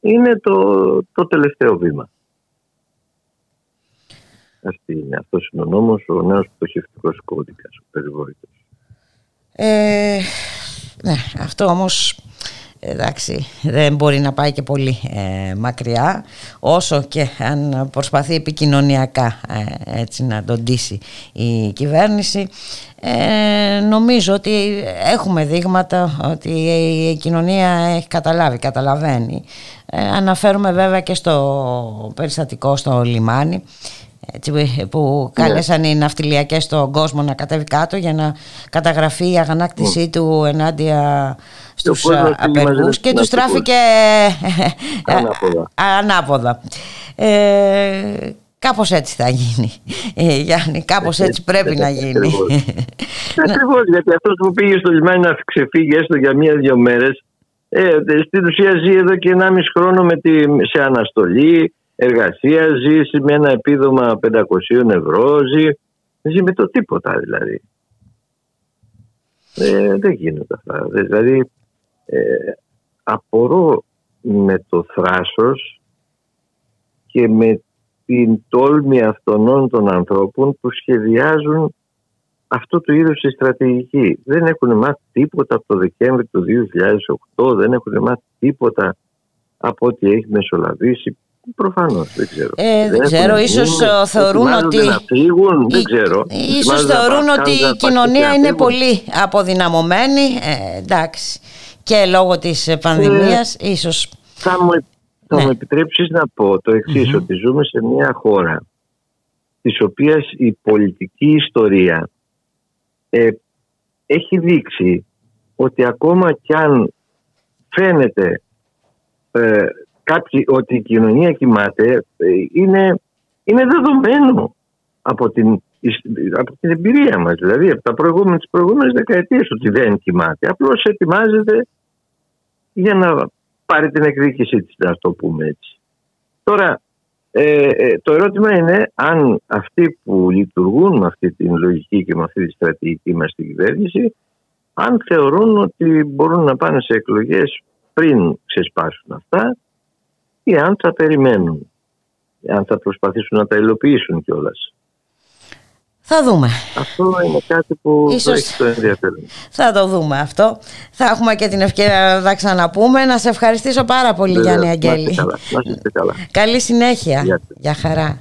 είναι το, το τελευταίο βήμα. Αυτή είναι, αυτός είναι ο νόμος, ο νέος πτωχευτικός κώδικας, ο περιβόητος. Ε, ναι, αυτό όμως εντάξει δεν μπορεί να πάει και πολύ ε, μακριά όσο και αν προσπαθεί επικοινωνιακά ε, έτσι να τον ντύσει η κυβέρνηση. Ε, νομίζω ότι έχουμε δείγματα ότι η κοινωνία έχει καταλάβει, καταλαβαίνει. Ε, αναφέρουμε βέβαια και στο περιστατικό στο λιμάνι έτσι, που κάλεσαν οι ναυτιλιακές στον κόσμο να κατέβει κάτω για να καταγραφεί η αγανάκτησή του ενάντια στους ο κόσμος α, πήγε μαζί με απεργούς τους και τους ναυτικούς. τράφηκε ε, Ανάποδα. ανάποδα. Ε, κάπως έτσι θα γίνει, ε, Γιάννη, κάπως έτσι πρέπει να γίνει. Ακριβώς, γιατί αυτός που πήγε στο λιμάνι να ξεφύγει έστω για μία-δύο μέρες, Ε, στην ουσία ζει εδώ και 1,5 χρόνο με τη, σε αναστολή εργασία, ζει με ένα επίδομα 500 ευρώ, ζει, ζει με το τίποτα δηλαδή. Ε, δεν γίνονται αυτά. Δηλαδή, ε, απορώ με το θράσος και με την τόλμη αυτών των ανθρώπων που σχεδιάζουν αυτό το είδος τη στρατηγική. Δεν έχουν μάθει τίποτα από το Δεκέμβρη του 2008, δεν έχουν μάθει τίποτα από ό,τι έχει μεσολαβήσει. Προφανώς δεν ξέρω. Ε, δεν ξέρω, ίσως θεωρούν ότι. Να φύγουν, δεν ξέρω. Ίσως θεωρούν ότι η κοινωνία είναι πολύ αποδυναμωμένη. Ε, εντάξει. Και λόγω της πανδημίας, ε, ίσως. Θα μου, θα ναι. μου επιτρέψεις να πω το εξής, ότι ζούμε σε μια χώρα της οποίας η πολιτική ιστορία ε, έχει δείξει ότι ακόμα κι αν φαίνεται ε, κάποιοι, ότι η κοινωνία κοιμάται ε, είναι, είναι δεδομένο από την, από την εμπειρία μας δηλαδή από τα προηγούμενα, τις προηγούμενες δεκαετίες ότι δεν κοιμάται απλώς ετοιμάζεται για να πάρει την εκδίκησή της να το πούμε έτσι τώρα ε, ε, το ερώτημα είναι αν αυτοί που λειτουργούν με αυτή την λογική και με αυτή τη στρατηγική μας στην κυβέρνηση αν θεωρούν ότι μπορούν να πάνε σε εκλογές πριν ξεσπάσουν αυτά ή αν θα περιμένουν, αν θα προσπαθήσουν να τα υλοποιήσουν κιόλας. Θα δούμε. Αυτό είναι κάτι που Ίσως... έχει το ενδιαφέρον. Θα το δούμε αυτό. Θα έχουμε και την ευκαιρία να τα ξαναπούμε. Να σε ευχαριστήσω πάρα πολύ Βέβαια, Γιάννη Αγγέλη. καλά. καλά. Καλή συνέχεια. Γεια, Για χαρά.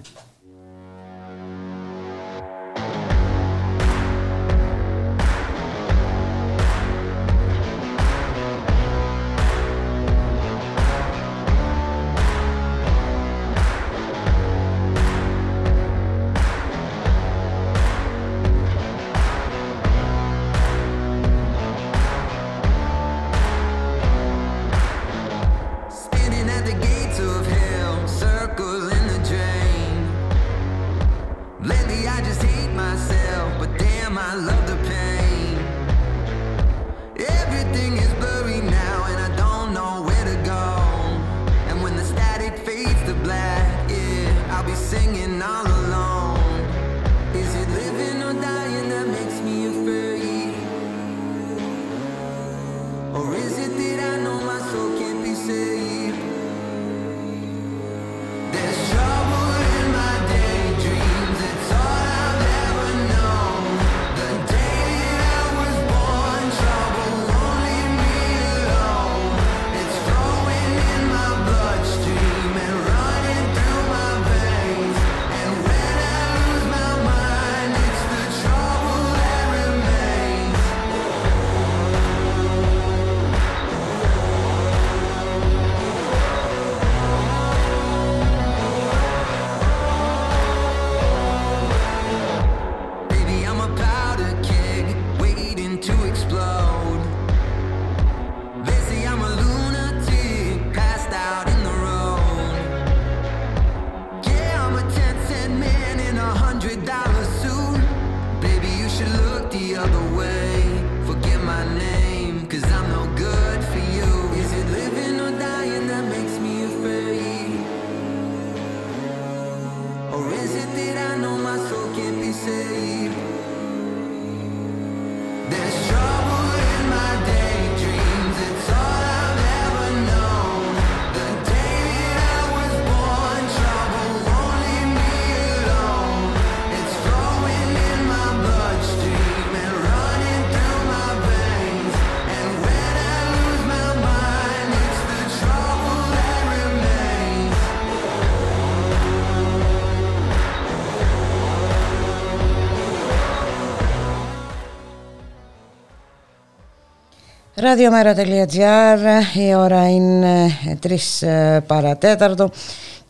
Ραδιομέρα.gr Η ώρα είναι 3 ε, παρατέταρτο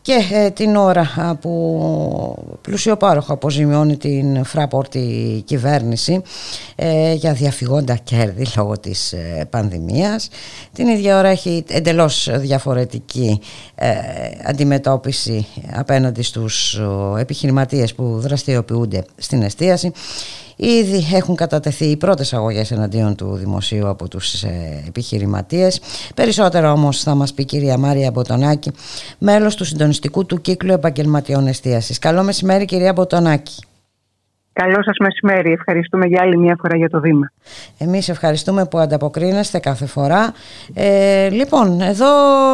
και ε, την ώρα που πλουσιοπάροχο αποζημιώνει την φραπόρτη κυβέρνηση ε, για διαφυγόντα κέρδη λόγω της πανδημίας. Την ίδια ώρα έχει εντελώς διαφορετική αντιμετώπιση απέναντι στους επιχειρηματίες που δραστηριοποιούνται στην εστίαση Ήδη έχουν κατατεθεί οι πρώτες αγωγές εναντίον του δημοσίου από τους ε, επιχειρηματίες. Περισσότερο όμως θα μας πει η κυρία Μάρια Μποτονάκη, μέλος του συντονιστικού του κύκλου επαγγελματιών εστίασης. Καλό μεσημέρι κυρία Μποτονάκη. Καλό σας μεσημέρι. Ευχαριστούμε για άλλη μια φορά για το Δήμα. Εμείς ευχαριστούμε που ανταποκρίνεστε κάθε φορά. Ε, λοιπόν, εδώ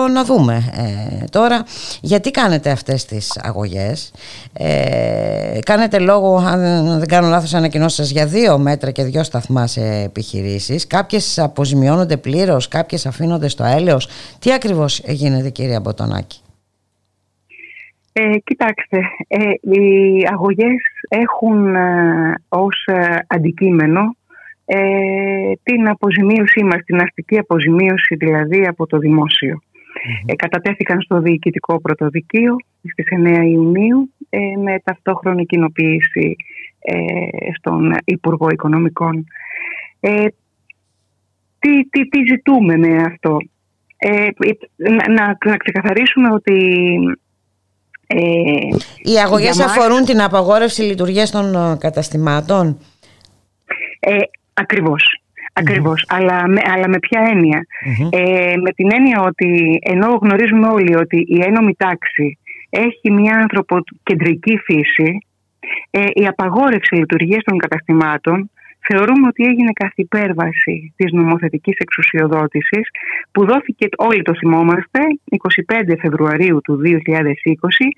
να δούμε ε, τώρα γιατί κάνετε αυτές τις αγωγές. Ε, κάνετε λόγο, αν δεν κάνω λάθος, ανακοινώσεις για δύο μέτρα και δύο σταθμά σε επιχειρήσεις. Κάποιες αποζημιώνονται πλήρως, κάποιες αφήνονται στο έλεος. Τι ακριβώς γίνεται κυρία Μποτονάκη; Ε, κοιτάξτε, ε, οι αγωγές έχουν ε, ως ε, αντικείμενο ε, την αποζημίωσή μας, την αστική αποζημίωση δηλαδή από το δημόσιο. Ε, κατατέθηκαν στο Διοικητικό Πρωτοδικείο στις 9 Ιουνίου ε, με ταυτόχρονη κοινοποίηση ε, στον Υπουργό Οικονομικών. Ε, τι, τι, τι ζητούμε με αυτό; Ε, να, να, να ξεκαθαρίσουμε ότι ε, Οι αγωγές για μας- αφορούν την απαγόρευση λειτουργίας των ε, καταστημάτων; Ε, ακριβώς. Ακριβώς. Αλλά, με, αλλά με ποια έννοια; Ε, με την έννοια ότι ενώ γνωρίζουμε όλοι ότι η ένομη τάξη έχει μια ανθρωποκεντρική φύση, ε, η απαγόρευση λειτουργίας των καταστημάτων θεωρούμε ότι έγινε καθ' υπέρβαση της νομοθετικής εξουσιοδότησης που δόθηκε, όλοι το θυμόμαστε, 25 Φεβρουαρίου του 2020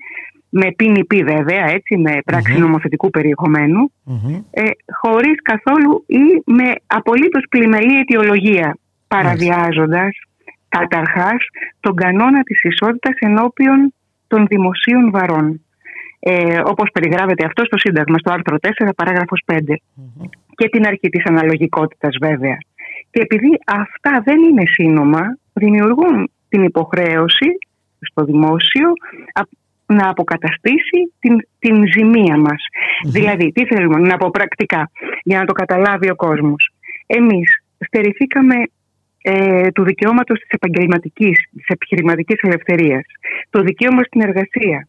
με PNP βέβαια, έτσι, με πράξη νομοθετικού περιεχομένου, ε, χωρίς καθόλου ή με απολύτως πλημελή αιτιολογία, παραβιάζοντας καταρχάς τον κανόνα της ισότητας ενώπιον των δημοσίων βαρών. Ε, όπως περιγράφεται αυτό στο Σύνταγμα, στο άρθρο 4, παράγραφος 5. Και την αρχή της αναλογικότητας βέβαια. Και επειδή αυτά δεν είναι σύνομα, δημιουργούν την υποχρέωση στο δημόσιο α- να αποκαταστήσει την, την ζημία μας. Δηλαδή, τι θέλουμε, να πω πρακτικά, για να το καταλάβει ο κόσμος. Εμείς στερηθήκαμε ε, του δικαιώματος της επαγγελματικής, της επιχειρηματικής ελευθερίας, το δικαίωμα στην εργασία.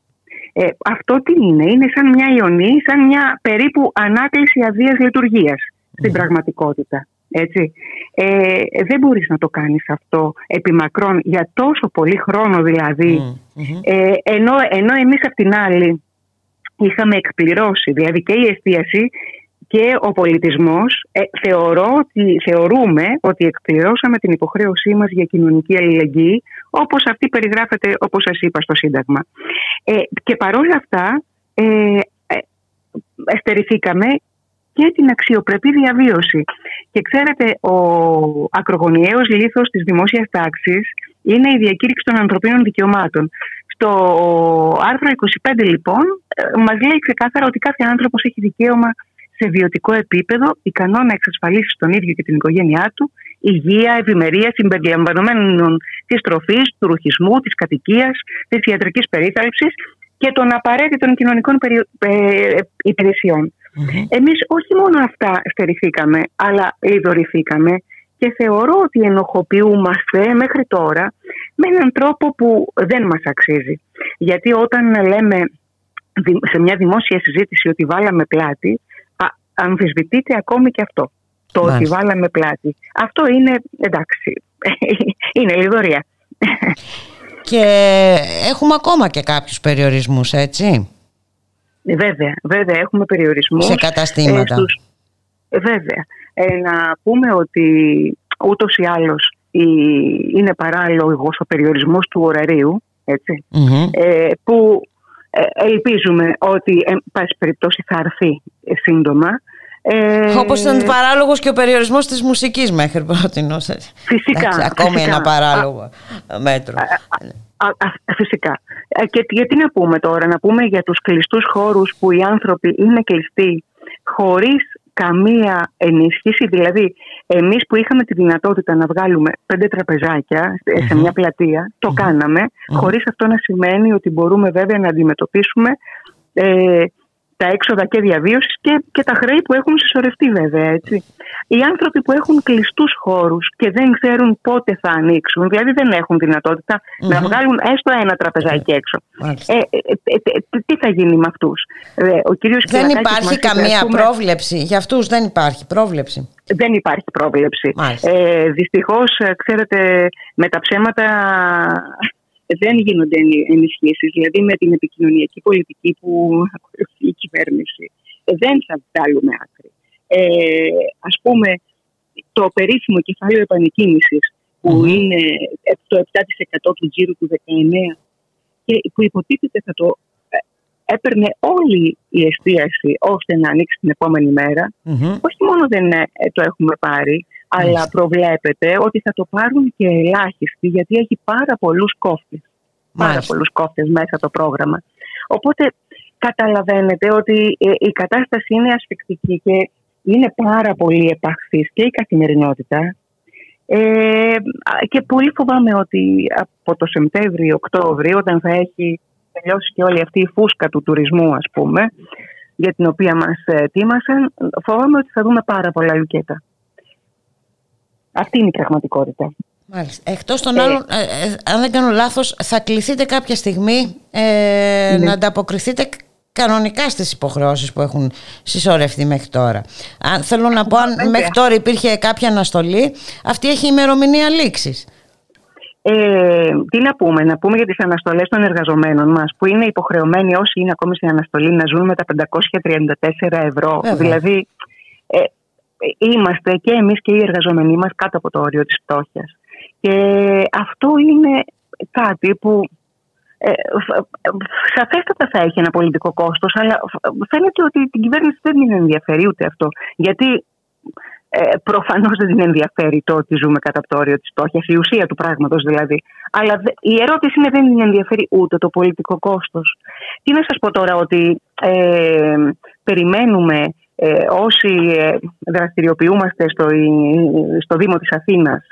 Ε, αυτό τι είναι, είναι σαν μια ιονή, σαν μια περίπου ανάκληση αδείας λειτουργίας στην πραγματικότητα. Έτσι. Ε, δεν μπορείς να το κάνεις αυτό επί μακρόν για τόσο πολύ χρόνο δηλαδή ε, ενώ, ενώ εμείς απ' την άλλη είχαμε εκπληρώσει δηλαδή και η εστίαση και ο πολιτισμός ε, θεωρώ ότι, θεωρούμε ότι εκπληρώσαμε την υποχρέωσή μας για κοινωνική αλληλεγγύη όπως αυτή περιγράφεται όπως σας είπα στο Σύνταγμα. Ε, και παρόλα αυτά ε, ε, εστερηθήκαμε και την αξιοπρεπή διαβίωση. Και ξέρετε, ο ακρογωνιαίος λίθος της δημόσιας τάξης είναι η διακήρυξη των ανθρωπίνων δικαιωμάτων. Στο άρθρο 25 λοιπόν ε, μας λέει ξεκάθαρα ότι κάθε άνθρωπος έχει δικαίωμα σε βιωτικό επίπεδο ικανό να εξασφαλίσει στον ίδιο και την οικογένειά του υγεία, ευημερία συμπεριλαμβανομένων της τροφής, του ρουχισμού, της κατοικίας, της ιατρικής περίθαλψης και των απαραίτητων κοινωνικών περι- ε, υπηρεσιών. Εμείς όχι μόνο αυτά στερηθήκαμε, αλλά λιδωρηθήκαμε και θεωρώ ότι ενοχοποιούμαστε μέχρι τώρα με έναν τρόπο που δεν μας αξίζει. Γιατί όταν λέμε δη- σε μια δημόσια συζήτηση ότι βάλαμε πλάτη, α, αμφισβητείται ακόμη και αυτό. Το ότι Μάλιστα. βάλαμε πλάτη. Αυτό είναι, εντάξει, είναι λιδωρία. Και έχουμε ακόμα και κάποιους περιορισμούς, έτσι, Βέβαια, βέβαια έχουμε περιορισμούς. σε καταστήματα. στους- Ε, βέβαια. Ε, να πούμε ότι ούτως ή άλλως η... είναι παράλογος ο περιορισμός του ωραρίου, έτσι, Μμμ. ε, που ε, ελπίζουμε ότι εν πάση περιπτώσει θα έρθει ε, σύντομα. Ε, Όπως ήταν παράλογος και ο περιορισμός της μουσικής μέχρι πρώτη Φυσικά, Ακόμη φυσικά. ένα παράλογο μέτρο. Α, α, φυσικά. Ε, Και γιατί να πούμε τώρα, να πούμε για τους κλειστούς χώρους που οι άνθρωποι είναι κλειστοί χωρίς καμία ενίσχυση. Δηλαδή, εμείς που είχαμε τη δυνατότητα να βγάλουμε πέντε τραπεζάκια σε- σε μια πλατεία, το κάναμε, χωρίς αυτό να σημαίνει ότι μπορούμε βέβαια να αντιμετωπίσουμε ε, τα έξοδα και διαβίωσης και, και τα χρέη που έχουν συσσωρευτεί, βέβαια. Έτσι. Οι άνθρωποι που έχουν κλειστούς χώρους και δεν ξέρουν πότε θα ανοίξουν, δηλαδή δεν έχουν δυνατότητα να βγάλουν έστω ένα τραπεζάκι έξω. Μάλιστα. Ε, ε, ε, ε, τι θα γίνει με αυτούς; ο κύριος Δεν Κυριακάκης υπάρχει μας είπε, καμία ας πούμε, πρόβλεψη. Για αυτούς δεν υπάρχει πρόβλεψη. δεν υπάρχει πρόβλεψη. Μάλιστα. Ε, Δυστυχώς, ξέρετε, με τα ψέματα δεν γίνονται ενισχύσεις. Δηλαδή, με την επικοινωνιακή πολιτική που ακολουθεί η κυβέρνηση, ε, δεν θα βγάλουμε άκρη. Ε, ας πούμε, το περίφημο κεφάλαιο επανεκκίνησης, που είναι το 7% του τζίρου του 19 και που υποτίθεται θα το ε, έπαιρνε όλη η εστίαση ώστε να ανοίξει την επόμενη μέρα. Όχι μόνο δεν ε, το έχουμε πάρει, αλλά προβλέπεται ότι θα το πάρουν και ελάχιστοι γιατί έχει πάρα πολλούς κόφτες. Πάρα Μάλιστα. πολλούς κόφτες μέσα το πρόγραμμα. Οπότε καταλαβαίνετε ότι ε, η κατάσταση είναι ασφικτική και είναι πάρα πολύ επαχθής και η καθημερινότητα ε, και πολύ φοβάμαι ότι από το Σεπτέμβριο-Οκτώβριο όταν θα έχει τελειώσει και όλη αυτή η φούσκα του τουρισμού ας πούμε για την οποία μας ε, ετοίμασαν φοβάμαι ότι θα δούμε πάρα πολλά λουκέτα. Αυτή είναι η πραγματικότητα. Μάλιστα. Εκτός των άλλων, ε, ε, αν δεν κάνω λάθος, θα κληθείτε κάποια στιγμή ε, Ναι. να ανταποκριθείτε κανονικά στις υποχρεώσεις που έχουν συσσωρευτεί μέχρι τώρα. Αν, θέλω να πω, αν Βέβαια. μέχρι τώρα υπήρχε κάποια αναστολή, αυτή έχει ημερομηνία λήξης. Ε, τι να πούμε, να πούμε για τις αναστολές των εργαζομένων μας που είναι υποχρεωμένοι όσοι είναι ακόμη στην αναστολή να ζουν με τα 534 ευρώ. Βέβαια. Δηλαδή ε, είμαστε και εμείς και οι εργαζομένοι μας κάτω από το όριο της φτώχειας. Και αυτό είναι κάτι που ε, φ- σαφέστατα θα έχει ένα πολιτικό κόστος αλλά φ- φαίνεται ότι την κυβέρνηση δεν την ενδιαφέρει ούτε αυτό. Γιατί ε, προφανώς δεν την ενδιαφέρει το ότι ζούμε κατά από το όριο της φτώχειας, η ουσία του πράγματος δηλαδή. Αλλά δε- η ερώτηση είναι δεν την ενδιαφέρει ούτε το πολιτικό κόστος. Τι να σας πω τώρα ότι ε, περιμένουμε ε, όσοι ε, δραστηριοποιούμαστε στο, στο Δήμο της Αθήνας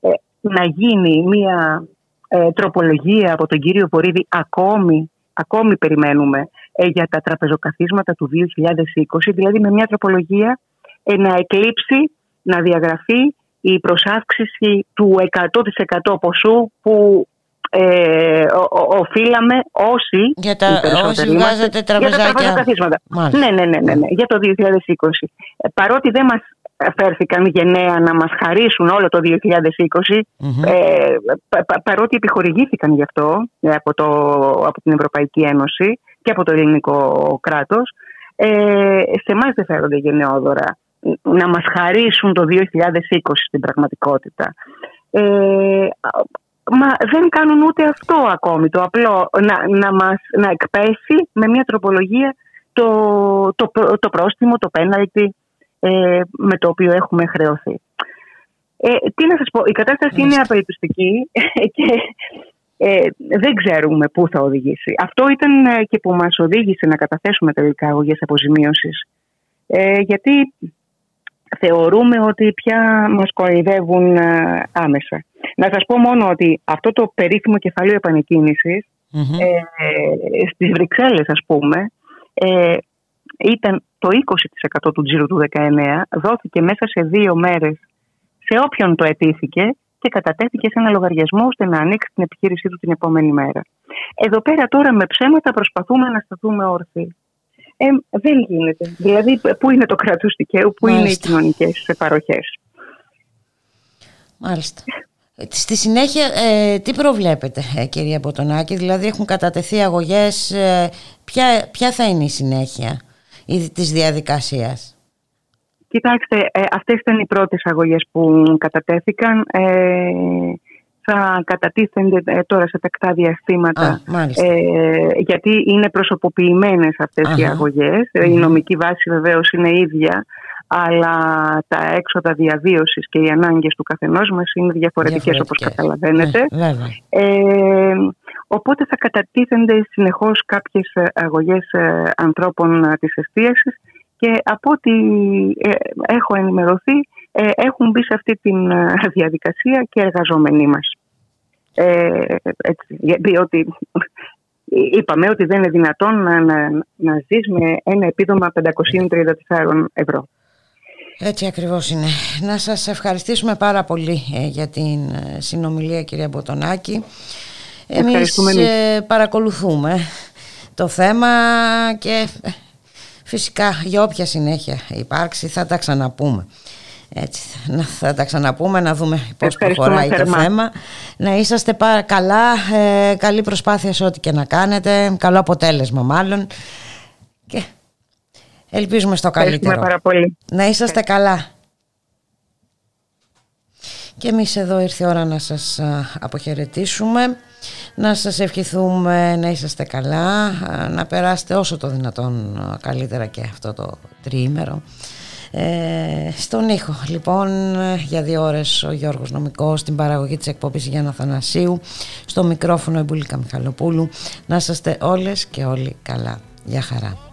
ε, να γίνει μια ε, τροπολογία από τον κύριο Βορύδη ακόμη, ακόμη περιμένουμε ε, για τα τραπεζοκαθίσματα του 2020 δηλαδή με μια τροπολογία ε, να εκλείψει, να διαγραφεί η προσάυξηση του 100% ποσού που ε, ο- ο- οφείλαμε όσοι, Για τα- οι περισσότεροι όσοι είμαστε, βγάζετε για τα τραπεζάκια. τραπεζοκαθίσματα. Μάλιστα. Ναι, ναι, ναι, ναι, ναι, για το 2020. Ε, παρότι δεν μας φέρθηκαν γενναία να μας χαρίσουν όλο το 2020, ε, πα- πα- παρότι επιχορηγήθηκαν γι' αυτό ε, από, το, από την Ευρωπαϊκή Ένωση και από το ελληνικό κράτος, ε, σε εμάς δεν φέρονται γενναιόδωρα να μας χαρίσουν το 2020 στην πραγματικότητα. Ε, μα δεν κάνουν ούτε αυτό ακόμη, το απλό, να, να, μας, να εκπέσει με μια τροπολογία το, το, το πρόστιμο, το πέναλτι ε, με το οποίο έχουμε χρεωθεί. Ε, τι να σας πω, η κατάσταση είναι απελπιστική και ε, δεν ξέρουμε πού θα οδηγήσει. Αυτό ήταν ε, και που μας οδήγησε να καταθέσουμε τελικά αγωγές αποζημίωσης. Ε, γιατί θεωρούμε ότι πια μας κοροϊδεύουν ε, άμεσα. Να σας πω μόνο ότι αυτό το περίφημο κεφάλαιο επανεκκίνησης ε, στις Βρυξέλλες ας πούμε ε, ήταν το 20% του τζίρου του 19 δόθηκε μέσα σε δύο μέρες σε όποιον το αιτήθηκε και κατατέθηκε σε ένα λογαριασμό ώστε να ανοίξει την επιχείρησή του την επόμενη μέρα. Εδώ πέρα τώρα με ψέματα προσπαθούμε να σταθούμε όρθιοι. Ε, δεν γίνεται. Δηλαδή, πού είναι το κράτος δικαίου, πού είναι οι Μάλιστα. κοινωνικές παροχές. Μάλιστα. Ε, Στη συνέχεια, ε, τι προβλέπετε, ε, κυρία Μποτονάκη, δηλαδή έχουν κατατεθεί αγωγές, ε, ποια, ποια θα είναι η συνέχεια η, της διαδικασίας; Κοιτάξτε, ε, αυτές ήταν οι πρώτες αγωγές που κατατέθηκαν. Ε, θα κατατίθενται ε, τώρα σε τακτά διαστήματα. Α, μάλιστα. ε, γιατί είναι προσωποποιημένες αυτές οι Αχα. αγωγές. Ε, Η νομική βάση βεβαίως είναι ίδια, αλλά τα έξοδα διαβίωσης και οι ανάγκες του καθενός μας είναι διαφορετικές, όπως Διαφορετικές. καταλαβαίνετε. Ναι, βέβαια. Ε, οπότε θα κατατίθενται συνεχώς κάποιες ε, αγωγές ε, ανθρώπων ε, της εστίασης και από ό,τι ε, έχω ενημερωθεί ε, έχουν μπει σε αυτή τη διαδικασία και εργαζόμενοι μας. Ε, έτσι, για- διότι είπαμε ότι δεν είναι δυνατόν να, να, να ζεις με ένα επίδομα 534 ευρώ. Έτσι ακριβώς είναι. Να σας ευχαριστήσουμε πάρα πολύ ε, για την ε, συνομιλία κυρία Μποτονάκη. Εμείς Ευχαριστούμε εμείς. ε, παρακολουθούμε το θέμα και ε, φυσικά για όποια συνέχεια υπάρξει θα τα ξαναπούμε. Έτσι, να, θα τα ξαναπούμε να δούμε πώς Ευχαριστούμε προχωράει το θερμά. θέμα. Να είσαστε πάρα καλά, ε, καλή προσπάθεια σε ό,τι και να κάνετε, καλό αποτέλεσμα μάλλον και ελπίζουμε στο Ευχαριστούμε καλύτερο. πάρα πολύ. Να είσαστε καλά. Και εμείς εδώ ήρθε η ώρα να σας α, αποχαιρετήσουμε, να σας ευχηθούμε να είσαστε καλά, α, να περάσετε όσο το δυνατόν α, καλύτερα και αυτό το τριήμερο. Ε, στον ήχο λοιπόν για δύο ώρες ο Γιώργος Νομικός στην παραγωγή της εκπομπής Γιάννα Θανασίου στο μικρόφωνο η Μπουλίκα Μιχαλοπούλου να είσαστε όλες και όλοι καλά. Γεια χαρά.